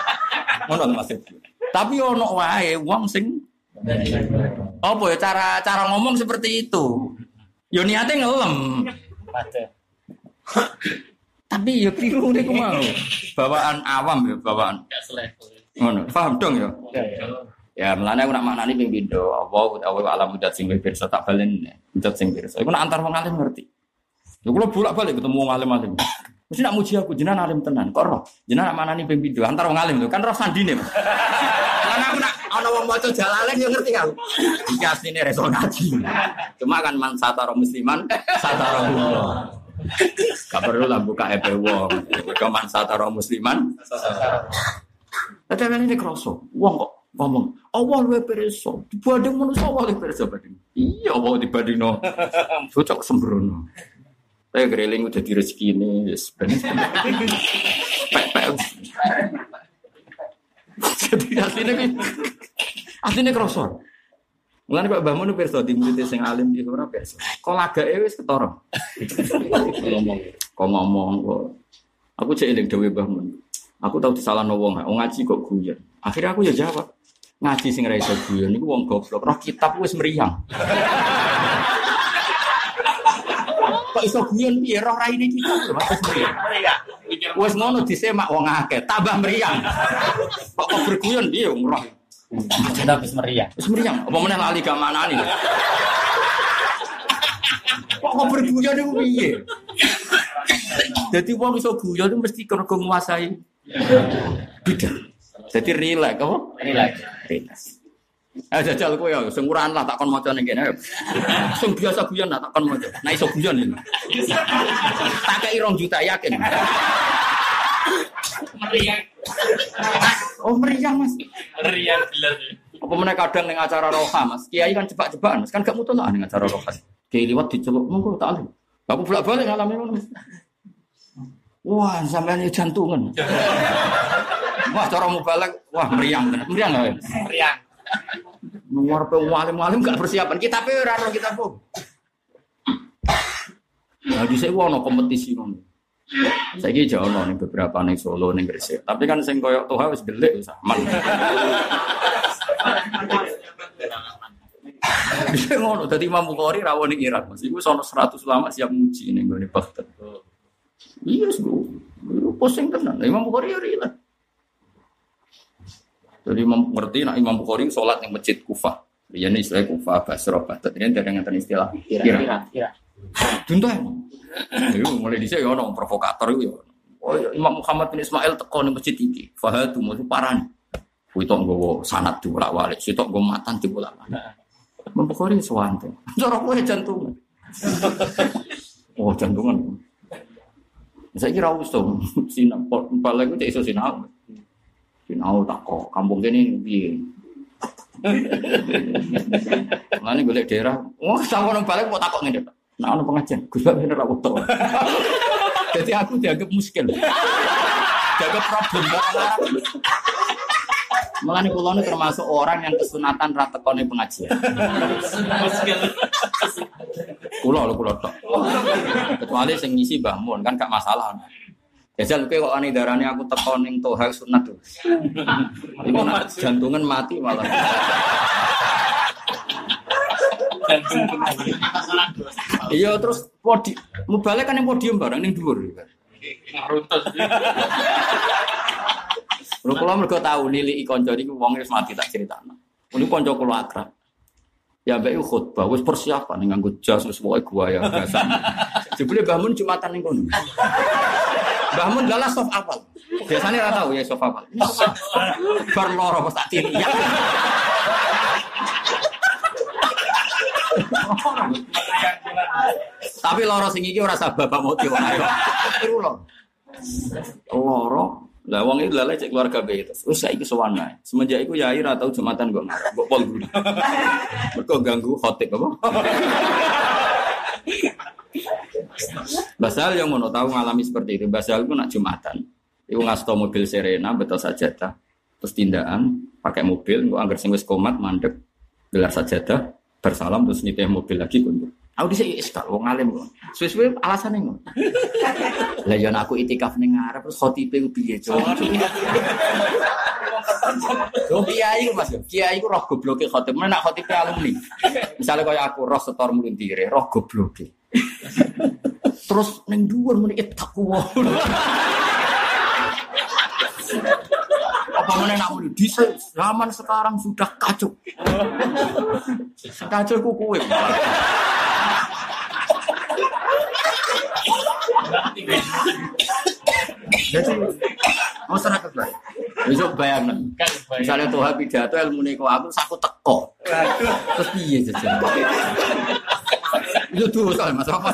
Ngono Mas. Tapi ono wae wong sing apa ya cara cara ngomong seperti itu. Yo niatnya ngelem. Tapi ya keliru nih mau. Bawaan awam ya bawaan. Ngono. Paham dong ya? Ya, melane aku nak maknani ping pindho, apa utawa alam mudat sing pirsa tak balen mudat sing pirsa. Iku nak antar wong alim ngerti. Lha kula bolak-balik ketemu wong alim-alim. Mesti nak muji aku jenengan alim tenan. Kok roh? Jenengan nak maknani ping pindho antar wong alim lho, kan roh sandine. Lan aku nak ana wong maca jalalen yo ngerti aku. Iki asline reso ngaji. Cuma kan man satara musliman satara Allah. Gak perlu lah buka EP wong. Kok man satara musliman Ada yang ini kerasa, wong kok ngomong, Allah luwe perso, dibanding manusia Allah luwe perso banding. Iya, Allah dibanding no, cocok sembrono. Saya gereling udah di rezeki ini, yes. Jadi aslinya kan, aslinya kerasa. Mulane kok Mbah Mun pirsa di murid sing alim di ora pirsa. Kok lagake wis ketara. ngomong, kok ngomong kok. Aku cek eling dhewe Mbah Mun. Aku tahu disalahno wong, wong ngaji kok guyon. Akhirnya aku ya jawab. Ngaji sing ra iso guyon niku wong goblok. Roh kitab wis meriang. Kok iso guyon piye roh raine kitab lho Mas meriang. Mereka pikir Wis ngono disemak wong akeh, tambah meriang. Kok kok berguyon piye wong roh. kita habis meriah. Wis meriang, apa meneh lali gak manani. Kok kok berguyon niku piye? Jadi wong iso guyon mesti kergo nguasai bidang. Jadi relax apa? Relax. Relax. Eh jajal kowe ya, sing ora lah takon maca ning kene. Sing biasa guyon lah takon maca. Nah iso guyon ini. Tak kei 2 juta yakin. Meriah. Oh meriang Mas. Meriah jelas. Apa meneh kadang ning acara roha Mas. Kiai kan jebak-jebakan Mas, kan gak mutu ning acara roha. Kiai liwat diceluk monggo tak alih. Aku bolak-balik ngalami ngono. Wah, sampean ini jantungan. Wah, cara mubalak, wah meriang tenan. Meriang gak? Meriah. Ngarepe walim-walim gak persiapan. Kita pe ora kita po. Nah, di sini ono kompetisi ngono. Saiki jauh ono beberapa ning Solo ning Gresik. Tapi kan sing koyo Toha wis delik wis aman. Bisa ngono, dadi Imam Bukhari rawon ning Irak. Mas iku sono 100 ulama siap muji ning gone Baghdad. Iya, gue. Pusing tenan. Imam Bukhari ya rela. Jadi Imam ngerti nak Imam Bukhari sholat yang masjid Kufah. Dia ini istilah Kufah, Basra, Baghdad. Ini dari yang istilah. Iya. Junta. Itu mulai di sini orang provokator itu. Oh, iya, Imam Muhammad bin Ismail teko ning masjid iki. Fahadu mau parani. Kuitok nggowo sanad dibolak-balik, sitok nggo matan dibolak-balik. Imam Bukhari sewante. Cara kowe jantungan. Oh, jantungan. Saya kira usum, sinau, balik itu iso sinau. Sinau tak kok, kampung kene piye? Mana golek daerah, wah sama orang balik mau takut ngene. Nah, ono pengajian, Gus Bab bener aku tau. Jadi aku dianggap muskil. Dianggap problem orang. Mulane kula termasuk orang yang kesunatan ra tekone pengajian. Kula lho kula tok. Kecuali sing ngisi Mbah Mun kan gak masalah. Jajal kowe kok ani darane aku teko ning toha sunat tuh. Iku nak jantungan mati malah. Iya terus podi mubalik kan yang podium bareng ning dhuwur. Runtus. Lho kula mergo tau niliki kanca niku wong wis mati tak critakno. Niku kanca kula akrab. Ya mbak khutbah wis persiapan nganggo jas wis pokoke gua ya biasa. Jebule bangun Jumatan ning kono. Bangun lala soft apal. Biasanya ora tau ya soft apal. Ini soft apal. Bar loro pas tak tiri. Ya. Tapi loro sing iki ora sabab bapak mau diwae. Lho. Loro. Lah wong itu lale cek keluarga bae terus. Wis saiki sowan ae. Semenjak iku yai ra tau Jumatan kok ngarep. Mbok pol guru. Mergo ganggu khotib apa? Basal yang ngono tahu ngalami seperti itu. Basal itu nak Jumatan. Iku ngasto mobil Serena betul sajadah. Terus tindakan pakai mobil, gua anggar sing wis komat mandek gelar sajadah bersalam terus nitih mobil lagi kundur. Aku dhisik iskal wong alim kok. Suwe-suwe alasane ngono. Lah yo aku itikaf ning ngarep terus khotibe piye, Cuk? Yo kiai ku Mas, kiai ku roh gobloke khotib. Mana nak khotibe alumni. Misalnya kaya aku roh setor mlintire, roh gobloke. Terus ning dhuwur muni takwa. Apa mana nak muni dhisik zaman sekarang sudah kacau. Kacau ku kuwe. Jadi serah ke Besok bayangkan. Misalnya Tuhan pidato ilmu niko aku saku teko. Terus piye jajan? Itu tuh soal mas apa?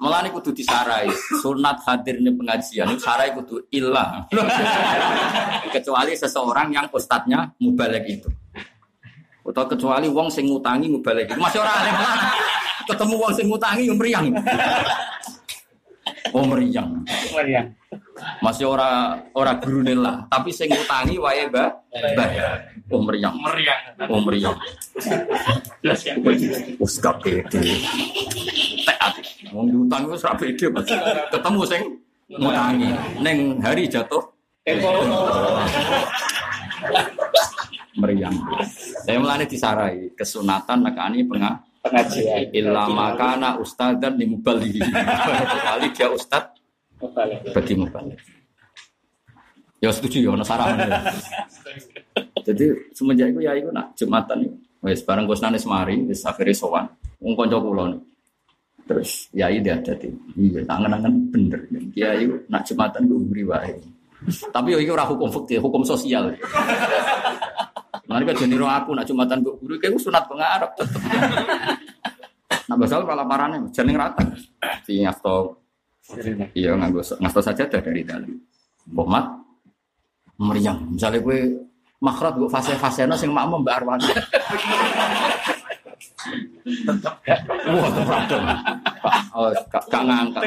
Malah ini kudu disarai. Sunat hadirnya pengajian sarai kudu ilah. Kecuali seseorang yang ustadznya mubalek itu. Atau kecuali wong sing ngutangi mubalek itu. Masih orang. Ketemu wong sing ngutangi yang meriang. Oh meriang. Meriang. Masih ora ora guru lah, tapi sing ngutangi wae mbak, bayar. Oh meriang, Meriang. oh meriang. Jelas ya. Wes gak pede. Wong diutang wis ra pede, Mas. Ketemu sing ngutangi. Ning hari jatuh meriang. Saya mulane disarai kesunatan nekani pengah Pengajian. illa makana ustadan di mubali. Kali dia ustad bagi mubalik. Ya setuju ya, ono saran. ya. Jadi semenjak itu ya itu nak jumatan itu. Wes bareng Gus Nanis mari, wis akhire sowan. Wong kanca kula. Terus yai dia ada di iya tangan-tangan bener. Kiai itu nak jumatan gue beri wae. Tapi yo iki ora hukum fikih, hukum sosial. Mari kan jeniro aku nak jumatan gue guru kayak sunat pengarap tetep. Nah basal malah parane jeneng rata. Si ngasto Iya nganggo ngasto saja dari dalam. Bomat meriang. Misalnya gue makhraj gue fase-fase sing makmum Mbak Arwan. Wah, terpradon. Oh, gak gak ngangkat.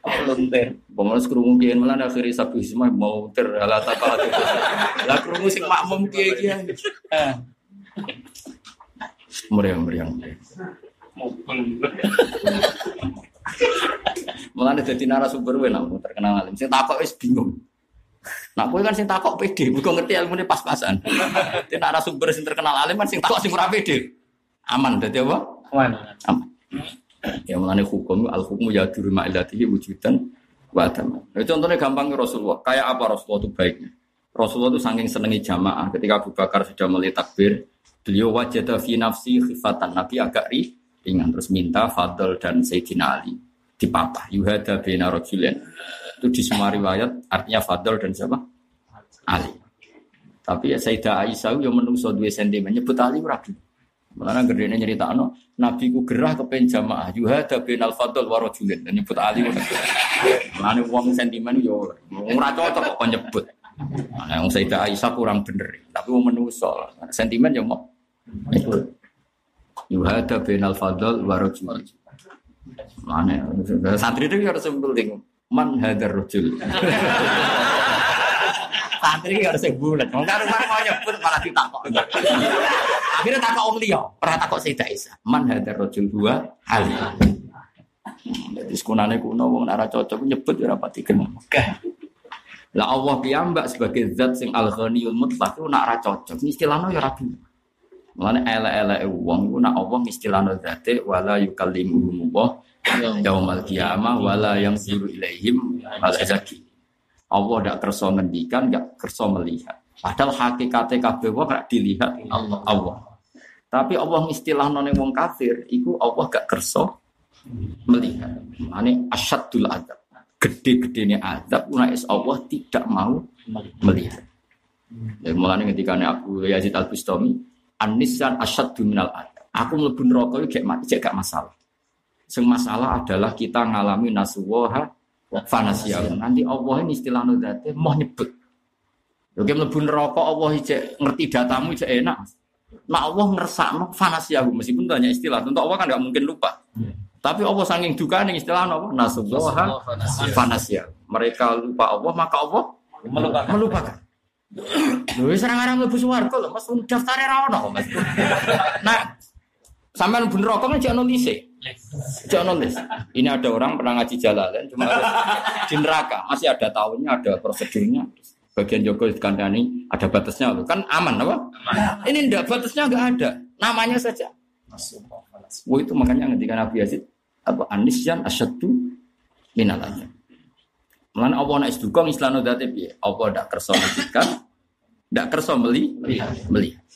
Luntir. Pemenang kerungu kiai malah akhirnya sabu semua mau ter alat apa Lah kerungu sing makmum kiai kiai. Meriang meriang. Mobil. Malah ada jadi narasumber gue namun terkenal alim. Sing takok wis bingung. Nah, kowe kan sing takok pede, bukan ngerti ilmune pas-pasan. Di narasumber sing terkenal alim kan sing takok sing ora pede. Aman dadi apa? Mana? Aman. Ya mulane hukum al hukmu ya duru ma'ilatihi wujudan wa. Nah, contohnya gampang Rasulullah. Kayak apa Rasulullah itu baiknya? Rasulullah itu saking senengi jamaah ketika Abu Bakar sudah mulai takbir, beliau wajada fi nafsi khifatan. Nabi agak ri, ringan terus minta Fadl dan Sayyidina Ali dipatah. Yuhada bina rajulain. Itu di semua riwayat artinya Fadl dan siapa? Ali. Tapi ya Sayyidah Aisyah yang menungso dua sentimen nyebut Ali ragu. Mana gedene nyerita no, Nabi ku gerah kepen jamaah yuhada binal fadl wa rajulin dan nyebut Ali. Mana uang sentimen yo ora cocok kok nyebut. Nah, yang Sayyidah Aisyah kurang bener, tapi mau menungso sentimen yo mau. Yuhada binal fadl wa rajulin. Mana santri itu harus penting. man hadar rojul. Santri harus bulat. Mau karo mau nyebut malah ditakok. Akhirnya takok wong liya, ora takok Sayyidah Aisyah. Man hadar rojul dua ali. Jadi sekunane kuno wong ora cocok nyebut ya rapati kenal. Lah Allah piyambak sebagai zat sing al ghaniyul mutlaq itu nak ora cocok. Istilahnya ya rabi. Mulane elek-eleke wong iku nak Allah istilahno zate wala yukallimuhum Allah yaumal qiyamah wala yang siru ilaihim wala zaki. Allah tidak kerso ngendikan, nggak kerso melihat. Padahal hakikatnya kabeh wong gak dilihat Allah. Allah. Tapi Allah istilah none wong kafir, iku Allah gak kerso melihat. Mane asyadul adab. Gede-gedenya adab, unais Allah tidak mau melihat. Dan mulanya ketika Abu Yazid Al Bustami, Anisan asyaddu minal adab. Aku mlebu neraka iki gak gak masalah. Sing masalah adalah kita ngalami nasuwaha fanasiyah. Nanti Allah ini istilah nudate mau nyebut. Oke mlebu neraka Allah ijek ngerti datamu ijek enak. Nah Allah ngersakno fanasiyah meskipun banyak istilah. Tentu Allah kan nggak mungkin lupa. Tapi Allah saking duka nih istilah apa? Nasuwaha fanasiyah. Mereka lupa Allah maka Allah Melupakan. melupakan. Lho wis ora ngarang mlebu swarga lho, Mas daftare ra ono, Mas. Nah, sampean mlebu neraka kan jek ono lise. Jangan nulis. Ini ada orang pernah ngaji jalalan, cuma harus di neraka. Masih ada tahunnya, ada prosedurnya. Bagian Joko dikandani ada batasnya loh. Kan aman apa? Ini enggak batasnya enggak ada. Namanya saja. Wah itu makanya ketika Nabi Yazid apa anisyan asyadu minal aja. Mulan Allah nak isdukong islam dati piye? Allah ndak kerso ngendikan, ndak kerso meli, melihat.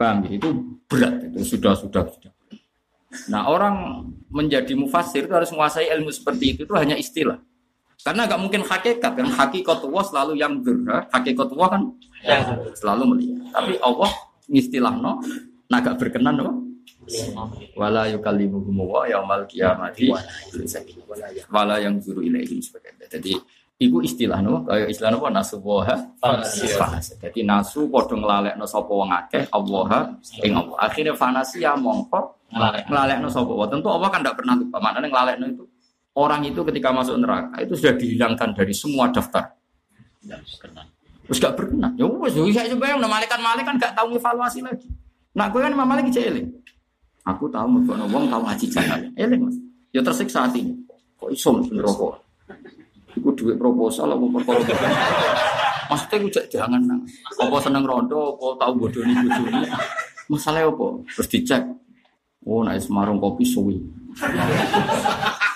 Paham ya? Itu berat itu sudah sudah sudah. Nah orang menjadi mufasir itu harus menguasai ilmu seperti itu itu hanya istilah. Karena nggak mungkin hakikat kan hakikat Allah selalu yang berha, hakikat Allah kan selalu melihat. Tapi Allah istilah no, naga berkenan no. Wala yukallimuhum wa yaumal qiyamati wala yang zuru ilaihim sebagainya. Jadi Iku istilah no, kayak istilah no nasuwaha fanasi. Jadi nasu podo ngelalek no sopo wong akeh, Allah ing Allah. Akhirnya fanasi ya mongko ngelalek no sopo. Tentu Allah kan tidak pernah lupa. Maknanya ngelalek no itu orang itu ketika masuk neraka itu sudah dihilangkan dari semua daftar. Terus gak berkenan. Ya wes, bisa coba yang malaikat malaikat gak tahu evaluasi lagi. Nah, gue kan mama lagi eling. Aku tahu mergo wong tahu ngaji jalan. Eling mas. Ya tersiksa hati. Kok iso mlebu neraka? Iku duit proposal apa perkara. Maksudnya gue jangan nang. Apa seneng rondo, apa tahu bodoh nih bojone. Masalah apa? Terus dicek. Oh, naik semarung kopi suwi.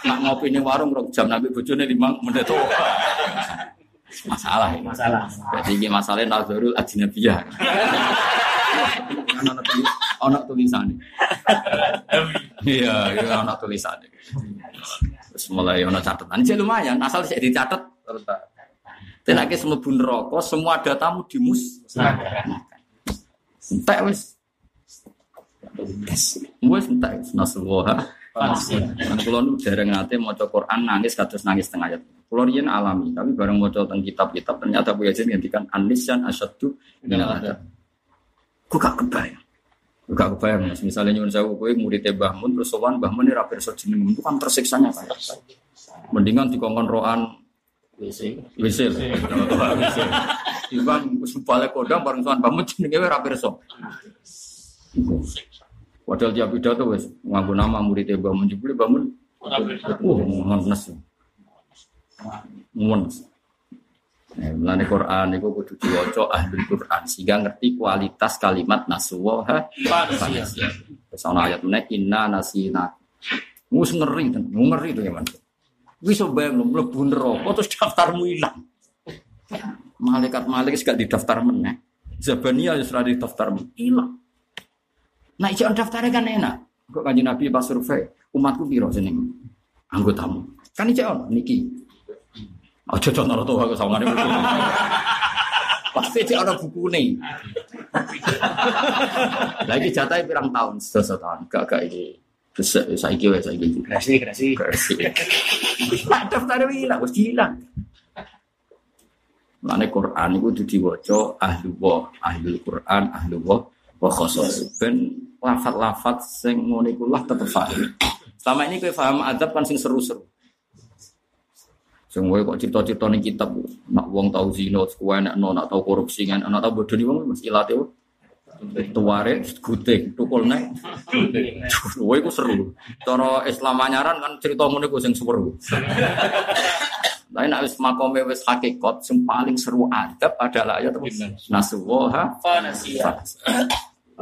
Nak ngopi nih warung rong jam nabi bojone lima menit tuh. Masalah ya. Masalah. Jadi ini masalahnya nazarul ajnabiyah. Ono tulis, ono tulisannya. Iya, iya ono tulisannya. Terus mulai ono catatan, jadi lumayan. Asal saya dicatat. Dan akhirnya semua bun rokok, semua datamu dimus. Entek wis. Wis entek Nasrullah. Kan kula nu dereng nate maca Quran nangis kados nangis tengah ayat. Kula riyen alami, tapi bareng maca teng kitab-kitab ternyata Bu Yazid ngendikan anisyan asyaddu minal adab. Kok gak kebayang. Kok gak kebayang Mas. Misalnya nyuwun sewu kowe murid Mbah Mun terus sowan Mbah Mun ora pirsa jeneng itu kan tersiksanya kayak apa. Mendingan dikongkon roan WC. Wisil. Timbang wis balik kodam bareng sowan Mbah Mun jenenge ora pirsa. Padahal dia pidato wis nganggo nama murid Mbah jebule Mbah Mun. Wah, ngenes. Ngenes. Nah, Mulane Quran itu kudu diwaca ahli Quran sehingga ngerti kualitas kalimat nasuwaha fanasiyah. Terus ana ayat meneh inna nasina. Wis ngeri ten, ngeri tuh ya man. Wis bayang lu mlebu neraka terus daftarmu ilang. Malaikat malaikat gak didaftar meneh. Zabania wis ora didaftar ilang. Nah, ijak daftarnya kan enak. Kok kanji Nabi pas survei, umatku piro jeneng anggotamu. Kan ijak ono niki. Aja contoh tuh aku sama buku. Pasti ijak ono buku nih. Lagi jatah pirang tahun, sedasa tahun. Gak gak ini. Terus saiki wae saiki. Gerasi, gerasi. Nah, daftarnya hilang, wis hilang. Lane Quran itu diwaca ahli wa, ahli Quran, ahli wa wa khusus. Ben lafat-lafat sing ngono iku lah tetep paham. Selama ini kowe paham adab kan sing seru-seru. Sing wae kok cerita-cerita ning kitab nak wong tau zina, kuwi enak no, nak tau korupsi kan, anak tau bodoni wong mesti ilate. Tuare guting, tukul nek. Wae ku seru. Cara Islam anyaran kan cerita ngono ku sing seru. Tapi nak wis makome wis hakikat sing paling seru adab adalah ayat terus nasuha Fanasia.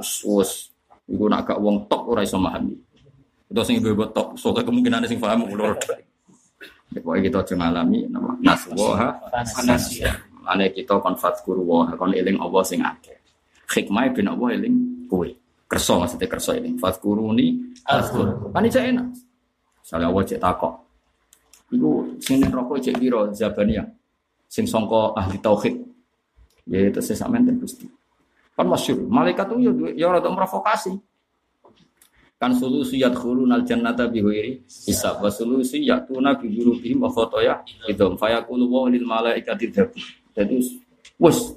Wes iku nak gak wong tok ora iso memahami. Itu sing ibu tok, soalnya kemungkinan sing paham ulur. Pokoknya kita aja ngalami nama Fanasia. Ane kita kon fatkuru wa kon eling Allah sing akeh. Hikmah bin Allah eling kowe. Kerso maksudnya kerso eling. Fatkuruni azkur. Kan enak. Misalnya Allah cek takok. Iku sing rokok cek piro Zabaniyah. Sing sangka ahli tauhid. Ya itu saya sampean Gusti. Kan masyhur. Malaikat tuh ya ya rada provokasi. Kan solusi yadkhuluna al-jannata bi ghairi hisab wa solusi yatuna bi dzunubihim wa khataya idhum fayaqulu wa lil malaikati dhabu. Jadi wes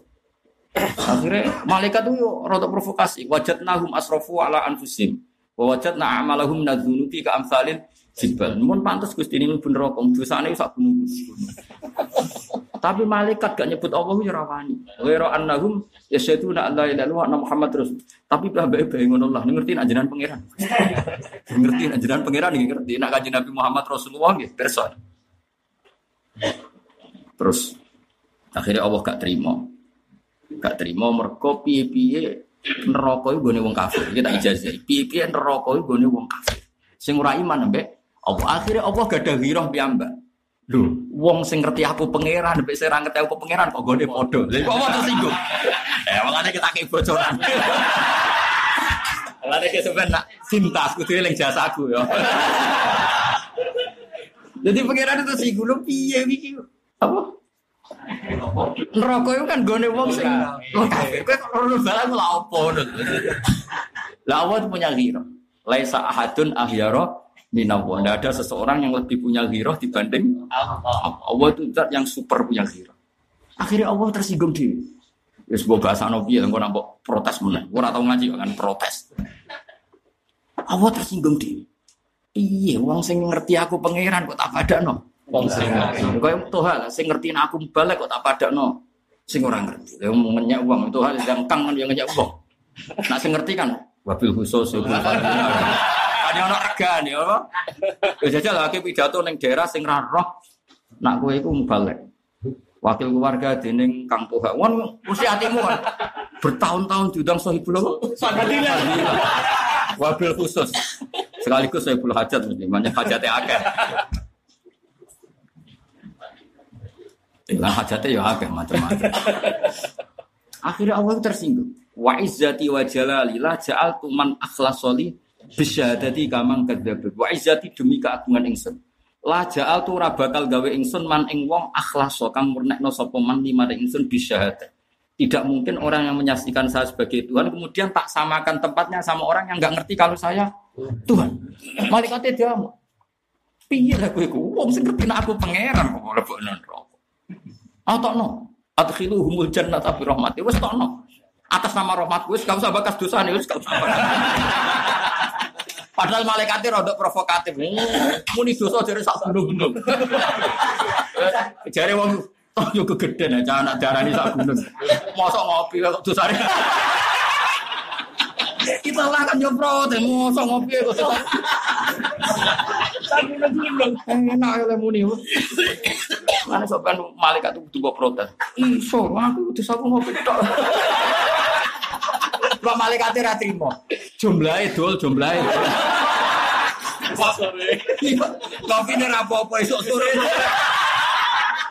akhirnya malaikat itu yo rada provokasi wajadnahum asrafu ala anfusihim wa wajadna a'malahum nadzunubi ka amsalin jibal. Mun pantes Gusti ini mlebu neraka dosane sak gunung tapi malaikat gak nyebut Allah ya rawani ghairu annahum yasyaduna alla ilaha illallah muhammad rasul. Tapi bae-bae ngono lah. Ngerti nak jenengan pangeran? Ngerti nak jenengan pangeran ngerti. Nak kanjeng Nabi Muhammad Rasulullah nggih pirsa? Terus akhirnya Allah gak terima. Gak terima mergo piye-piye neraka iku gone wong kafir. Iki tak ijazah. Piye-piye neraka iku gone wong kafir. Sing ora iman mbek Allah akhirnya Allah gak ada wirah piyambak lho wong sing ngerti aku pangeran mbek sing ngerti aku pangeran kok gone padha lha kok Allah tersinggung eh makanya kita kayak bocoran Lalu dia sebenarnya nak cinta, kudu eling jasa aku ya. Jadi pangeran itu sih gue piye iki apa? Neraka itu kan gone wong sing wong kafir. Kowe kok ora balang lha opo ngono. Lah Allah punya ghirah. Laisa ahadun ahyara minallah. Tidak ada seseorang yang lebih punya ghirah dibanding Allah. Allah itu zat yang super punya ghirah. Akhirnya Allah tersinggung diri. Wis mbok bahasano piye engko nambok protes meneh. Ora tau ngaji kan protes. Allah tersinggung diri. Iya, wong sing ngerti aku pangeran kok tak padakno. Wong sing ngerti. Kaya Tuhan sing ngerti aku balik kok tak padakno. Sing ora ngerti. Lah mau ngenyek wong Tuhan yang kang kan yang ngenyek wong. Nah sing ngerti kan wabil khusus ya Kan ono regane apa? Ya jajal lagi pidato ning daerah sing ra roh nak kowe iku balik. Wakil keluarga dening Kang Tuhan. Wong mesti hatimu kan bertahun-tahun diundang sohibul apa? Fadilah. Wabil khusus. Sekaligus puluh hajat mesti, banyak hajatnya akeh. Lah hajatnya ya akeh macam-macam. Akhirnya Allah tersinggung. Wa izzati wa jalali la ja'altu man akhlasoli bisyahadati kamang kadzdzab. Wa izzati demi keagungan ingsun. La ja'altu ora bakal gawe ingsun man ing wong akhlaso kang murnekno sapa man lima ingsun bisyahadat. Tidak mungkin orang yang menyaksikan saya sebagai Tuhan kemudian tak samakan tempatnya sama orang yang nggak ngerti kalau saya Tuhan. Malaikatnya dia mau. Piye lah kowe ku wong sing ngerti aku pangeran kok lebokno neraka. Atokno. Adkhiluhumul jannata bi rahmati. Wis tokno. Atas nama rahmat wis gak usah bakas dosane wis gak usah. Padahal malaikatnya rodok provokatif. Muni dosa jare sak gunung-gunung. Jare wong oh yo kegeden aja anak darani sak gunung. Mosok ngopi kok dosane. Kita lah kan yo protes, mosok ngopi kok dosane. Enak ya muni. Mana sopan malaikat itu butuh protes. Iso, aku dosa aku ngopi tok. Lah malaikate ra trimo. Jumlahe dol, jumlahe. Iya, Kopi ini apa-apa esok sore.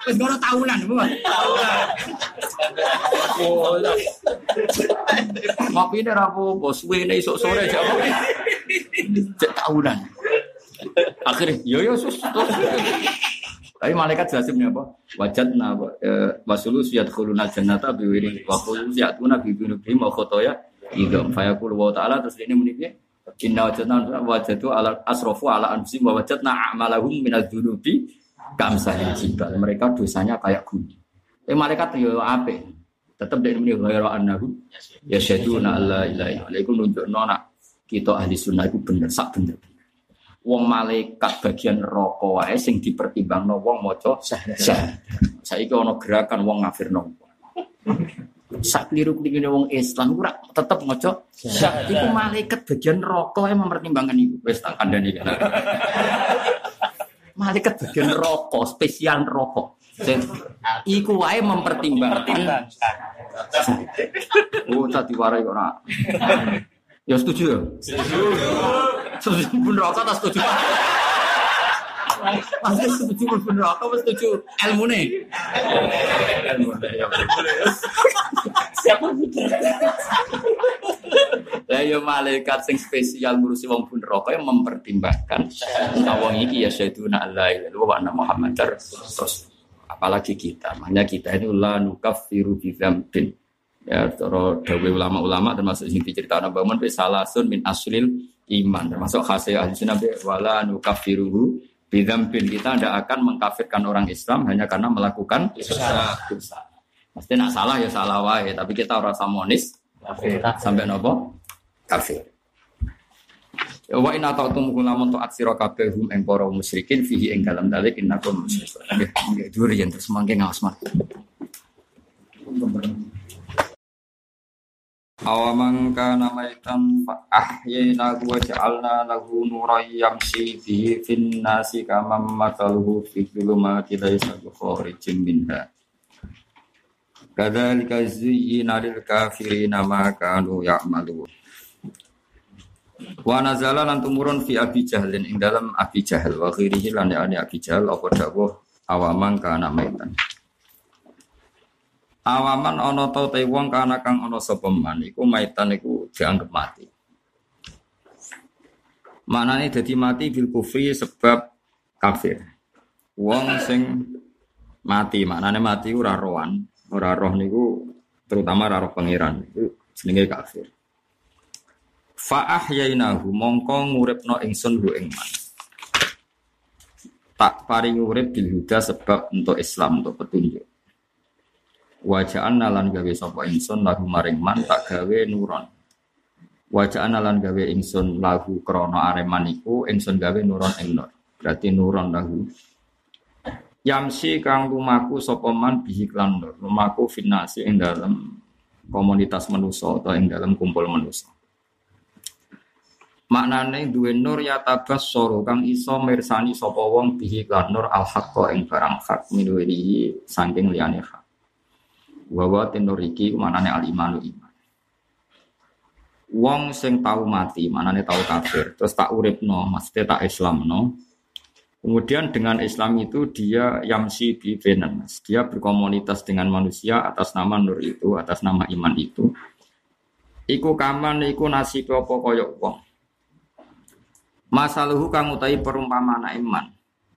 Wis ngono tahunan, Bu. Tahunan. Oh. Kopi ini apa-apa, suwene esok sore aja apa. Cek tahunan. Akhirnya, yo yo sus. Tapi malaikat jelasin apa? Wajat na wasulu siyat khuluna jannata biwiri wa khulu siyatuna bibinubihim wa khotoya idam fayaqul wa ta'ala terus ini menipnya Inna wajadna wajadu ala asrofu ala anfusim wa wajadna a'malahum minadz dzunubi kamsalil jibal. Mereka dosanya kayak gunung. Eh malaikat yo ape. Tetap dari ini ghairu annahu yasyaduna alla ilaha illa iku nunjukno nak kita ahli sunnah iku bener sak bener. wong malaikat bagian rokok wae sing dipertimbangno wong maca syahadat. Saiki ana gerakan wong ngafirno. Sak liru kene wong Islam ora tetep maca syahadat. Iku malaikat bagian rokok yang mempertimbangkan iku. Wis tak kandhani kan. malaikat bagian rokok, spesial rokok. Iku wae mempertimbangkan. Oh, tadi warai ora. Ya setuju ya? Setuju pun rokok tak setuju. Masih setuju pun rokok, mas setuju ilmu nih. Ilmu ya. Siapa betul? Lah ya malaikat sing spesial ngurusi wong pun rokok yang mempertimbangkan nah wong iki ya syaituna la ilaha illallah wa anna muhammadar rasul. Apalagi kita, makanya kita ini la nukaffiru bi dzambin. Ya, cara dawe ulama-ulama termasuk sing diceritakan bangun pe salasun min aslil iman termasuk khasih ahli sunnah wala nukaffiruhu bi dzambin. Kita tidak akan mengkafirkan orang Islam hanya karena melakukan dosa. Mesti nak salah ya salah wae, tapi kita ora samonis sampai nopo kafir. Wa inna ta'tum kulamun ta'at sira kabeh hum ing para musyrikin fihi ing dalem dalik innakum musyrikun. Nggih, nggih durian terus mangke ngaos mas. Awamang kana maitan fa ahyayna wa ja'alna lahu nuran yamshi bihi fin nasi kama mathaluhu fi dhulumati laysa bi minha. Kadzalika zuyyina lil kafirina ma kanu ya'malun. Wa nazala lan tumurun fi Abi Jahlin ing dalam Abi Jahal wa ghirihi lan yani Abi Jahal apa dawuh awaman kana maitan. Awaman ana ta te wong kana kang ana sapa man iku maitan iku dianggap mati. Manane dadi mati bil kufri sebab kafir. Wong sing mati, maknane mati ora rohan, ora roh niku terutama ora roh pangeran itu jenenge kafir. Fa ahyainahu mongko nguripno ingsun hu ing man. Tak paring urip bil huda sebab untuk Islam untuk petunjuk. Wajaan nalan gawe sapa ingsun lahu maring man tak gawe nuron. Wajaan nalan gawe ingsun lahu krana areman iku ingsun gawe nuron ing. Berarti nuron lahu. Yamsi kang lumaku sapa man bihi klan nur. Lumaku finasi ing dalam komunitas manusa atau ing dalam kumpul manusa. Maknane duwe nur ya tabas soro kang iso mirsani sapa wong bihi lan nur al haqqa ing barang hak saking liyane hak. Wa wa tenur iki ku maknane al imanu iman. Wong sing tau mati, maknane tau kafir, terus tak uripno, maksudnya tak Islamno. Kemudian dengan Islam itu dia yamsi benan, dia berkomunitas dengan manusia atas nama nur itu, atas nama iman itu. Iku kaman iku nasib apa koyok wong. Masaluhu kang utahi perumpamaan iman.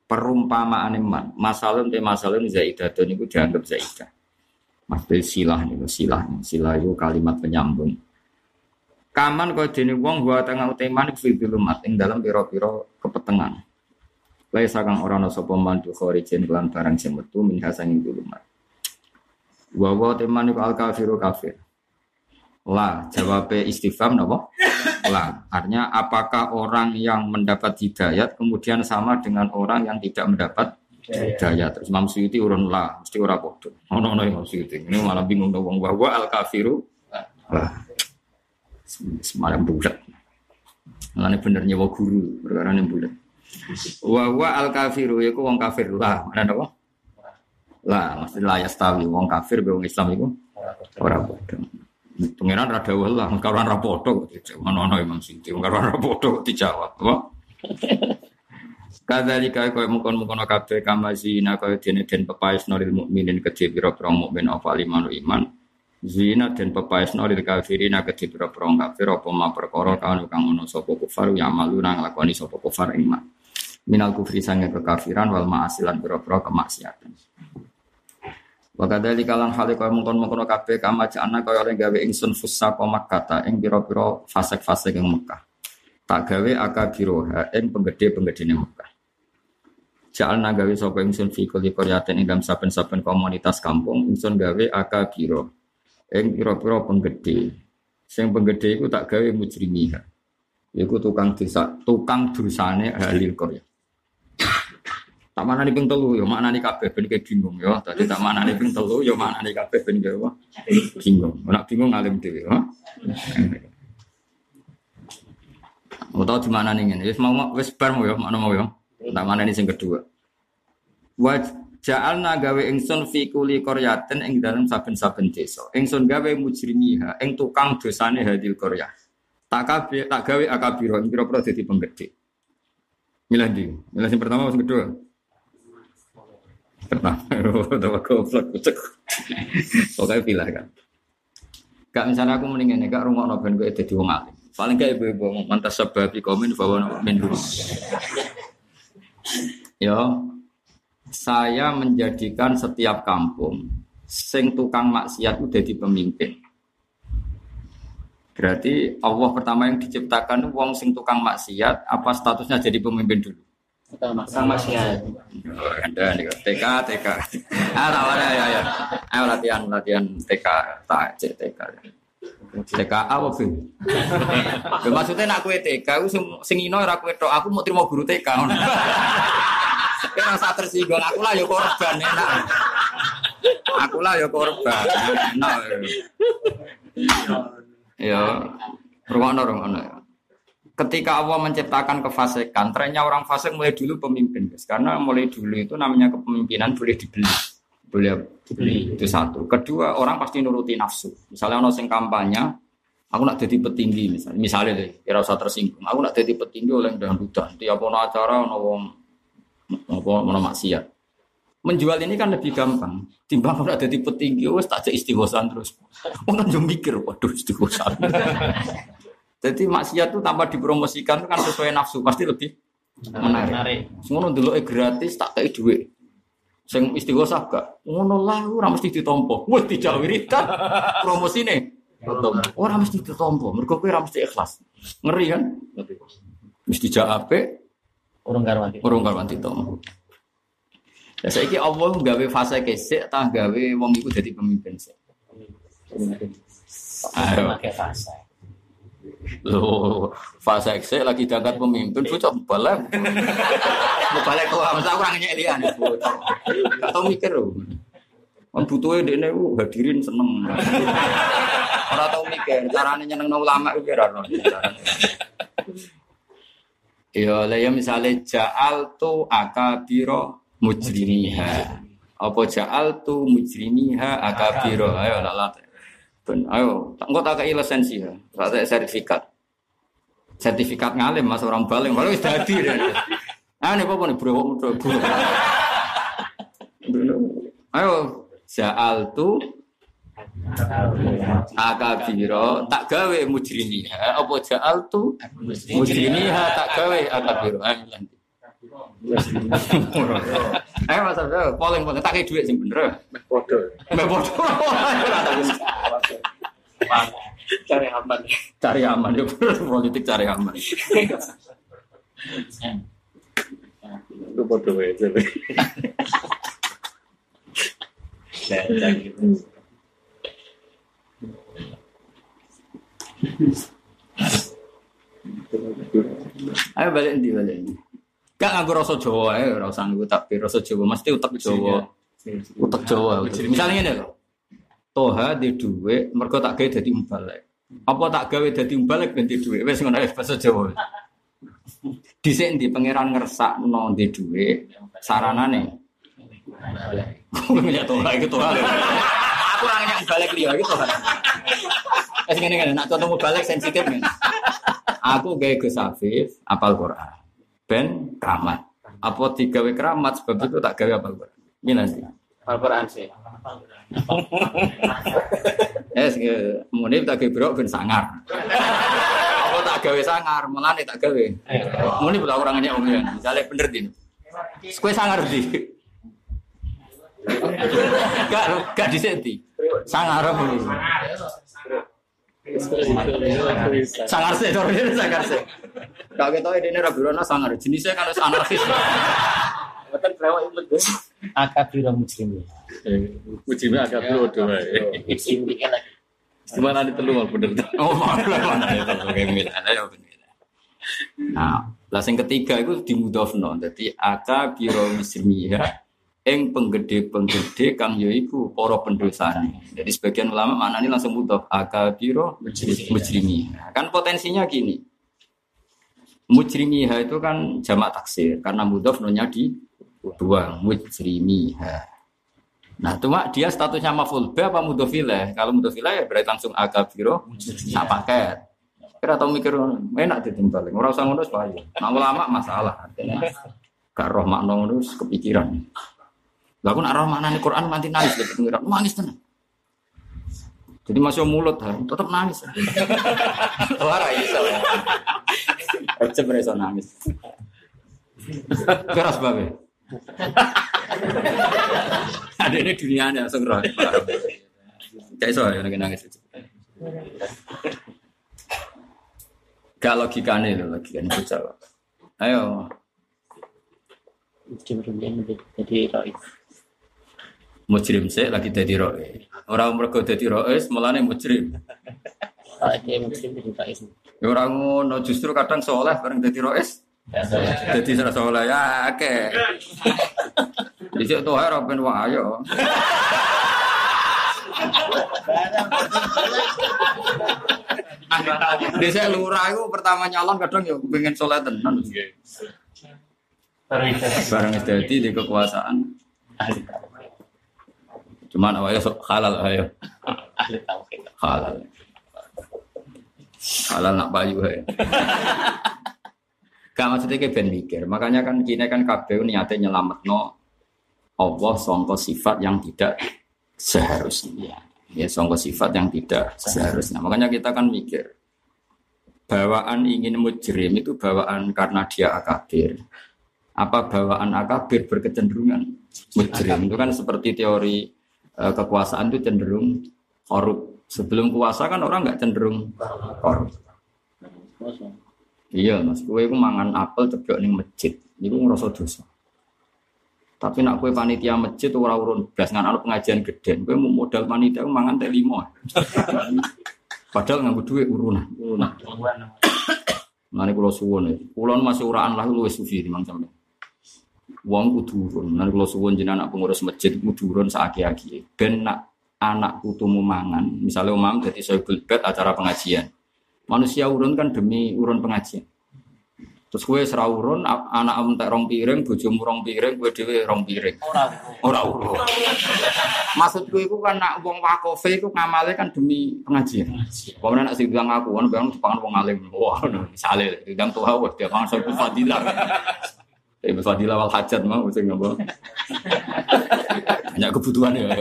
Perumpamaan iman. Masalun te masalun zaidatun iku dianggap zaidah. Maksudnya silah niku silah. Silah itu kalimat penyambung. Kaman kau dene wong gua tengah uteman fi ing dalam piro-piro kepetengan. Laisa kang ora ana sapa man tu kharijin kelan barang sing metu min hasanging dulumat. Wa wa teman al kafiru kafir. La, jawabnya istifham napa? La. Artinya apakah orang yang mendapat hidayat kemudian sama dengan orang yang tidak mendapat hidayat? Terus Imam Suyuti urun la, mesti ora padha. Ono ono Imam Suyuti. Ini malah bingung dong wong bahwa al kafiru la. Semalam bulat. Mulane bener nyewa guru perkara ne bulat. Wa wa al kafiru yaiku wong kafir lah. Mana napa? Lah, mesti la yastawi wong kafir be wong Islam iku ora padha. Pengiran rada lah, karuan rapodo kok dijawab. Mana ana Imam Siti, karuan rapodo kok dijawab. Apa? Kadzalika kaya mungkon-mungkon kabeh kama zina kaya dene den pepaes nolil mukminin kedhe pira-pira mukmin apa limanu iman. Zina den pepaes nolil kafirin kedhe pira-pira kafir apa ma perkara kang kang ono sapa kufar ya malu nang lakoni sapa kufar iman. Minal kufri sange kekafiran wal ma'asilan pira-pira kemaksiatan. Wakadali kalan hale kaya mungkon-mungkon kabeh kama jana kaya oleh gawe ingsun fusa komak kata ing pira-pira fasek-fasek ing Mekah. Tak gawe akabiroha ing penggede-penggedene Mekah. Jalna gawe sapa ingsun fi kulli qaryatin ing dalam saben-saben komunitas kampung ingsun gawe akabiro ing pira-pira penggede. Sing penggede iku tak gawe mujrimiha. Iku tukang desa, tukang dosane ahli Korea. Tak mana nih ping telu, yo mana nih kabeh ben kayak bingung yo. Tadi tak mana nih ping telu, yo mana nih kabeh ben apa? Bingung. Nak bingung ngalim dhewe. Mau tahu di mana nih ini? Wis mau wis bar mau yo, mana mau yo. Tak mana nih sing kedua. Wa ja'alna gawe ingsun fi kuli qaryatin ing saben-saben desa. Ingsun gawe mujrimiha ing tukang dosane hadil qaryah. Tak tak gawe akabiro ing pira-pira penggede. Milih di, milih yang pertama yang kedua. Pertama, tahu goblok cek. Pokoknya pilih kan. Gak misalnya aku mendingin gak rumah noben gue jadi wong alim. Paling gak ibu-ibu mantas sebabi komen bahwa min dulu. Ya, saya menjadikan setiap kampung sing tukang maksiat udah di pemimpin. Berarti Allah pertama yang diciptakan wong sing tukang maksiat apa statusnya jadi pemimpin dulu? Sama sih ya. Anda nih TK TK. Ah tahu ada ya ya. Ayo latihan latihan TK tak cek TK. TK apa sih? Ya, maksudnya nak kue TK, aku sing sing ino kue tok, aku mau terima guru TK. Kira rasa tersinggung, aku lah ya korban enak. Aku lah ya korban. Enak. Ya, rungono rungono. Ketika Allah menciptakan kefasikan, trennya orang fasik mulai dulu pemimpin, guys. Karena mulai dulu itu namanya kepemimpinan boleh dibeli, boleh dibeli itu satu. Kedua, orang pasti nuruti nafsu. Misalnya ono sing kampanye, aku nak jadi petinggi misalnya, misalnya deh, kira usah tersinggung. Aku nak jadi petinggi oleh dangdutan. Tiap ono acara ono wong apa ono maksiat. Menjual ini kan lebih gampang. Timbang kalau jadi petinggi, wes tak istighosan terus. Orang kan mikir, waduh istighosan. Jadi maksiat itu tanpa dipromosikan itu kan sesuai nafsu pasti lebih menarik. Menarik. Ngono dulu gratis tak kayak duit. Sing istighosah gak? Ngono lah ora mesti ditompo. Wes dijak wiridan promosine. Ora mesti ditompo, mergo kowe ora mesti ikhlas. Ngeri kan? Mesti dijak apik, Urung karwati. urung karuan ditompo. Ya saiki Allah gawe fase kesik tah gawe wong iku dadi pemimpin sik. Ayo. Fase. Loh, fase eksik lagi diangkat pemimpin, bocah balik. Mau balik ke masa aku orangnya lian. Gak tau mikir loh. Kan butuhnya dia ini hadirin seneng. Orang tau mikir, caranya nyeneng ulama itu kira Ya, ya misalnya ja'al tu akabiro mujrimiha. Apa ja'al tu mujrimiha akabiro. Ayo, lah. Ben, ayo, engkau tak kei lisensi ya, tak sertifikat. Sertifikat ngalim mas orang baling, baling wis dadi deh. Ah nih apa nih bro, bro, bro. Ayo, ja'al tu akabiro tak gawe mujrimiha apa ja'al tu mujrimiha tak gawe akabiro. Ayo Ayo mas Abdul, polling polling tak kayak duit sih bener. Bodoh. Mbak bodoh. Cari aman. cari aman ya bener politik cari aman aja. Nah, gitu. ayo balik di balik di gak nganggo rasa Jawa ya ora usah nganggo tapi rasa Jawa. Mesti utek Jawa. utek Jawa misalnya ini loh Toha di duwe mergo tak gawe dadi mbalek apa tak gawe dadi mbalek ben di duwe wis ngono bahasa Jawa. Dhisik ndi pangeran ngersakno di duwe saranane. Ya Toha itu Toha aku ora nyak balik liya iki Toha. Wes ngene ngene, nak contoh balik sensitif. Aku gawe Gus Afif apal Quran. Ben keramat. Apa digawe keramat sebab itu tak gawe apal Quran. Ini nanti. Al-Quran sih. Eh, muni tak gawe brok ben sangar. Apa tak gawe sangar, melane tak gawe. Muni pula orang ini omongan. Misalnya bener din. Kue sangar di. Gak gak disenti. Sangar apa ini? Sangar sih, dorongnya sangar sih. Gak kita ini Rabirona sangar. Jenisnya kan harus anarkis. Betul kelewat itu. Akabiro muslimin. Ujime agak bodoh wae. Muslimin kan lagi. Gimana di telu mal bener. Oh, mana mana itu? Oke, mil. Ada ya bener. Nah, lah sing ketiga itu dimudhofno. Dadi aka biro muslimiha ing penggede-penggede kang yaiku para pendosane. Jadi sebagian ulama maknanya langsung mudhof aka biro mujrimiha. Kan potensinya gini. Mujrimiha itu kan jamak taksir karena mudhof nonya di dua mujrimiha. Nah, cuma dia statusnya maful B apa mudhofilah? Kalau mudhofilah ya berarti langsung agabiro sak paket. Kira tau mikir enak ditimbal. Ora usah ngono wae. Nah, ulama masalah. Artinya gak roh makna kepikiran. Lah aku nak roh maknane Quran nganti nangis lho pengiran. Nangis tenan. Jadi masih mulut tetap nangis. Ora iso. Aja iso nangis. Keras babe. Ada ini dunia nih langsung roh. Kayak so ya nangis. Gak logikanya loh logikanya bocah. Ayo. Jadi Rois. Mujrim sih lagi jadi roe. Orang mereka jadi roe, mulane mujrim. Rois. Ya orang ngono justru kadang soleh bareng jadi roe. Jadi serah soleh ya oke. Jadi tuh harap ben wah ayo. Di saya lurah itu pertama nyalon kadang ya pengen soleh tenan. Barang jadi di kekuasaan. Cuman awalnya sok halal ayo. Ahli tauhid. Halal. Halal nak bayu ayo. Gak maksudnya kayak ben mikir. Makanya kan kini kan KPU niatnya nyelamet no Allah songko sifat yang tidak seharusnya. Ya songko sifat yang tidak seharusnya. Makanya kita kan mikir. Bawaan ingin mujrim itu bawaan karena dia akabir. Apa bawaan akabir berkecenderungan mujrim itu kan seperti teori eh, kekuasaan itu cenderung korup. Sebelum kuasa kan orang nggak cenderung korup. Iya mas, kue itu mangan apel ceblok ning masjid, itu ngerasa dosa. Tapi nak kue panitia masjid ora urun blas ngan ana pengajian gede, kue mau modal panitia ku mangan teh lima. Padahal nganggo duit urunan, urunan. Nanti kulo suwon ya, kulo masih uraan lah luwes sufi di mang sampe. Wong kudu urun, nanti kulo suwon jenengan anak pengurus masjid kudu urun saaki-aki. Ben nak anak putumu mangan, misalnya umam jadi soibul bed acara pengajian. Manusia urun kan demi urun pengajian. Terus gue serah urun, a- anak em tak rong piring, bojomu rong piring, gue dewe rong piring. Ora urun. Maksud gue itu kan nak wong wakofe itu ngamale kan demi pengajian. Pokoknya nak sing bilang aku, kan bilang dipangan wong alim. Wah, misalnya, bilang tuh hawa, dia pangan soal fadilah. Eh, fadilah wal hajat mau, sing ngomong. Banyak kebutuhan ya.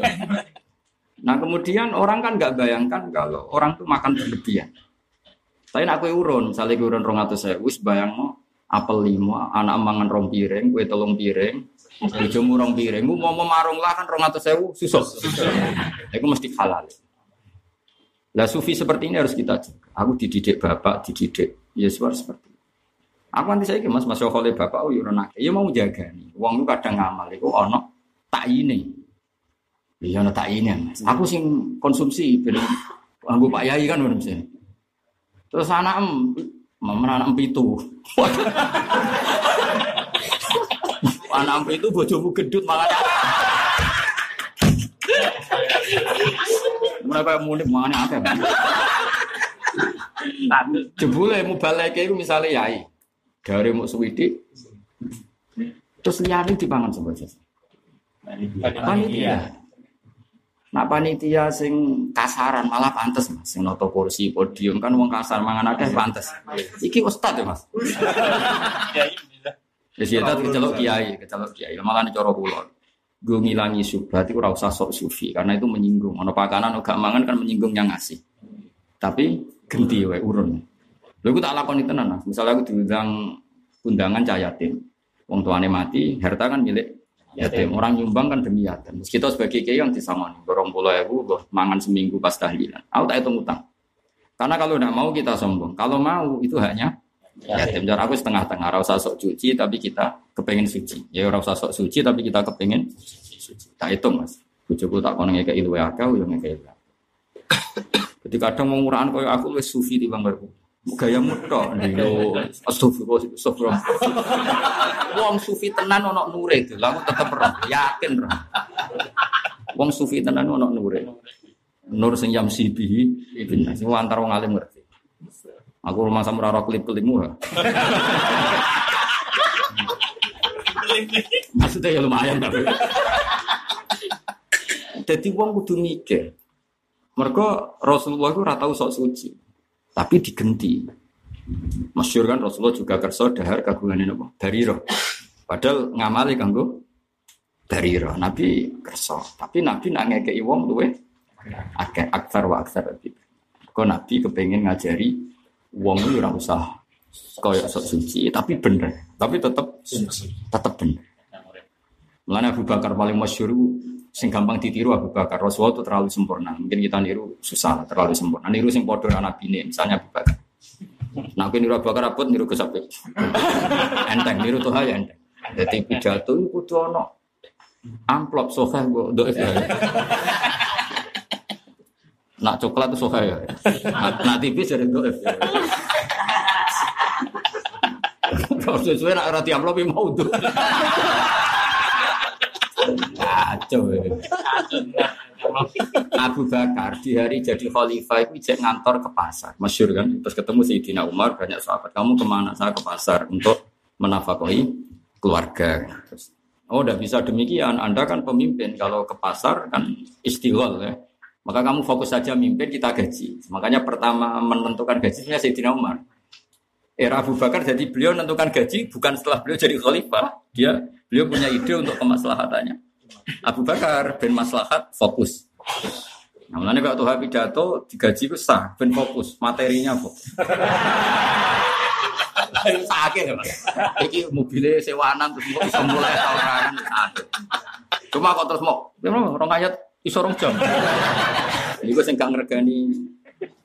Nah kemudian orang kan nggak bayangkan kalau orang tuh makan berlebihan. Tapi nak kue urun, misalnya urun rong atau saya, wis bayang mau apel lima, anak mangan rong piring, kue telung piring, bojomu rong piring, Ku mau memarung lah kan rong atau saya, susuk. Itu mesti halal. Lah sufi seperti ini harus kita jaga. Aku dididik bapak, dididik Yesus seperti. Aku nanti saya mas mas oleh bapak, oh yurun ya mau jaga nih. Uang itu kadang ngamal, itu ono tak ini. Iya ono tak ini mas. Aku sing konsumsi, ben Anggo Pak Yai kan urip sini. Terus anak em, mana anak em pitu. anak em pitu bojomu gendut makanya. Mereka mulik makanya ada. Jebule mubaleke iku misale yai. Dari mau suwidi. Terus liyane dipangan sapa saja. Panitia. Nah panitia sing kasaran malah pantes mas, sing noto kursi podium kan wong kasar mangan akeh pantes. Iki ustad ya mas. Ya sih kecelok kiai, kecelok kiai. Malah nih coro kulon. Gue ngilangi subhat itu usah sok sufi karena itu menyinggung. Ono pakanan gak mangan kan menyinggung yang ngasih. Tapi genti wae urun. Lha iku tak lakoni tenan mas. Misalnya aku diundang undangan cah yatim. Wong tuane mati, harta kan milik yatim. Orang nyumbang kan demi yatim. Terus kita sebagai kiai yang disangoni, borong pulau ibu, mangan seminggu pas tahlilan. Aku tak hitung utang. Karena kalau tidak mau kita sombong. Kalau mau itu haknya yatim. Jadi aku setengah-tengah. Rasa sok cuci tapi kita kepengen suci. Ya rasa sok suci tapi kita kepengen suci. Tak hitung mas. Bujuku tak kono ngekei luwe akeh, yo ngekei. Jadi kadang mau murahan koyo aku wis sufi di bang baru. Gaya muda dino astagfirullah astagfirullah. Wong sufi tenan ono nure itu, lalu tetep roh, yakin roh. Wong sufi tenan ono nure. Nur sing jam sibi, bin sing antar wong alim ngerti. Aku rumah sama rara klip-klipmu. ha. Maksudnya ya lumayan tapi. Jadi wong kudu mikir. Mereka Rasulullah itu ratau sok suci, tapi digenti. Masyur kan Rasulullah juga kerso dahar kagungan ini apa? Dariro. Padahal ngamali kanggo dariro. Nabi kerso, tapi Nabi nak ngekei wong luwe akeh aksar wa lebih. Kok Nabi kepengen ngajari wong itu ora usah koyo sok suci, tapi bener. Tapi tetep tetep bener. Mulanya Abu Bakar paling masyur sing gampang ditiru Abu Bakar. Rasulullah itu terlalu sempurna. Mungkin kita niru susah terlalu sempurna. Niru sing podo anak bini, misalnya Abu Bakar. Nah, aku niru Abu Bakar abot niru Gus Abid. enteng, niru tuh ya enteng. Jadi pidato itu kudu ono amplop sofa gue doif ya. Nak coklat itu sofa ya. Nak, tipis jadi doif ya. Kalau sesuai nak roti amplop ya mau tuh. Kacau ya. Abu Bakar di hari jadi khalifah itu ijek ngantor ke pasar. Masyur kan? Terus ketemu Sayyidina Umar, banyak sahabat. Kamu ke mana? Saya ke pasar untuk menafkahi keluarga. Oh, udah bisa demikian. Anda kan pemimpin. Kalau ke pasar kan istighol ya. Maka kamu fokus saja mimpin, kita gaji. Makanya pertama menentukan gajinya Sayyidina Umar. Era Abu Bakar jadi beliau menentukan gaji bukan setelah beliau jadi khalifah. Dia beliau punya ide untuk kemaslahatannya. Abu Bakar ben maslahat fokus. Mulanya kalau Tuhan pidato digaji itu sah, ben fokus, materinya fokus. Sakit ya. Iki mobilnya sewaanan terus mau bisa mulai tawaran. Cuma kok terus mau, memang orang ayat iso rong jam. Ini gue sing gak ngregani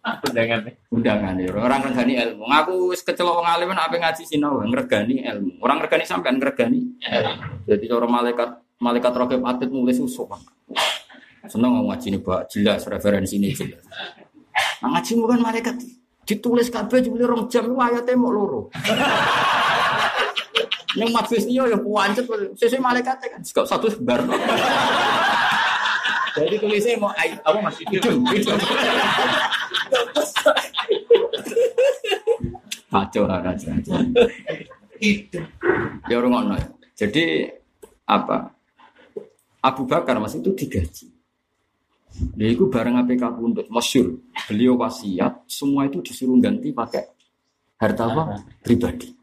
Undangan. undangan ya. Orang ngregani ilmu. Ngaku kecelok wong alim apa ngaji sinau, ngregani ilmu. Orang ngregani sampean ngregani. Jadi orang malaikat malaikat rokib atlet mulai susuk. Seneng ngaji ini pak jelas referensi ini jelas. Nah, ngaji bukan malaikat ditulis kabeh jumlah rong jam ayatnya mau loro. Yang majlis ini ya puancet, sesuai malaikatnya kan. Satu sebar. Jadi tulisnya mau ai apa masih Hidung, hidung. Kacau aja. Ya orang ngono ya. Jadi apa? Abu Bakar mas itu digaji. Dia itu bareng APK Pundut, masyur. Beliau wasiat, semua itu disuruh ganti pakai harta apa? Pribadi.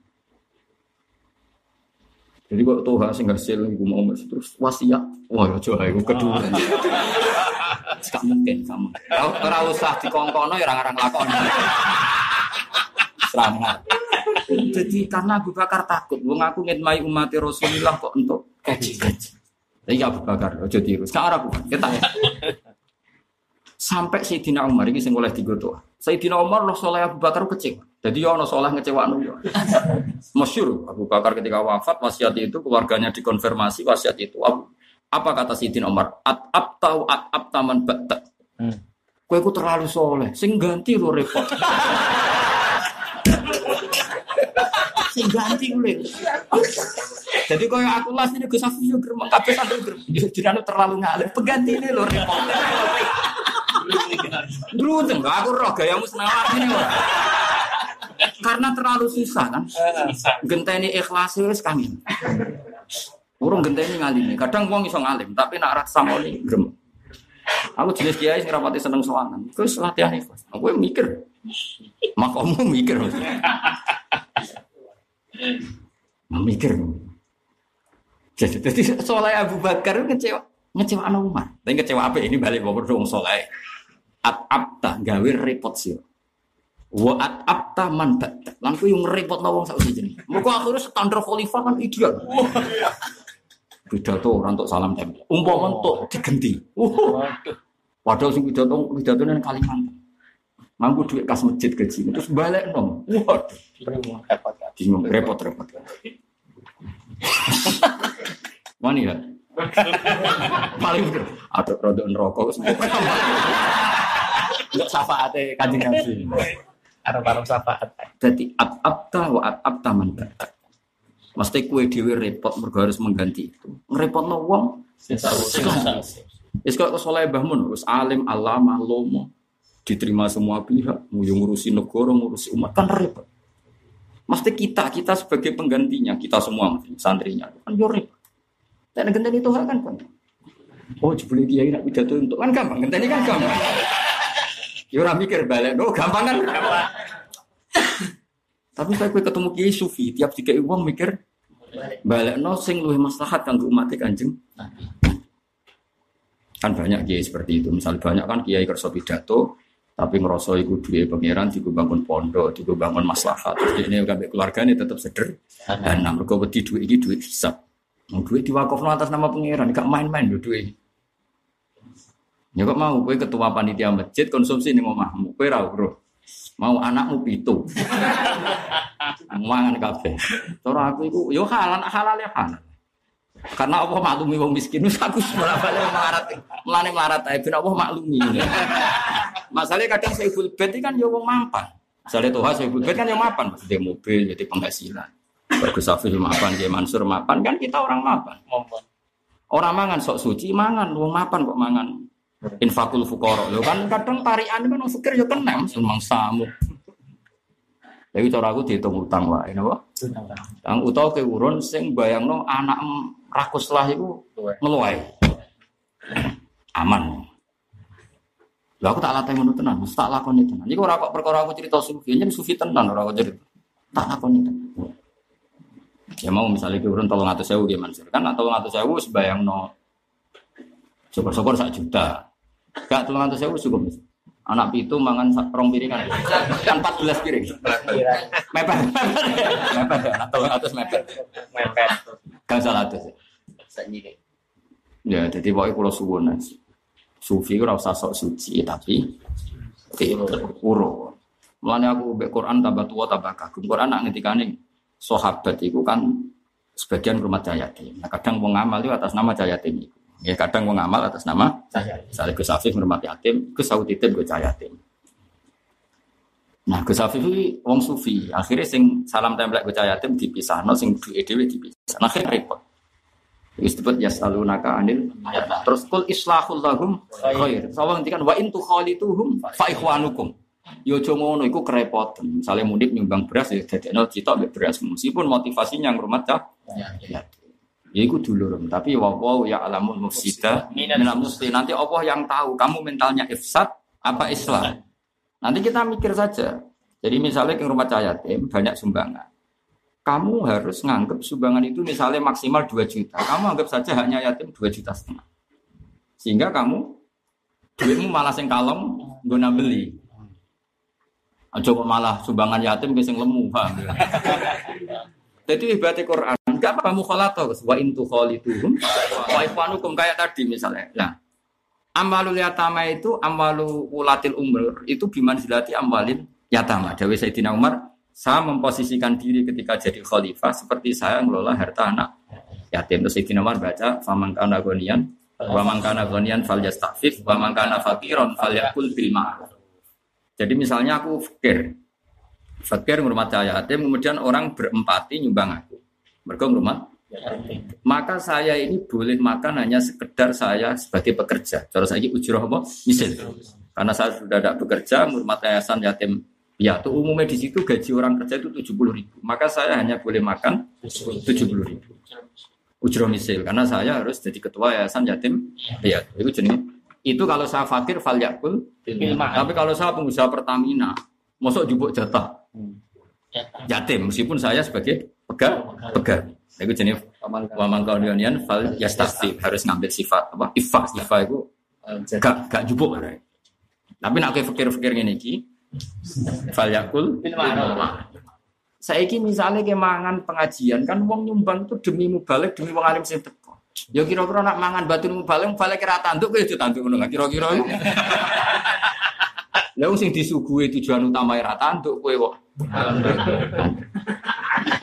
Jadi kok tuh sing hasil iku mau terus wasiat, wah ya coba iku kedua. Gak mungkin kamu. Ora usah dikongkono ya orang-orang lakon. Selamat. Jadi karena Abu Bakar takut, wong aku ngitmai umat Rasulullah kok untuk gaji-gaji. Jadi Abu Bakar, ojo tiru. Sekarang aku, kita ya. Sampai Sayyidina Umar ini sing oleh digoto. Sayyidina Umar loh soleh Abu Bakar kecil. Jadi ya ono soleh ngecewakno ya. Masyur Abu Bakar ketika wafat wasiat itu keluarganya dikonfirmasi wasiat itu. Abu, apa kata Sayyidina Umar? At abta wa at abta man batta. Hmm. Kowe ku terlalu soleh, sing ganti lo repot. sing ganti gue. Jadi kau yang aku las ini Gus Afif yo gremeng kabeh santri gremeng. Jenenge terlalu ngalir. Pengganti ini lo repot. Dulu enggak aku roh gayamu senawar ini. Karena terlalu susah kan. Genteni ikhlas wis kangen. Urung genteni ngalimi. Kadang wong iso ngalim, tapi nak rasa samoni gremeng. Aku jenis kiai sing rapati seneng sowanan. Terus latihan ikhlas. Aku mikir. Makamu mikir maksudnya. Mikir. Jadi, jadi soalnya Abu Bakar ngecewa, ngecewa anak Umar. Tapi ngecewa apa ini balik bawa dong soalnya. At abta gawe repot sih. Wa at abta man. Langku yang repot lawang sak jenis. Muka akhirnya standar khalifah kan ideal. Pidato orang untuk salam tempel. Umpama untuk digenti. Padahal sing pidato pidato nang Kalimantan. Mampu duit kas masjid gaji. Terus balik dong. Waduh. Repot ya. Bingung, repot-repot. Wani ya. Paling bener. Ada produk rokok semua. Enggak syafaate kanjeng Nabi. Arep-arep syafaat. Jadi at abta wa abta man. Mesti kue dhewe repot mergo harus mengganti itu. Ngerepotno wong Wis kok soleh Mbah Mun, wis alim, alama, lomo, diterima semua pihak, mau yang ngurusi negara, ngurusi umat kan repot. Mesti kita, kita sebagai penggantinya, kita semua mesti santrinya kan yo repot. Dan genteni itu kan kan. Oh, jebule kiai nak pidato untuk kan gampang, genteni kan gampang. Yo ora mikir balik, no gampang. Kan. Tapi saya kue ketemu kiai sufi, tiap tiga uang mikir balik no sing luwih maslahat kanggo umat kanjeng. Kan banyak kiai seperti itu. Misal banyak kan kiai kerso pidato tapi ngerasa iku duwe pangeran bangun pondok diku bangun maslahat. Terus ini keluarga ini tetap seder. Dan mergo wedi duit iki duit hisab. Mau duit diwakafno atas nama pangeran gak main-main duit Ya kok mau? Kowe ketua panitia masjid konsumsi ning omahmu. Kowe ra urus mau anakmu pitu. Mangan kabeh. Cara aku iku yo halal halal ya halal. Karena Allah maklumi wong miskin wis aku malah balik melarat. Melane melarat ae ben Allah maklumi. Masalahnya kadang saya bed ini kan yo wong mampan misalnya saya full bed kan yo mapan. Maksudnya mobil jadi penghasilan. Bagus Safi mapan, Kiai Mansur mapan. Kan kita orang mapan. Orang mangan sok suci mangan, wong mapan kok mangan. Infakul fukoro. Lho kan kadang tarian kan wong fikir yo kena samu. Tapi cara aku dihitung utang wae napa? Tang utawa ke urun sing bayangno anak rakus lah iku ngeluai. Aman. Lah aku tak latih ngono tenan, mesti tak lakoni tenan. Iku ora kok perkara aku cerita sufi, yen sufi tenan ora kok cerita. Tak lakoni tenan. Ya mau misalnya ke urun tolong atau sewu gimana sih? Kan tolong atau sewu sebayang no syukur-syukur sak juta. Gak tolong atau sewu cukup. Anak pitu mangan rong piringan. Kan 14 piring. Mepet. Mepet. Tolong atus mepet. Mepet. Gak salah atus. Ya, jadi pokoknya kalau suwun Sufi itu rasa sok suci, tapi uro. Mulanya aku be Quran tambah tua tambah kagum. Quran nak ngetikane sahabat itu kan sebagian rumah jayatim. Nah, kadang wong amal itu atas nama jayatim itu. Ya kadang wong amal atas nama Saya. Gus Afif rumah yatim, Gus Saud Titip Gus Jayatim. Nah, Gus Afif itu wong sufi. Akhirnya sing salam templek Gus Jayatim dipisah, no sing duwe dhewe dipisah. Nah, akhirnya repot. Itu disebut yasalunaka anil terus kul islahul lahum khair. Sawang ngendikan wa in tukhalituhum fa ikhwanukum. Yo aja ngono iku kerepotan. Misalnya mudik nyumbang beras ya dadekno citok mbek beras meskipun motivasinya ngrumat cah. Ya. Ya iku dulur, tapi wa wa ya alamul mufsida minal muslim. Nanti Allah yang tahu kamu mentalnya ifsad apa islam. Nanti kita mikir saja. Jadi misalnya ke rumah yatim banyak sumbangan. Kamu harus nganggap sumbangan itu misalnya maksimal 2 juta. Kamu anggap saja hanya yatim 2 juta setengah. Sehingga kamu duitmu malah sing kalong guna beli. Kok malah sumbangan yatim ke sing lemu, ya? Jadi ibadah Quran enggak apa mukhalato wa in tukhalituhum wa ikhwanukum kayak tadi misalnya. Nah, amalul yatama itu amalu ulatil umur itu bimanzilati amalin yatama. Dewi Sayyidina Umar, saya memposisikan diri ketika jadi khalifah seperti saya ngelola harta anak yatim. Terus Sayyidina Umar baca faman kana gonian wa man kana gonian falyastafif wa man kana faqiran falyakul bil. Jadi misalnya aku fakir, fakir cahaya yatim, kemudian orang berempati nyumbang aku. Mereka ngurmat, maka saya ini boleh makan hanya sekedar saya sebagai pekerja. Cara saya ujroh apa? Misal. Karena saya sudah tidak bekerja, ngurmat yayasan yatim Ya, tuh umumnya di situ gaji orang kerja itu 70 ribu. Maka saya hanya boleh makan 70 ribu. Ujroh misil, karena saya harus jadi ketua yayasan yatim. Ya, itu jenis. Itu kalau saya fakir, fal yakul. Tapi kalau saya pengusaha Pertamina, masuk jubuk jatah yatim, meskipun saya sebagai pegang, pegang. Itu jenis waman kaunian fal yastafif harus ngambil sifat apa? Ifa, ifa itu gak gak jubuk. Tapi nak kayak fakir-fakir ini ki, fal yakul. Saya ini misalnya kayak mangan pengajian kan wong nyumbang itu demi mubalik demi wong alim sing teko. Ya kira-kira nak mangan batu mubalik mubalik kira tanduk itu tanduk ngono kira-kira. Lalu sing disuguhi tujuan utama era tanduk kowe kok.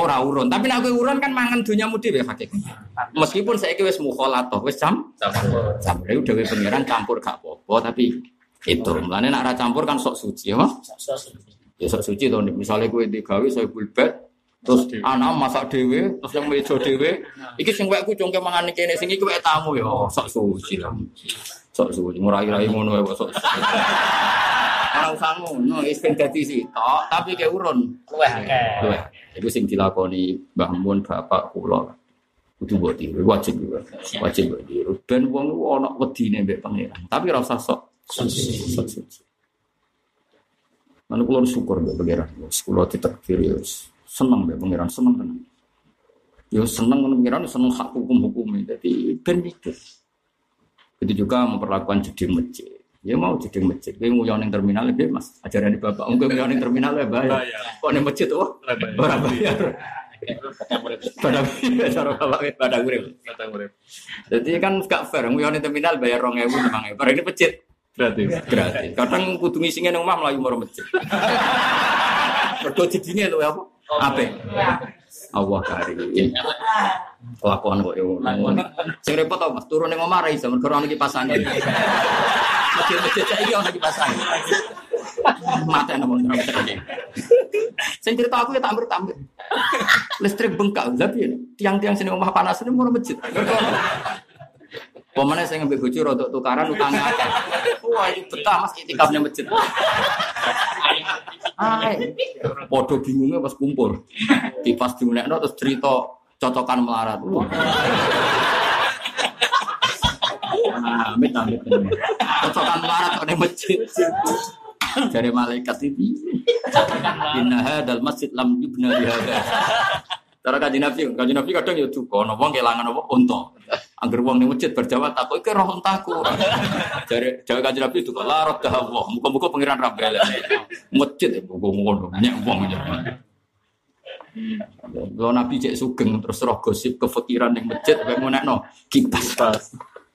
Ora urun, tapi nek kowe urun kan mangan dunyamu dhewe hakik. Meskipun saya wis mukhalato, wis jam? Jam lha dhewe pangeran campur gak apa-apa tapi Itu, mulane nak ra campur kan sok suci, ya. Ya sok suci to, misalnya gue digawe saya bulbet, terus anak masak dewe, terus yang meja dewe, iki sing wekku cungke mangan kene, sing iki wek tamu ya, sok suci lah. Sok suci, ngurai-rai ngono ya kok sok suci. Ora usah ngono, wis ben dadi sitok, tapi ke urun. Luweh akeh. Luwih. Iku sing dilakoni Mbah Mun bapak kula. Kudu mbok tiru, wajib juga. Wajib mbok tiru. Ben wong ku ana wedine mbek pangeran. Tapi ora usah sok. Mana kula syukur mbek pangeran. Kula ditakdir ya wis seneng mbek pangeran, seneng tenan. Ya seneng ngono pangeran, seneng hak hukum-hukum Jadi ben mikir. Itu juga memperlakukan jeding masjid. Ya mau jeding masjid. Kowe nguyon ning terminal ya Mas. Ajaran di Bapak, engko nguyon ning terminal ya bayar. Kok ning masjid oh ora bayar. Pada cara bapak pada urip. Jadi kan gak fair, nguyon ning terminal bayar 2000 5000. Bareng ini masjid Gratis. gratis. Kadang kudu ngisi nang omah mlayu maro masjid. Mergo jedinge lho apa? Ape? Allah karim. Kelakuan kok yo. Sing repot apa Mas? Turun ning omah ra iso mergo ana kipas angin. Masjid-masjid saiki ana kipas angin. Mata wong Sing cerita aku ya tak tampir Listrik bengkak, tapi tiang-tiang sini omah panas ini murah masjid. Pemane saya ngambil bojo rodok tukaran utang akeh. Wah, itu betah Mas itikafnya masjid. Hai. Podo bingungnya pas kumpul. Di pas diunekno terus cerita cocokan melarat. Wah. Nah, amit amit. Cocokan melarat kok di masjid. Dari malaikat itu. Inna hadal masjid lam yubna bihada. Cara kaji nabi, kaji nabi kadang ya ono wong kelangan apa unta. Angger wong ning masjid berjawab takut iki roh untaku. Jare jare kaji nabi itu la rad Allah. Muga-muga pangeran ra. Masjid ya muga ngono, nyek wong ya. Kalau Nabi cek sugeng terus roh gosip kefikiran yang masjid kayak mau nekno kipas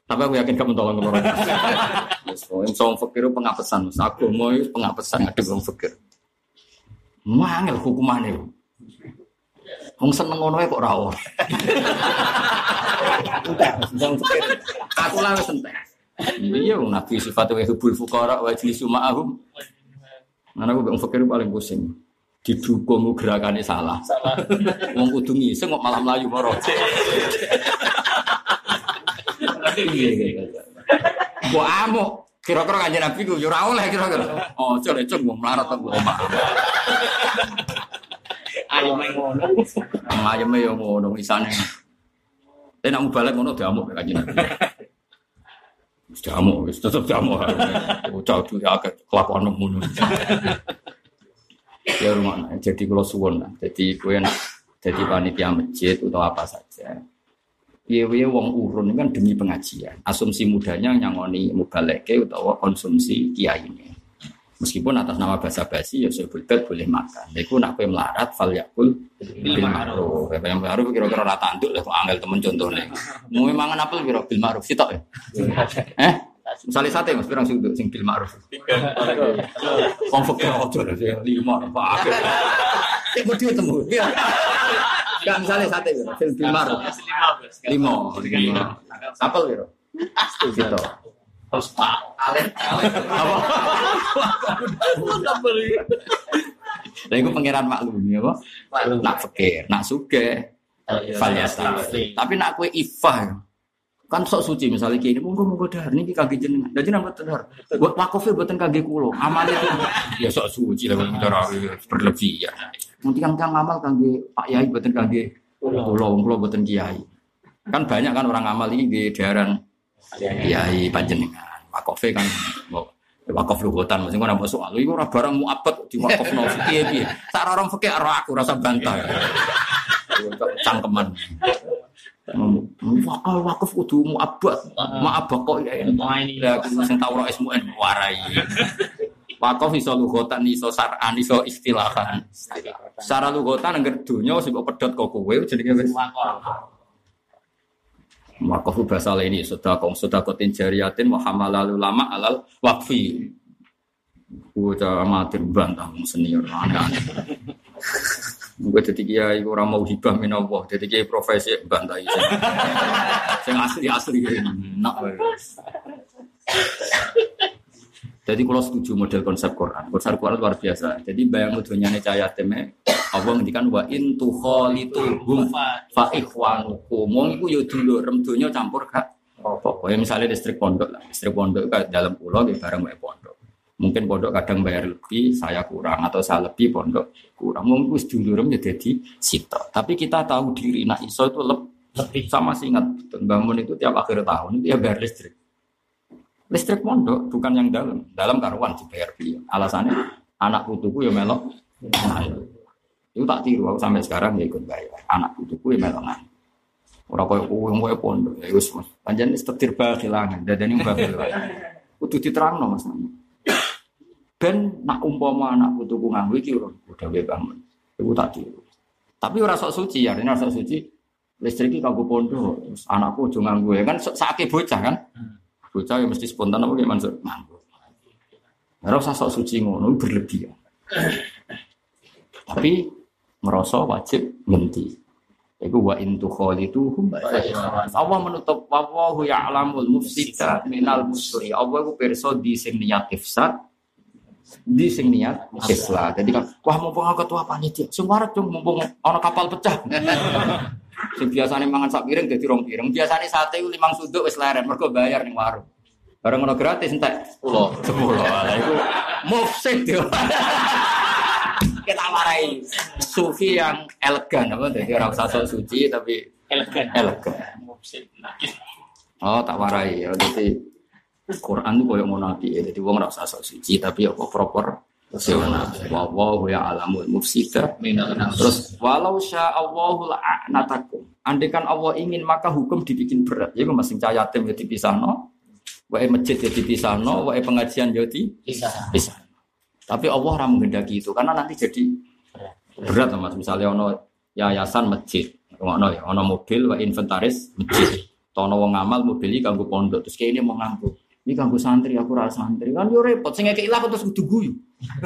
Tapi aku yakin kamu tolong kemarin. Soal fakir pengapesan, aku mau pengapesan ada belum fakir. Mangel hukumannya. Wong seneng ngono kok ora ora. Aku lah wis entek. Iya, wong Nabi sifatnya hubul fuqara wa jlisu ma'ahum. Mana aku wong fakir paling pusing. Didukung gerakannya salah. Wong kudu ngiseng kok malah melayu moro. Iya, iya, iya. Mbok amuk. Kira-kira kanjeng Nabi ku yo ora oleh kira-kira. Oh, jare cung wong melarat aku omah. Main ngono. Ayeme yo ngono isane. Tapi nak balik ngono diamuk kanjeng Nabi. Diamuk, wis tetep diamuk. Bocah itu ya kelakuan ngono. Ya rumah, jadi kalau suwon lah. Jadi kue nak jadi panitia masjid atau apa saja. Piye wong urun kan demi pengajian. Asumsi mudanya nyangoni mubaleke utawa konsumsi kiai ini. Meskipun atas nama bahasa basi ya saya boleh makan. Iku nak kowe melarat fal yakul bil ma'ruf. Apa yang ma'ruf kira-kira rata anduk lah kok angel temen contohnya. Mau mangan apel kira bil ma'ruf sitok ya. Eh? Misalnya sate mas, pirang sing sing bil ma'ruf. Wong fakir ojo sing lima apa. Cek bodi temu. Enggak misalnya sate kira sing bil ma'ruf. Lima, lima. Apel kira. Sitok. Terus Pak Alen. Apa? Lah iku pangeran maklum ya, apa? Nak fakir, nak suge, falyasta. Tapi nak kue ifah kan sok suci misalnya gini monggo monggo dahar niki kaki jenengan. Jadi nama dahar buat wakofnya buatan kaki kulo amal itu ya sok suci lah cara berlebihan. Nanti kan kang amal kaki pak yai buatan kaki kulo kulo buatan kiai. Kan banyak kan orang amal ini di daerah kiai panjenengan wakofnya kan. Wakaf luhutan mesti ngono masuk alu iku ora barang muabat di wakaf no piye piye sak orang fikih ora aku rasa bantah. Cangkeman. Wakaf wakaf kudu muabat muabak kok ya ini. ya aku sing tau ora ismu warai. Wakaf iso luhutan iso saran iso istilahan. Secara luhutan angger donya sing kok pedhot kok kowe jenenge wis. Wakaf bahasa ini sudah kong sudah kotin jariatin Muhammad lalu lama alal wakfi. Gue amatir bantah senior aneh-aneh. Gue jadi kiai gue mau hibah minallah, jadi kiai profesi bantah itu. Yang asli asli nak. Jadi kalau setuju model konsep Quran, konsep Quran luar biasa. Jadi bayang dunyane cahaya teme, Allah ngendikan wa in tukhalituhum fa ikhwanukum. Wong iku yo dulurem donya campur gak apa-apa. Ya misalnya listrik pondok lah, listrik pondok kan dalam pulau di bareng wae pondok. Mungkin pondok kadang bayar lebih, saya kurang atau saya lebih pondok kurang. Mungkin wis dulurem ya jadi sitok. Tapi kita tahu diri, nah iso itu lebih Lebih. sama sih ingat bangun itu tiap akhir tahun itu ya bayar listrik. Listrik pondok bukan yang dalam, dalam karuan dibayar beliau. Alasannya anak putuku ya melok. Nah, itu tak tiru aku sampai sekarang ya ikut bayar. Anak putuku ya melok nang. Orang kaya yang kaya pondok ya wis Mas. Panjen wis tetir bagilangan, dadane babil. Kudu diterangno Mas. Ben nak umpama anak putuku nganggo iki ora udah bangun. Iku tak tiru. Tapi ora sok suci ya, ora sok suci. Listrik kanggo pondok, anakku aja nganggo ya kan sakit bocah kan. Bocah ya mesti spontan apa gimana Mansur? Nganggo. Ora usah sok suci ngono berlebihan. Tapi merasa wajib ngenti. Iku wa intu khalituhum Allah menutup wallahu ya'lamul mufsida minal musri. Allah iku pirsa di sing niat ifsad di sing niat islah. Jadi kan wah mumpung aku ketua panitia, warek dong mumpung ana kapal pecah. Sing biasane mangan sak piring dadi rong piring. Biasane sate ku limang suduk wis leren mergo bayar ning warung. Bareng ono gratis entek 10. 10. Lah iku mufsid yo. Kita warai sufi yang elegan apa jadi orang usah sok suci tapi elegan. elegan. Oh, tak warai ya. Jadi Quran itu koyo ngono ya. Jadi wong ora usah sok suci tapi apa proper wa wa ya alamul mufsida Terus walau sya Allahu la'natakum. Andaikan Allah ingin maka hukum dibikin berat. Ya masing cahaya yatim ya dipisahno. Wae masjid ya dipisahno, wae pengajian ya Bisa. dipisahno. Tapi Allah ora menghendaki itu karena nanti jadi berat Mas. Misalnya ono yayasan masjid, ono ya, ono mobil wa inventaris masjid. Tono wong ngamal mobil iki kanggo pondok, terus kayak ini mau nganggo. Ini kanggo santri, aku rasa santri kan yo repot. Sing ngekek ilah terus kudu guyu.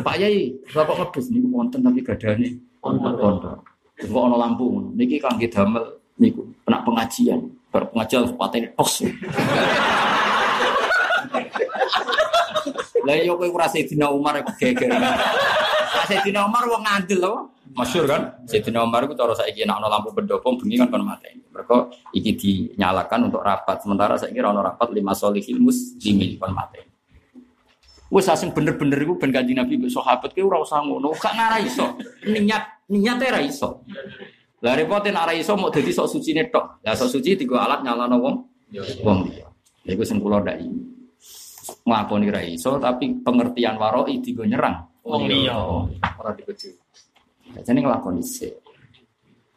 Pak Yai, bapak ngedus niku wonten tapi gadane pondok. Terus kok ono lampu ngono. Niki kangge damel niku kena pengajian. Bar pengajian patene tos. Lah yo kowe ora Sayyidina Umar kok geger. Sayyidina Umar wong ngandel lho. Masyur kan? Sayyidina Umar itu cara saiki nek ana lampu pendopo bengi kan kon mateni. Mergo iki dinyalakan untuk rapat. Sementara saiki ora ana rapat lima solihil muslimin kon mateni. Wes asing bener-bener iku ben kanjeng Nabi mbek sahabat ki ora usah ngono, gak ngara iso. Niat niate ora iso. Lah repote nek ora iso mau dadi sok sucine tok. Lah sok suci digo alat nyalano wong wong liya. Iku sing kula ndak ini. Ngakoni ra iso tapi pengertian waroi digo nyerang Wong liya. ora dikeju. Jadi ngelakon isi.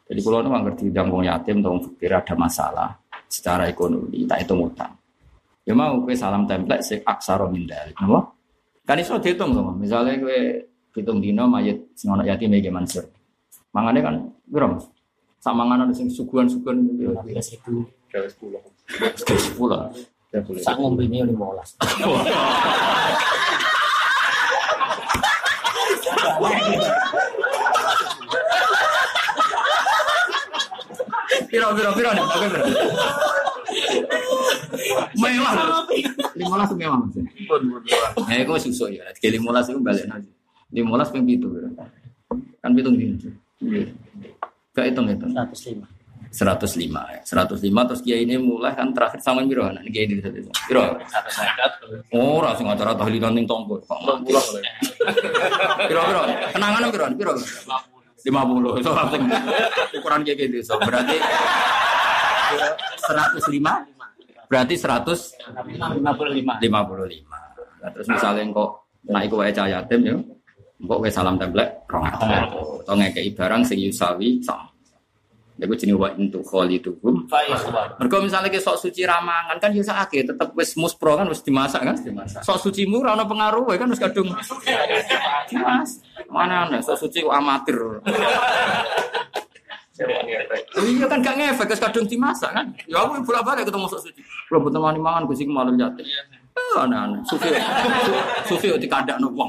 Jadi kalau nggak ngerti jangkung yatim atau fakir ada masalah secara ekonomi, tak itu utang. Ya mau kue salam template sih aksara mindal, nopo. Kan iso dihitung sama, misalnya kue hitung dino mayat sing anak yatim bagi mansur. Mangane kan piro Mas? Sama mangan ada sing suguhan-suguhan piro? 12.000. sepuluh, saya Sak ngombe belas. 15. Piro piro piro nih, oke piro. Mewah. Lima belas mewah Mas. Ya iku susu ya. Tiga lima belas itu balik aja. Lima belas ping pitu piro. Kan pitung dino. Gak hitung hitung. Seratus lima. 105 ya. 105 terus kiai ini mulai kan terakhir sama piro anak kiai ini. Piro? Satu sekat. Oh, sing acara tahlilan ning tonggo. Kok Pulang boleh. Piro piro? Piro? 50. So ukuran kayak gitu. So berarti 105 berarti 155. Lima puluh lima. Nah, terus misalnya kok naik ke cahaya yatim ya. Kok wae salam template rong atau ngekei barang sing yusawi sama. Ya gue jenis wa intu khalituhum Faiz. Mergo misalnya ke sok suci ramangan kan ya sakit, tetep wis muspro kan wis dimasak kan? Dimasak. Sok suci mu ora ono pengaruh wae kan wis kadung. Mas, mana ana sok suci amatir. iya kan gak ngefek wis kadung dimasak kan. Ya aku bolak-balik ketemu sok suci. Kalau butuh mani mangan kucing malu jatuh. Eh, aneh-aneh. Sufi, sufi yo dikandakno wong.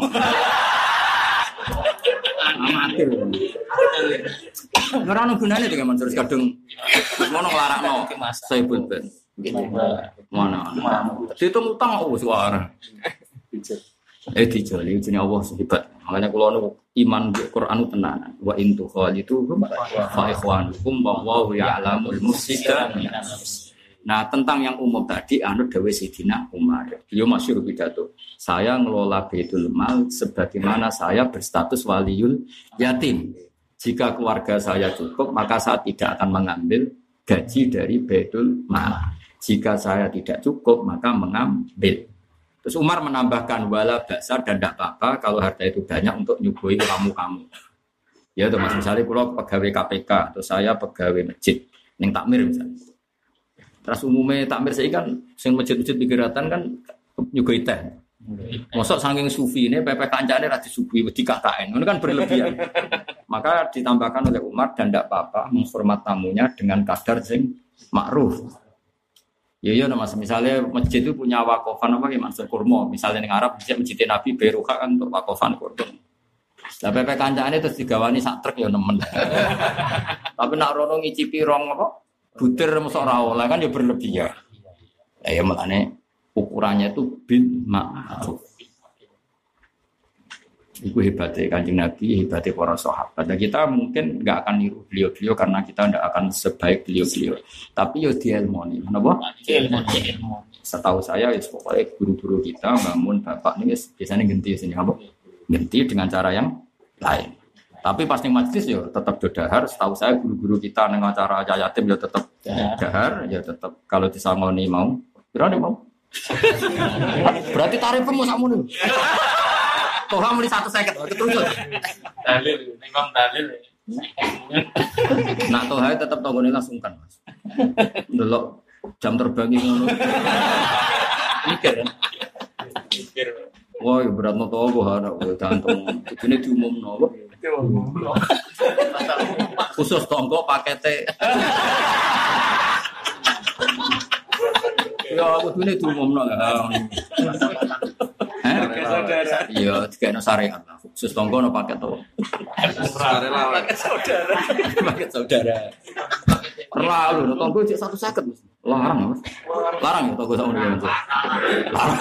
Amatir. Ora ono gunane dengan Mansur kadung ngono nglarakno Mas. saya bulben. Mana? Dihitung utang oh suara. Eh dijoli jenenge Allah hebat. Makanya kalau nu iman di Quran tenan. Wa in tukhalitu fa ikhwanukum wa ya'lamul mufsida minas Nah tentang yang umum tadi anut Dewi Sidina Umar. Beliau masyur pidato. Saya ngelola Baitul Mal sebagaimana saya berstatus waliul yatim. Jika keluarga saya cukup, maka saya tidak akan mengambil gaji dari Baitul Mal. Jika saya tidak cukup, maka mengambil. Terus Umar menambahkan wala basar dan tidak apa-apa kalau harta itu banyak untuk nyubui kamu-kamu. Ya, mas misalnya kalau pegawai KPK atau saya pegawai masjid, yang takmir misalnya. Terus umumnya takmir saya kan, sing masjid-masjid pikiratan kan nyugoi teh. Masuk saking sufi ini, PP kancane rati sufi di KKN, ini kan berlebihan. Maka ditambahkan oleh Umar dan tidak apa-apa menghormat tamunya dengan kadar sing ma'ruf. Ya iya mas, misalnya masjid itu punya wakofan apa gimana? Kurma, misalnya di Arab masjid masjid Nabi Beruka kan untuk wakofan kurma. Lah PP kancane terus digawani sak truk ya nemen. Tapi nak rono ngicipi rong apa? Butir mosok ora oleh kan ya berlebihan. Lah ya makane ukurannya itu bin ma'ruf. Itu hebatnya kanjeng Nabi, hebatnya para sahabat. Dan kita mungkin nggak akan niru beliau-beliau karena kita nggak akan sebaik beliau-beliau. Tapi yo di ilmu nih, kenapa? Setahu saya, ya pokoknya guru-guru kita bangun bapak ini biasanya ganti sini apa? Ganti dengan cara yang lain. Tapi pas ning majlis yo tetap dodahar. Setahu saya guru-guru kita neng acara yatim yo tetap dahar, ya tetap kalau disangoni mau. Kira mau. Berarti tarifnya mau sakmu nih. Toh kamu di satu seket, terus. Dalil, memang dalil. Nak toh tetap tonggone langsung kan mas. Delok jam terbang ini ngono. Mikir kan. Mikir. Wah, ya berat gua anak gue gantung. Ini diumum no. Khusus tonggo pakete. Ya, aku ini diumum no. Eh? Iya, tiga syariat lah. Khusus tonggo no paket tuh. Paket saudara. Paket saudara. Terlalu, no tonggo cek satu seket. Larang, mas. Larang ya tonggo sama dia. Mas. Larang.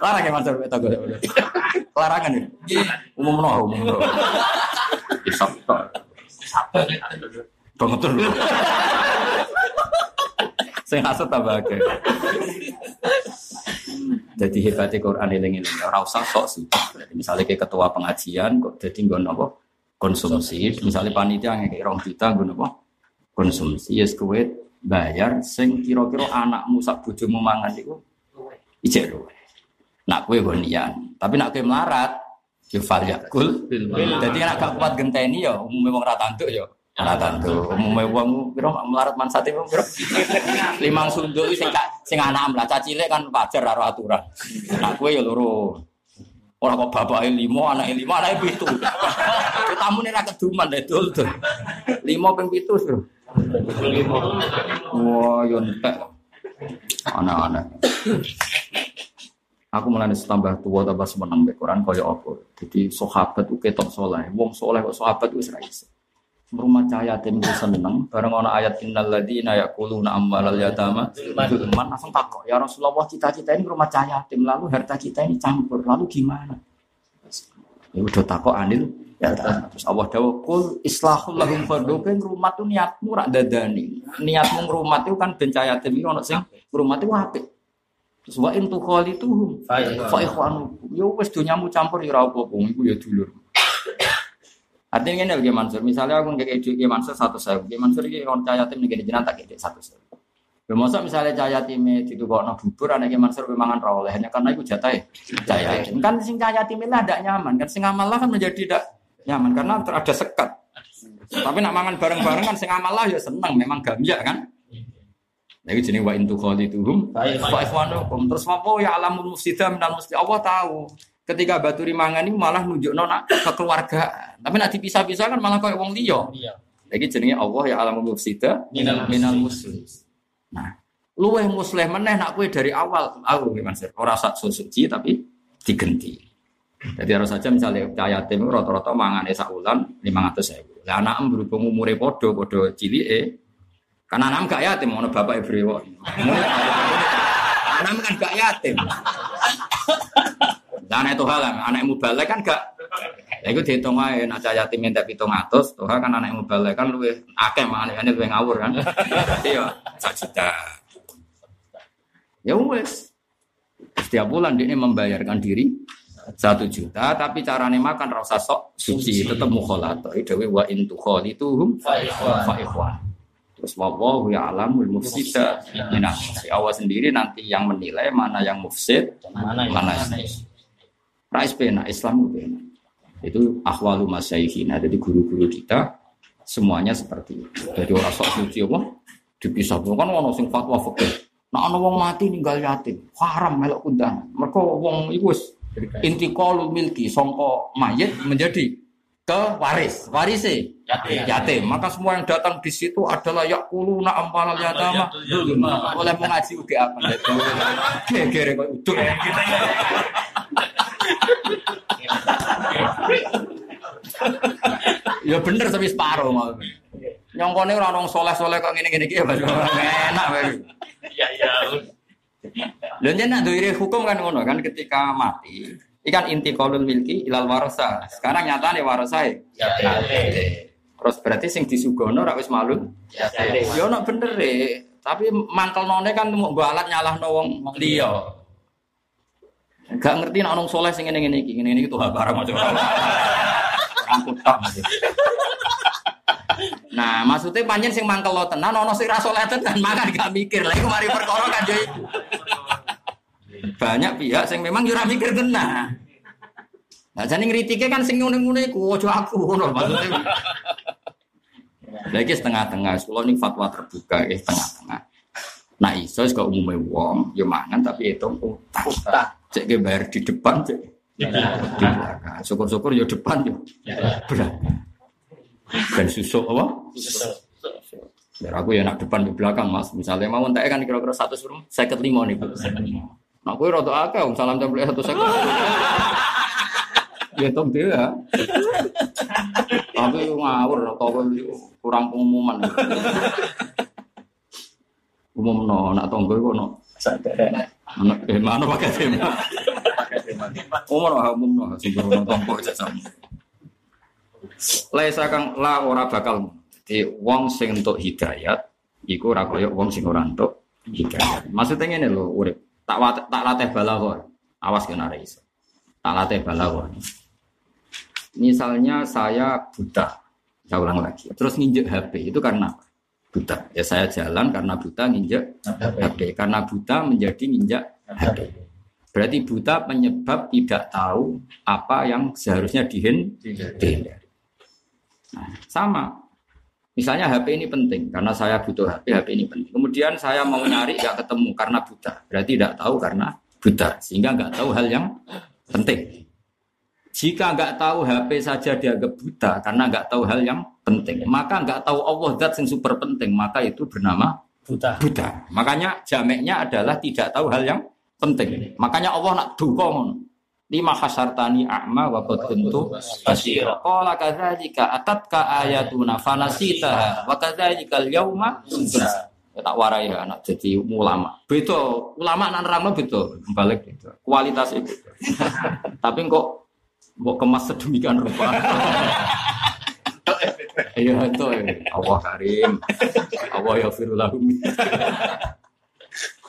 Larang ya mas, tonggo sama dia. Larangan ya. Umum no, umum no. Isap. Banget Saya hasut tambah akeh. Jadi hebatnya Quran ini ini ora usah sok sih. Misalnya kayak ketua pengajian kok jadi nggon apa? Konsumsi. Misalnya panitia yang kayak rong juta nggon apa? Konsumsi. Yes kowe bayar sing kira-kira anakmu sak bojomu mangan iku ijek luwe. Nak kowe gonian. Tapi nak kowe melarat fal yakul. Jadi nek gak kuat genteni ya umume wong ra tanduk ya. Ora tanduk. Umume wong pira melarat mansate wong pira? Limang sunduk sing sing anak lah cilik kan wajar karo aturan. Nak kowe ya loro. Ora kok bapake limo, anake limo, anake pitu. Tamune ra keduman dul tuh. Limo ping pitu, Bro. Wah, yo entek. Anak-anak. Aku malah tambah tua tambah semenang be Quran kaya apa. Jadi sahabat itu ketok soleh. Wong soleh kok sahabat itu serai. Rumah cahaya tim itu seneng. Bareng ana ayat innal ladzina yaquluna amwalal yatama man langsung takok. Ya Rasulullah cita-cita ini rumah cahaya tim lalu harta kita ini campur. Lalu gimana? Ya udah takok anil ya terus Allah dawuh kul islahul lahum fardu kan rumah tuh niatmu rak dadani. Niatmu ngrumat itu kan ben cahaya tim iki ono sing ngrumat itu apik. Terus wa in tukhalituhum fa ikhwanu. Yo wis donyamu campur ya ora apa-apa, iku ya dulur. Artinya ini lagi Mansur, misalnya aku nggak kayak Mansur satu saya, Ki Mansur ini orang cahaya tim nih jenang tak kayak satu saya. Bermaksud misalnya cahaya tim itu kok no bubur, anak Mansur memang oleh hanya karena itu jatah cahaya tim. Kan sing cahaya tim ini ada nyaman, kan sing amal kan menjadi tidak nyaman karena ada sekat. Tapi nak mangan bareng-bareng kan sing amal ya senang, memang gambia kan. Nah, itu jenis wa intu khalituhum fa ikhwanukum. Terus apa ya alamul mufsidah minal mufsidah. Allah tahu. Ketika batu rimangan ini malah nunjuk nona ke keluarga. Tapi nanti pisah-pisah kan malah kayak wong liya. Lagi jenenge Allah ya alamul mufsidah minal, minal muslim. Nah, luweh muslim meneh nak kue dari awal. Aku gimana sih? Ora sak suci tapi digenti. Jadi harus saja misalnya kaya yatim rata-rata mangan esa ulan lima ratus ribu. Lah anak berhubung umure podo podo cilik eh karena anak gak yatim, mau bapak ibu Anak kan gak yatim. Lah anak Tuhan lah, anak mubalek kan gak Ya itu dihitung aja, nak cah yatim pitung atus, Tuhan kan anak mubalek kan lebih akeh makanya lebih ngawur kan. Iya, satu juta. Ya wes. Setiap bulan dia membayarkan diri satu juta, tapi caranya makan rasa sok suci, tetap mukholato. Itu wa intu kholituhum fa ikhwan. Terus wa ya alamul mufsida minah. Allah sendiri nanti yang menilai mana yang mufsid, Mana yang mana yang Rais pena, Islam itu pena. Itu ahwalu masyaihina. Jadi guru-guru kita semuanya seperti itu. Jadi orang sok suci apa? Dipisah. Kan orang sing fatwa fikih. Nah, ana wong mati ninggal yatim, haram melok kundangan. Mereka wong iku wis intiqalul milki songko mayit menjadi ke waris, warise Yatim. yatim. Maka semua yang datang di situ adalah yakuluna ampalal yatama. Oleh mengaji ugi apa? Gegere kok uduk. Ya bener tapi separuh mau. Nyongkone ora orang soleh-soleh kok ngene-ngene iki ya enak wae. Iya iya. Lha yen nak duwe hukum kan ngono kan ketika mati ikan inti kolul milki ilal warasa. Sekarang nyatane warasae. Terus berarti sing disugono ora wis malun. Ya ono bener e. Tapi mangkel none kan mau mbok alat nyalahno wong liya. Gak ngerti nek orang soleh sing ngene-ngene iki, ngene-ngene iki tuh barang aja. Orang. Nah, maksudnya panjen sing mangkel lo tenan ono sing ra soleh tenan makan gak mikir. Lah iku mari perkara kan yo iku. Banyak pihak sing memang ora mikir tenan. Nah, jane ngritike kan sing ngene-ngene iku aja aku ngono maksudnya. Lagi setengah-tengah, kalau ini fatwa terbuka, ya setengah-tengah. Nah iso kok umumnya wong, ya mangan tapi itu utang. Cek ke bayar di depan, cek di belakang. Syukur-syukur ya depan ya belakang. Dan susuk apa? Biar aku ya nak depan di belakang mas. Misalnya mau entek kan kira-kira satu suruh seket lima nih. Nah aku rada akeh, salam tempel satu seket. Ya tong dia. Tapi ngawur atau kurang pengumuman. Umum no, nak tonggo iku no. Mana pakai tema. Umum no, umum no, sing no tonggo aja sama. Laisa kang la ora bakal. Jadi wong sing entuk hidayat iku ora kaya wong sing ora entuk hidayat. Maksudnya ngene lho, urip. Tak tak latih balaghor. Awas kena ora iso. Tak latih balaghor. Misalnya saya buta, saya ulang lagi. Terus nginjek HP itu karena apa? Buta. Ya saya jalan karena buta nginjek HP. Karena buta menjadi nginjak HP. Berarti buta penyebab tidak tahu apa yang seharusnya dihindari. Nah, sama. Misalnya HP ini penting karena saya butuh HP, HP ini penting. Kemudian saya mau nyari nggak ketemu karena buta. Berarti tidak tahu karena buta, sehingga nggak tahu hal yang penting. Jika nggak tahu HP saja dianggap buta karena nggak tahu hal yang penting, maka nggak tahu Allah zat yang super penting, maka itu bernama Buta. buta. Makanya jameknya adalah tidak tahu hal yang penting. Makanya Allah nak dukung lima hasartani a'ma wa qad kuntu basira. Qala kadzalika atatka ayatuna fanasitaha wa kadzalika al-yauma. Ya, tak warai ya anak jadi ulama. Beda ulama nan nerangno balik. Kualitas itu. Tapi kok kok kemas sedemikian rupa. Iya itu Allah Karim. Allah ya firulahum.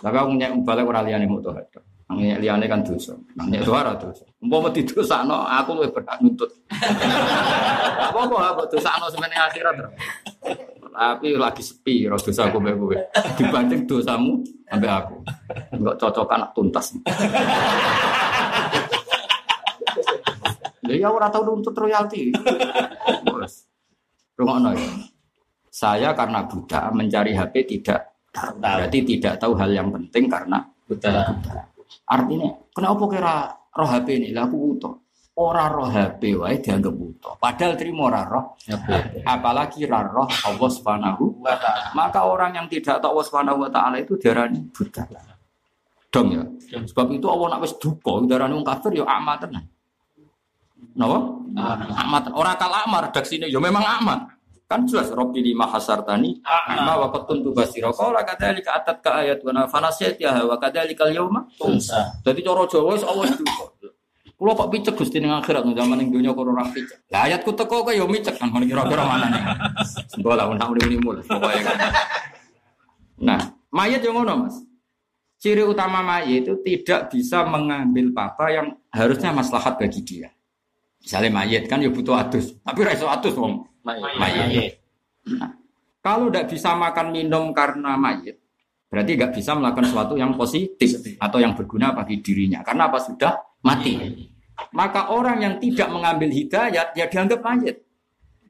Tapi aku nyek balik ora liyane mutahad. Nyek liyane kan dosa. Nyek suara dosa. Umpama didosakno aku luwih berhak nuntut. Apa-apa kok dosakno semene akhirat. Bro. Tapi lagi sepi ro dosa aku mbek kowe. Dibanding dosamu sampai aku. Enggak cocokan tuntas. Lah ya ora tau nuntut royalti. Bos. Rungokno ya. Saya karena buta mencari HP tidak tahu. Berarti tidak tahu hal yang penting karena Buta. Artinya, kenapa kira roh HP ini? Lah aku buta. Ora roh HP wae dianggap buta. Padahal terima ora roh. Apalagi ra roh Allah Subhanahu wa taala. Maka orang yang tidak tahu Allah Subhanahu wa taala itu diarani buta. Dong ya. Sebab itu Allah nak wis duka diarani wong kafir ya amat tenan. Napa? Amat. Ora kal amar redaksine ya memang amat. Kan jelas Robbi lima hasartani ma wa qatun tu basira. Qala kadzalika atat ka ayat wa fanasiyatiha wa kadzalika al-yauma Tunsa. Jadi cara Jawa awas itu. Kulo kok picek Gusti ning akhirat ning zaman ning donya kok ora picek. Lah ayatku teko kok ya micek kan kira-kira mana nih. Mbok lah nak pokoke kan. Nah, mayat yang ngono, Mas. Ciri utama mayat itu tidak bisa mengambil apa yang harusnya maslahat bagi dia. Misalnya mayat kan ya butuh adus, tapi ra iso adus wong mayat. Nah, kalau tidak bisa makan minum karena mayat, berarti nggak bisa melakukan sesuatu yang positif atau yang berguna bagi dirinya. Karena apa sudah mati. Maka orang yang tidak mengambil hidayat, ya dianggap mayat.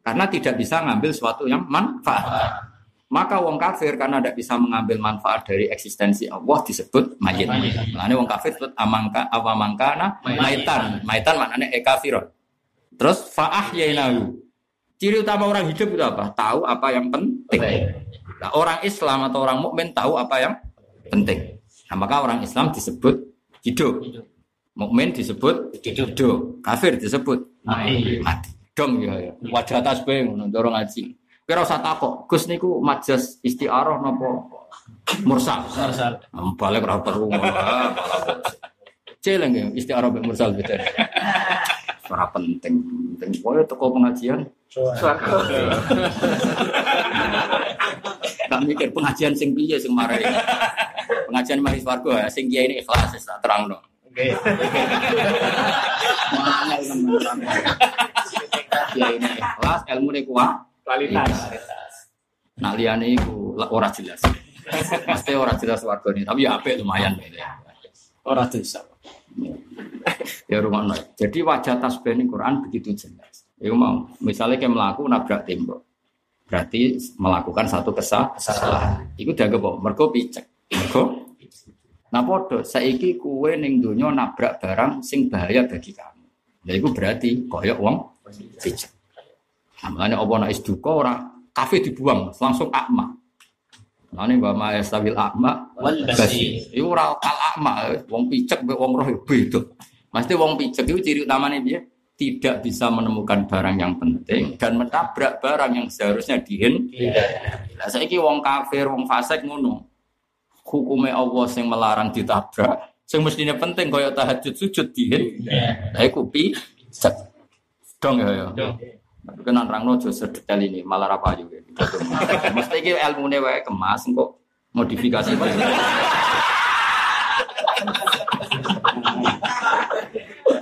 Karena tidak bisa mengambil sesuatu yang manfaat. Maka wong kafir karena tidak bisa mengambil manfaat dari eksistensi Allah disebut mayit. Makanya wong kafir disebut amangka awamangkana maitan. Maitan maknanya e kafirun. Terus faah yainahu. Ciri utama orang hidup itu apa? Tahu apa yang penting. Nah, orang Islam atau orang mukmin tahu apa yang penting. Nah, maka orang Islam disebut hidup. Mukmin disebut hidup. Kafir disebut Mati. mati. Dong ya, ya. Wajah tasbih ngono dorong ngaji. Kira usah takok, Gus niku majas istiarah napa mursal? Mursal. Nah, Balik ora perlu ah, Celeng ya istiarah mek mursal beda. Ora penting, penting koyo teko pengajian. Tak mikir pengajian sing piye sing marai. Pengajian mari swarga sing kiai ini ikhlas wis tak terangno. Oke. Mangel teman Kiai ini ikhlas, ilmu ini kuat. Kualitas. Nak liyane iku ora jelas. Mesti ora jelas warga ini, tapi ya apik lumayan ya. Ora dosa. Ya rumah Jadi wajah tasbih ini Quran begitu jelas. Iku mau, misalnya kayak melaku nabrak tembok. Berarti melakukan satu kesal- kesalahan. Iku dianggap apa? Mergo picek. Mergo Nah podo, saiki kue ning donya nabrak barang sing bahaya bagi kamu. Lah iku berarti koyok wong picek. Namanya apa nak duka ora kafe dibuang langsung akma. Nane wa ma yastabil akma Wal basir. Iku ora kal akma, wong picek mbek wong roh beda. Mesti wong picek itu ciri utamanya dia tidak bisa menemukan barang yang penting dan menabrak barang yang seharusnya dihin. Lah saiki wong kafir, wong fasik ngono. Hukume Allah sing melarang ditabrak, sing mestinya penting kaya tahajud sujud dihin. Lah iku picek. Dong ya ya. Tapi kan orang nojo sedetail ini malah apa juga. Mesti iki ilmune wae kemas kok modifikasi.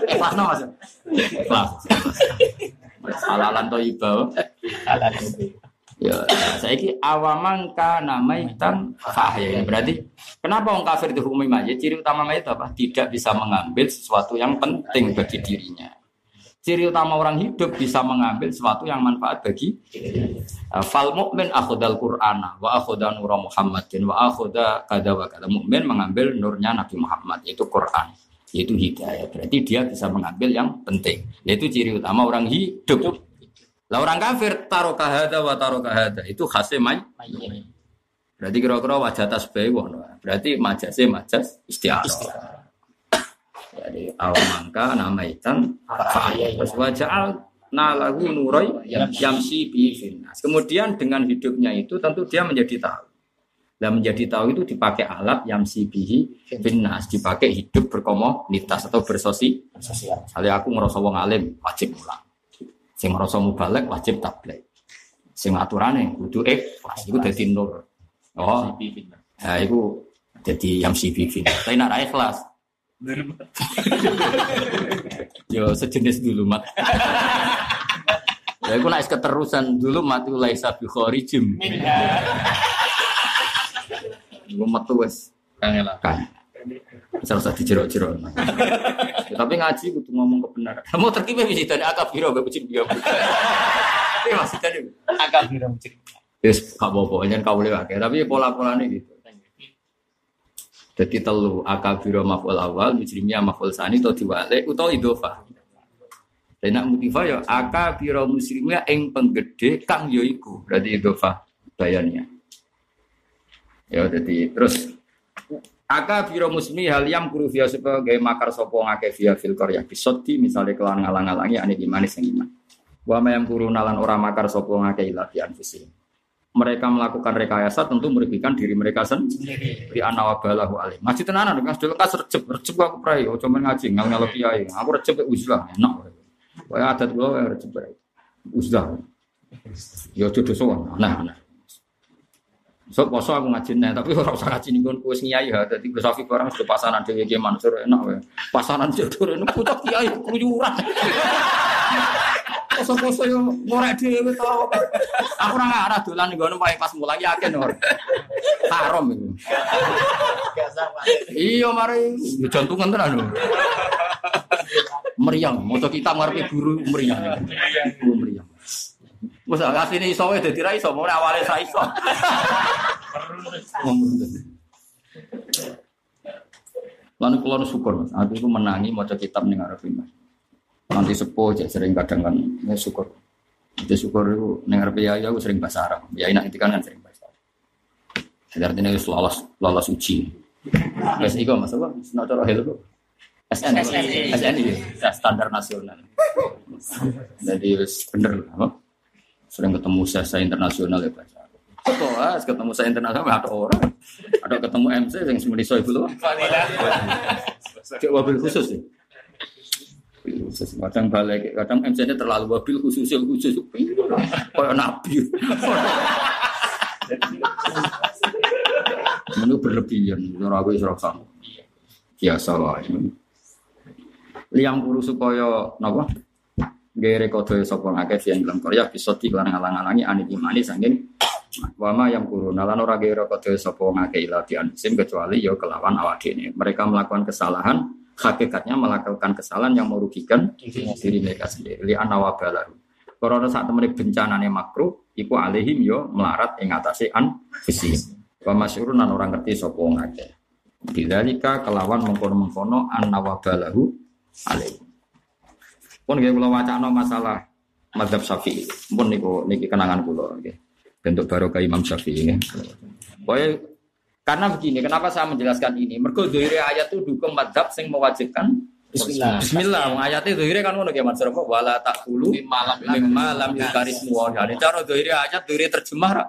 Ikhlas no mas? Ikhlas. Halalan toibah. Ya, saya ini awaman kana maitan fahya. Berarti kenapa orang kafir dihukumi mayit? Ciri utama mayit apa? Tidak bisa mengambil sesuatu yang penting bagi dirinya. Ciri utama orang hidup bisa mengambil sesuatu yang manfaat bagi fal mukmin akhudal qur'ana wa akhudha nura muhammadin wa akhudha kada wa kada. Mukmin mengambil nurnya nabi Muhammad yaitu Quran yaitu hidayah. Berarti dia bisa mengambil yang penting. Yaitu ciri utama orang hidup. Lah orang kafir taruh kahada wa taruh kahada itu khasnya may. Berarti kira-kira wajah tasbih berarti majase majas istiarah jadi awamangka namaitan fa'ayah terus wajah nalahu nuroy yamsi bi finnas. Kemudian dengan hidupnya itu tentu dia menjadi tahu. Dan menjadi tahu itu dipakai alat yamsi bihi finnas, dipakai hidup berkomunitas atau bersosi. Misalnya aku ngerasa wong alim wajib mulang. Sing ngerasa mubalek wajib tabligh. Sing aturane kudu ikhlas iku dadi nur. Oh, ya iku jadi yamsi bi finnas. Tapi ra ikhlas Yo sejenis dulu mat. ya aku naik keterusan dulu mati laisa bi kharijim. Gue metu wes Kangen lah. kan. Bisa usah dijerok-jerok. Ya, tapi ngaji kudu ngomong kebenaran. Mau terkibah bisa tadi akab biro gak becik dia. Tapi masih tadi. Agak bilang cerita. Yes, gak apa-apa, jangan kau lewat. Tapi pola-polanya gitu. Jadi telu akabiro maf'ul awal, mujrimiyah maf'ul sani, atau diwale, atau idofah. Dan nak mutifah ya akabiro muslimiyah ing penggede kang yoiku. Berarti idofah bayannya. Ya jadi terus akabiro muslimiyah hal yang kuru via sebagai makar sopo ngake via filkor ya bisoti misalnya kelan ngalang-ngalangi ane gimana sing iman. Wa mayam kurunalan ora makar sapa ngake ila fi anfusihim. Mereka melakukan rekayasa tentu merugikan diri mereka sendiri. Di anawabalahu alim. Ngaji tenanan kan sudah kas recep, recep aku prai, oh cuman ngaji ngal ngal kiai. Aku recep ya uzlah enak. Wah adat ya recep prai. Uzlah. Ya jodoh sowan. Nah, nah. So poso aku ngaji nih, tapi ora usah ngaji ning kono wis ngiyai ha. Dadi Gus Safi barang sudah pasanan dhewe Ki Mansur enak wae. Pasanan jodoh ini pucuk kiai keluyuran. Poso-poso yo ngorek dhewe tau. Aku ora ngarah dolan ning kono wae pas mulai yakin ora. Haram iku. Iya mari yo jantungan tenan lho. Meriang, moto kita ngarepe guru meriang. Guru meriang. Wes asline iso wae dadi ra iso, mau awale sa iso. Lalu kalau syukur, mas. aku itu menangi mau kitab nih Arabin mas. Nanti sepuh aja sering kadang kan ya syukur. Itu syukur itu nih Arabin ya aku sering bahasa Arab. Ya enak itu kan kan sering bahasa Arab. Jadi artinya itu lolos lolos uji. Wes iko mas apa? Senang cara helo kok. SN, SNI. SNI, ya, standar nasional. Jadi wes bener, apa? sering ketemu saya internasional ya bahasa Arab. Ketemu saya internasional ada orang, ada ketemu MC yang semuanya soal dulu. Cek wabil khusus ya. Kadang balik, kadang MC nya terlalu wabil khusus yang khusus. Kayak nabi. Ini berlebihan. Isra sama. Biasa lah. Liang puru supaya napa? Gere kodoe sapa ngake fian dalam Korea bisa diklan ngalang-alangi anit imani saking wama yang kuruna lan ora gere kodoe sapa ngake ila diansim kecuali ya kelawan awak dene. Mereka melakukan kesalahan hakikatnya melakukan kesalahan yang merugikan diri mereka sendiri. Li anawabalaru. Karena saat temen bencanane makruh iku alihim yo melarat ing atase an fisi. Wa lan orang ngerti sapa ngake. Bidzalika kelawan mengkono-mengkono an nawabalahu alaihi. Pun nggih kula wacana masalah mazhab Syafi'i. Pun niku niki kenangan kula nggih. Bentuk barokah Imam Syafi'i nggih. Karena begini, kenapa saya menjelaskan ini? Mergo doire ayat itu dukung mazhab sing mewajibkan Bismillah. Bismillah, wong ayatnya doire kan ngono nggih Mas Rafa, wala taqulu malam mimma lam yukarismu wa Jadi cara doire ayat doire terjemah ra.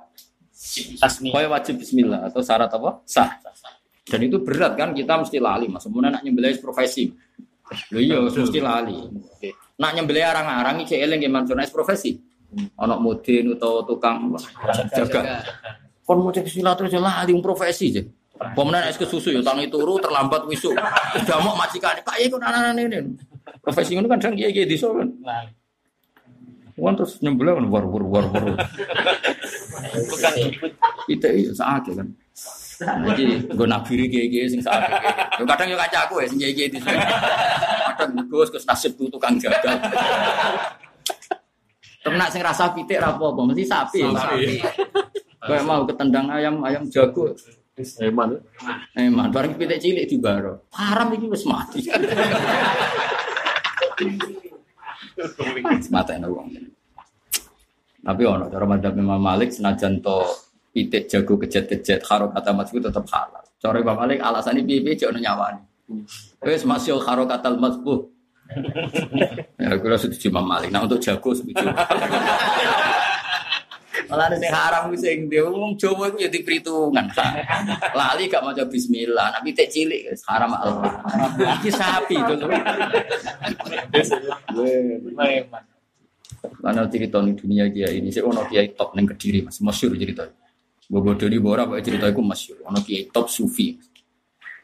Tasmi. Wajib bismillah atau syarat apa? Sah. Dan itu berat kan kita mesti lali, Mas. Kemudian nak nyembelih profesi. Lho iya, mesti lali. Nak nyembelih arang-arang iki eling Mansur Nek profesi. Ana mudin utawa tukang jaga. Kon mau cek terus lali wong profesi je. Pemenang es kesusu ya tangi turu terlambat wisuk. Udah mau majikan Pak ya kok anak ini. Profesi ngono kan kiai kiai desa kan. Wan terus nyembelih kan war war war war. Bukan ikut. Kita iya saat kan. Jadi gue nabiri kiai sing saat. Kadang yo kaca aku ya sing kiai desa. Kadang gue kes nasib tuh tukang jagal. Ternak sing rasa pitik ra apa-apa, mesti sapi. Sapi. Kayak mau ketendang ayam ayam jago. Eman. Eman bareng pitik cilik di baro. Haram iki wis mati. Mata enak wong. Tapi ono cara madzhab Imam Malik senajan to pitik jago kejet-kejet karo kata masku tetap halal. Cara Imam Malik alasannya piye-piye jek ono nyawani. Wis masih karo kata masbuh. ya kira setuju Imam Malik. Nah untuk jago setuju. Malah yang haram wis sing dia wong Jawa iku ya diperhitungan. Lali gak maca bismillah, tapi tek cilik haram al. Iki sapi. Eman. Karena cerita di dunia dia ini, saya ono kiai top neng kediri mas, masyur cerita. Bobo doni bora, pakai cerita itu masyur. Ono kiai top sufi.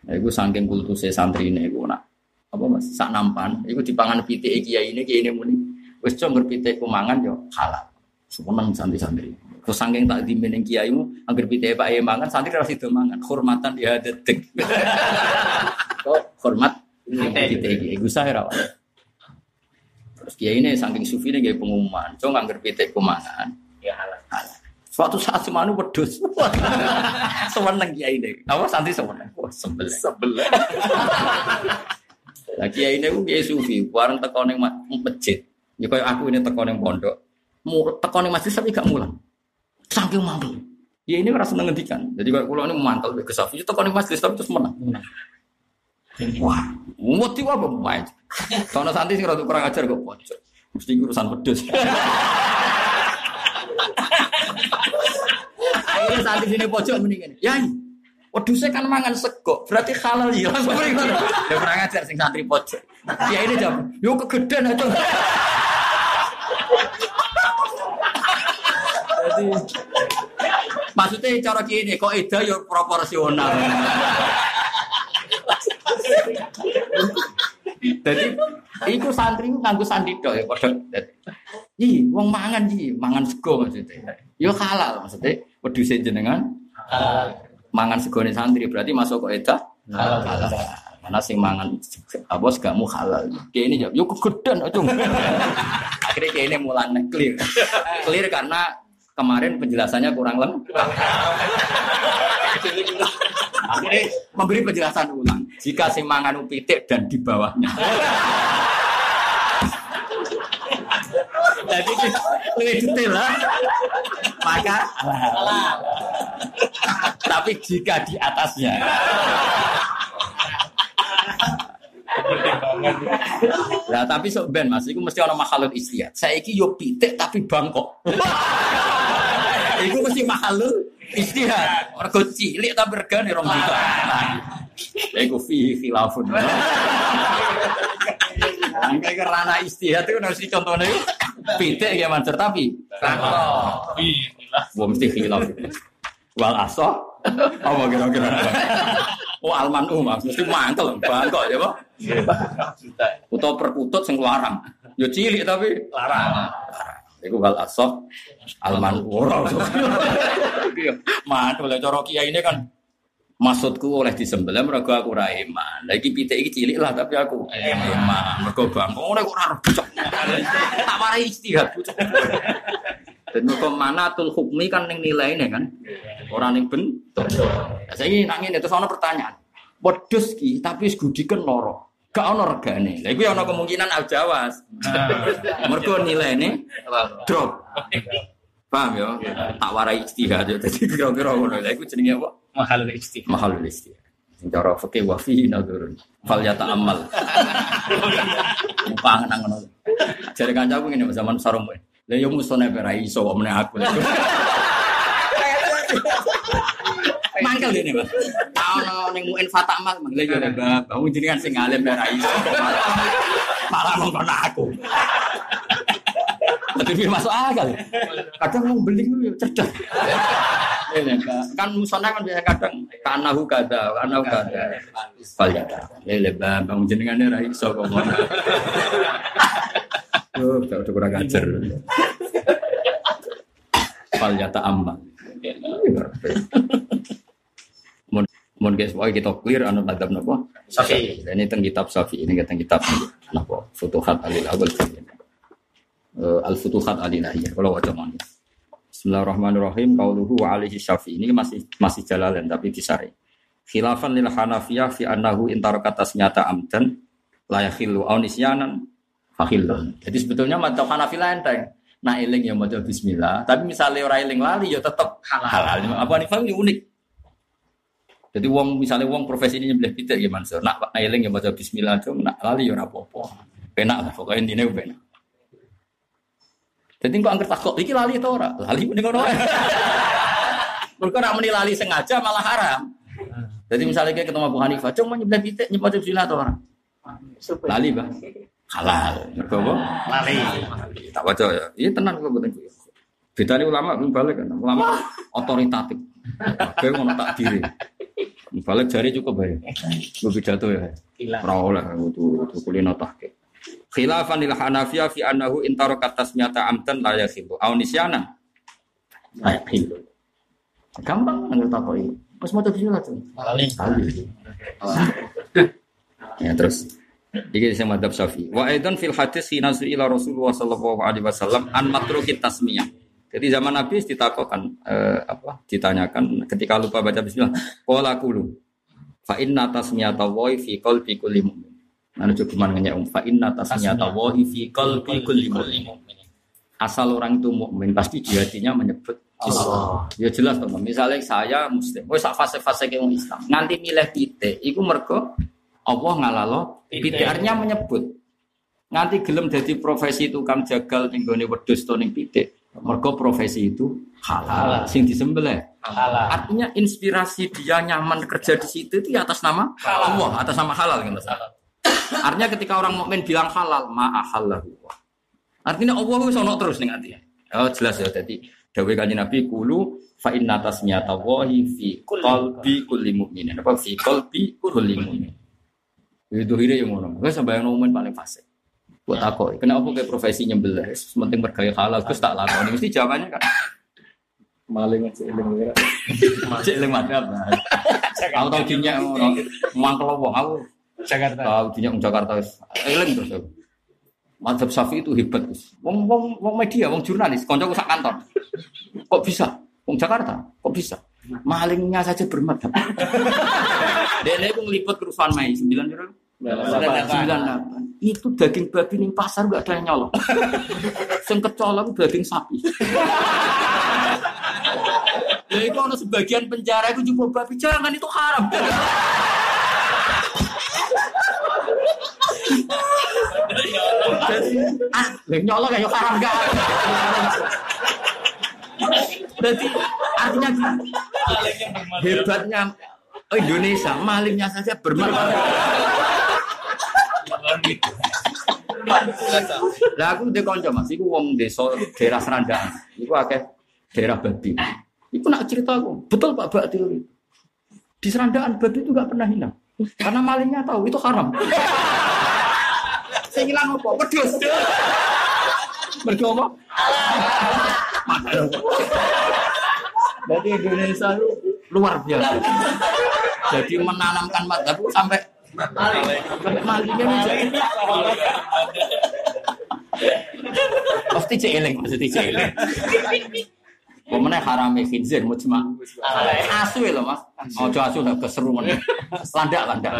Nah, itu saking kultusnya santri ini, itu nak apa mas, sak nampan. Itu dipangan pitik kiai ini, kiai ini muni. Wes cuma berpitik kumangan yo halal. Semenang santri-santri. Terus saking tak dimeneng kiaimu, angger pitik pak mangan, santri harus itu mangan. Hormatan dia detik. Kok hormat pitik kiai, rawat. Terus kiai ini saking sufi ini kayak pengumuman, cuma nganggur pitik kumangan. Ya halal. Suatu saat semanu wedus. Semeneng kiai ini. Apa santri semeneng? Wah, sebelah. Sebelah. Lah kiai ini ku kiai sufi, bareng teko ning ma- masjid. Ya kayak aku ini teko ning pondok. Mu teko ning masjid tapi gak mulang. Saking mantul. Ya ini rasa seneng ngendikan. Jadi kula ini mantel ke safi, teko ning masjid tapi terus menang. Wah, mati apa main? Soalnya santri sing rada kurang ajar kok pojok. Mesti urusan wedhus. Akhirnya santri sini pojok mendingan. Ya, wedhusnya kan mangan sego, berarti halal ya. Ya pernah ngajar sing santri pojok. Ya ini jawab, yo kegedean aja. Jadi maksudnya cara gini kok eda yo proporsional. Jadi iku santri nganggo sandi tok ya padha. Ih, wong mangan iki, mangan sego maksudnya. Yo halal maksudnya wedhuse jenengan mangan segone santri berarti masuk kok eda Halal. halal. Karena sing mangan apa segamu halal. Kayak ini jawab, yo kegedean aja. Akhirnya kayak ini mulan clear. Clear karena kemarin penjelasannya kurang lengkap. Akhirnya memberi penjelasan ulang. Jika sing mangan pitik dan di bawahnya. Jadi lebih detail lah. Maka halal. Tapi jika di atasnya. Lah tapi sok ben Mas, iku mesti ana makhluk istihad. Saiki yo pitik tapi bangkok. iku mesti makhluk istihad. Mergo cilik tapi regane rong juta. Iku fi khilafun. Angka ke istihad itu harus dicontohnya itu pitik ya mancer tapi bangkok. Wah mesti khilaf. Wal aso apa kira-kira? Oh alman umah mesti mantel bangkok ya, Pak. Utawa perkutut sing larang. Yo cilik tapi Larang. Iku wal aso alman ora. Mantul lah cara kiai ini kan maksudku oleh disembelih mergo aku ora iman. Lah iki pitik iki cilik lah tapi aku iman. Mergo bangkok ora kok ora bocok. Tak warai istihad. Dan mergo manatul hukmi kan ning nilaine kan. Ora ning bentuk. Saiki nak ngene terus ana pertanyaan. Wedhus ki tapi wis gudiken loro. Gak ono regane. Lah iku ono kemungkinan al jawas. Mergo nilaine drop. Paham ya? Tak warai istihad ya. Jadi kira-kira ngono. Lah iku jenenge apa? Mahal istihad. Mahalul istihad. Sing cara fikih wa fihi nadhurun. Fal yata'ammal. Mupangan nang ngono. Jare kancaku ngene zaman sarung kowe. Lah yo musone ora iso kok meneh aku. Mangkel dene, Mas. Ono ning muin fatamal manggil yo Mbak. Bangun jenengan sing alim ora iso. Malah mongkon aku. Tapi masuk akal. Kadang mau beli itu cerdas. Ini, kan musona kan biasa kadang kanahu kada, kanahu kada. Falyata. Lele bang jenengan ora iso kok ngono. Yo, udah kurang ajar. Falyata amma. Mun mun guys, pokoknya kita clear anu madhab napa? Syafi'i. Ini teng kitab Syafi'i ini teng kitab napa? Futuhat Alil Awal. Eh, Al Futuhat Alil Akhir. Kalau waca mawon. Bismillahirrahmanirrahim. Qauluhu wa alaihi Syafi'i ini masih masih jalalan tapi disari. Khilafan lil Hanafiyah fi annahu intaraka tasnyata amdan la yakhillu aw nisyanan fakhillun. Jadi sebetulnya madzhab Hanafi lah enteng. Nah eling ya maca bismillah, tapi misalnya ora eling lali ya tetep halal. halal. Apa nih ini unik. Jadi wong misalnya wong profesi ini nyembelih pitik ya Mansur. Nak eling ya maca bismillah tuh nak lali ya ora apa-apa. Penak lah pokoknya intine penak. Jadi kok angker takut iki lali to ora? Lali mending ngono. Mergo nak meni lali sengaja malah haram. Jadi misalnya kayak ketemu Abu Hanifah, cuma nyembelih pitik nyebut bismillah to ora? Lali, Bang. Halal. Mergo apa? Lali. Tak baca ya. Iya tenang kok boten kuwi. Bedane ulama balik kan. Ulama otoritatif. Kayak ngono tak diri. Balik jari cukup bae. Gue pidato ya. Ora oleh kudu kudu kulino tahqiq. Khilafan lil Hanafiyah fi annahu in tarakat tasmiyata amdan la yakhilu. Aw nisyana. La yakhilu. Gampang nang takoki. Pas mau tuh. Lali. Kali. Ya terus. Iki sing madzhab Syafi'i. Wa aidan fil hadis hina ila Rasulullah sallallahu alaihi wasallam an matruki tasmiyah. Jadi zaman Nabi ditakokkan eh, apa? Ditanyakan ketika lupa baca bismillah. Qala qulu. Fa inna tasmiyata wa fi qalbi kulli mu'min. Nah, cuma nanya um fa inna tasmiyata wa fi qalbi kulli mu'min. Asal orang itu mukmin pasti di hatinya menyebut Allah. Ya jelas teman. Misalnya saya muslim, wes fase-fase ke Islam. Nanti milih pitik, iku mergo Allah ngalalo pitik artinya menyebut. Nganti gelem jadi profesi tukang jagal ning gone wedhus to ning pitik. Mergo profesi itu halal, sing disembelih. Halal. Artinya inspirasi dia nyaman kerja di situ itu atas nama Allah, atas nama halal kan Mas? Artinya ketika orang mukmin bilang halal, ma'ahallahu. Artinya Allah wis ono terus ning ati. Oh jelas ya tadi dawuh kanjeng Nabi kulu fa inna tasmiyata wahi fi qalbi kulli mu'minin. Apa fi qalbi kulli mu'min. Itu hire yang ngono. Wes sampeyan mukmin paling fasik. Buat aku, kenapa kayak profesi nyembelih? Penting bergaya halal, terus tak lakoni. Mesti jawabannya kan Maling aja eling ora. Cek eling madhab. Aku tau dinya ngono. Mangkel wong aku Jakarta. dinya wong Jakarta wis eling terus aku. Madhab Syafi'i itu hebat Gus. Wong wong wong media, wong jurnalis, kancaku sak kantor. Kok bisa? Wong Jakarta, kok bisa? Malingnya saja bermadhab. Dene aku ngeliput kerusuhan Mei 9 piro? Sembilan delapan. Itu daging babi ning pasar gak ada yang nyolong. Sing kecolong daging sapi. Ya itu ada sebagian penjara itu coba babi jangan itu haram. Ah, lah nyolong kayak haram gak? Jadi artinya hebatnya Indonesia malingnya saja bermanfaat. Lah aku ndek kanca Mas, iku wong desa daerah Serandaan. Iku akeh daerah babi. Iku nak cerita aku, betul Pak Baktil. Di Serandaan babi itu gak pernah hilang. Karena malingnya tahu itu haram. Saya hilang apa? Wedhus. Mergo apa? Jadi Indonesia itu luar biasa. Jadi menanamkan madhab sampai sampai malingnya menjadi Pasti cek eling, pasti cek eling. Pemenang harame khinzir mujma. Asu ya loh mas. Ojo asu udah keseruan. Landak landak.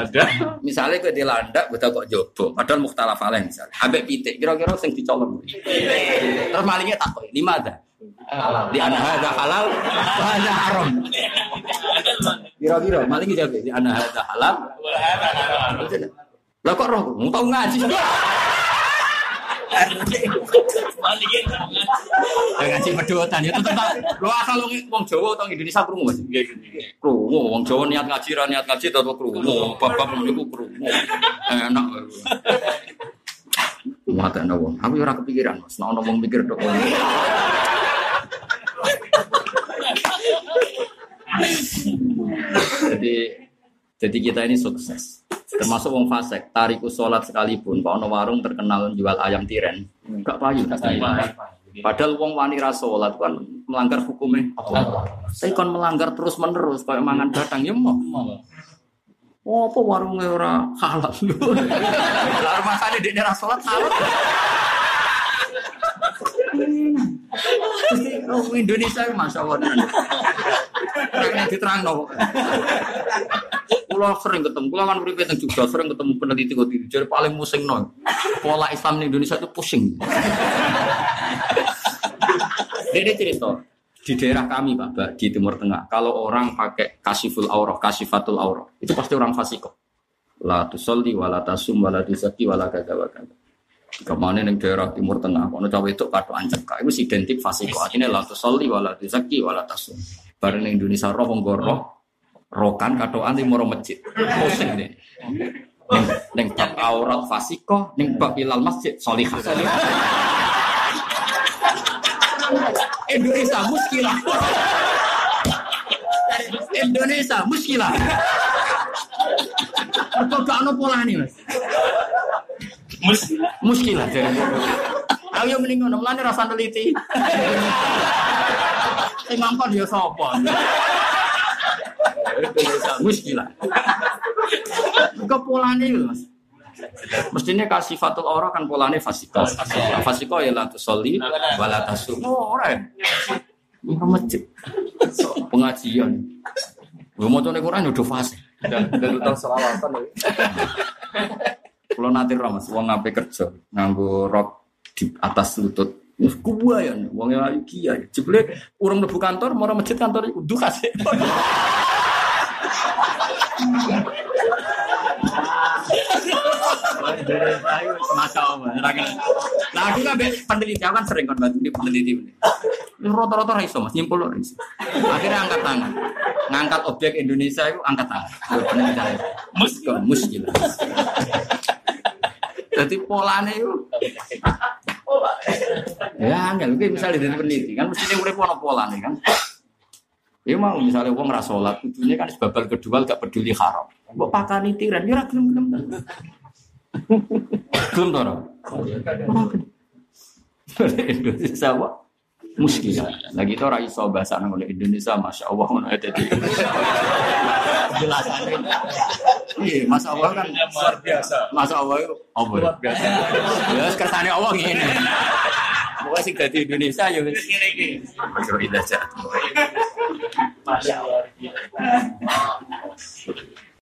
Misalnya ke di landak, betul kok jobo. Padahal mukhtalaf alaih misalnya. Ambek pitik, kira-kira sing dicolong. Terus malingnya takut. Lima ada. Di anak ada halal, hanya haram. Kira-kira malingnya jawab di anak ada halal. Lah kok roh, mau tahu ngaji? Ya ngaji pedotan itu tentang lo asal wong wong Jawa atau Indonesia krungu Mas. Krungu wong Jawa niat ngaji ra niat ngaji tetep krungu. Bab-bab niku krungu. Enak. Mata wong. Aku ora kepikiran Mas. Nek wong mikir tok. Jadi jadi kita ini sukses. Termasuk wong fasek, tariku sholat sekalipun, Pak ono warung terkenal jual ayam tiren, gak payu. Padahal wong wani ra kan melanggar hukumnya. Saya kan melanggar terus menerus kayak mangan batang ya mau. Oh, apa warungnya ora halal? Lah masane di daerah sholat halal. Oh, Indonesia masya Allah. Karena diterang no. Pulau sering ketemu, pulau kan beribu yang juga sering ketemu peneliti kok. Jadi paling musing no. Pola Islam di Indonesia itu pusing. Dia cerita di daerah kami Pak, di Timur Tengah. Kalau orang pakai kasiful aurah, kasifatul aurah, itu pasti orang fasiko. La tusolli, wala tasum, wala tusaki, wala kata kata. Ke mana ning daerah Timur Tengah, kono cawe itu kado ancam kak, itu identik fasiko. Artinya la tusolli, wala tusaki, wala tasum. Bareng Indonesia roh wong goroh, rokan kadoan di moro masjid. Pusing deh. Ning ning bab aurat fasiko, ning bab ilal masjid solihah. Indonesia muskilah. Indonesia muskilah. Kok gak ono polane, Mas? Mus. Muskilah jadi. Ayo mending ngono, mulane rasa teliti. Sing ngongkon ya sapa? Muskilah. Kok polane lho, Mas? Mestinya kasih fatul aura kan polanya fasiko. Fasiko ya lantu soli, wala tasum. Oh, ora. Ini masjid. Pengajian. Gue mau coba Quran udah fase. Dan dan utang selawatan Kalau nanti ramas, uang ngapain kerja, nganggo rok di atas lutut. Kubah ya, uangnya lagi ya. Jebule urung lebu kantor, mau masjid kantor itu masya Allah. Nah aku kan peneliti, aku kan sering kan bantu di peneliti. Ini Rata-rata raiso mas, nyimpul loh. Akhirnya angkat tangan, ngangkat objek Indonesia itu angkat tangan. Itu peneliti saya. Mus kan, mus. Jadi polanya itu Ya, enggak, mungkin misalnya dari peneliti kan mestinya urip ono pola nih kan. Ya mau misalnya wong ra salat, kudunya kan sebabal kedua gak peduli haram. Mbok pakani tiran, ya ora gelem-gelem. Gelem to ora? Ora gelem. Indonesia apa? Muskilah. Lagi itu ora iso bahasa nang oleh Indonesia, masya Allah ngono ya dadi. Jelasan. Iya, masya Allah kan luar biasa. masya Allah itu apa? ya? Luar biasa. Ya kersane Allah ngene. Pokoknya sing dadi Indonesia ya wis. Ini ini. Masya Allah. Masya Allah.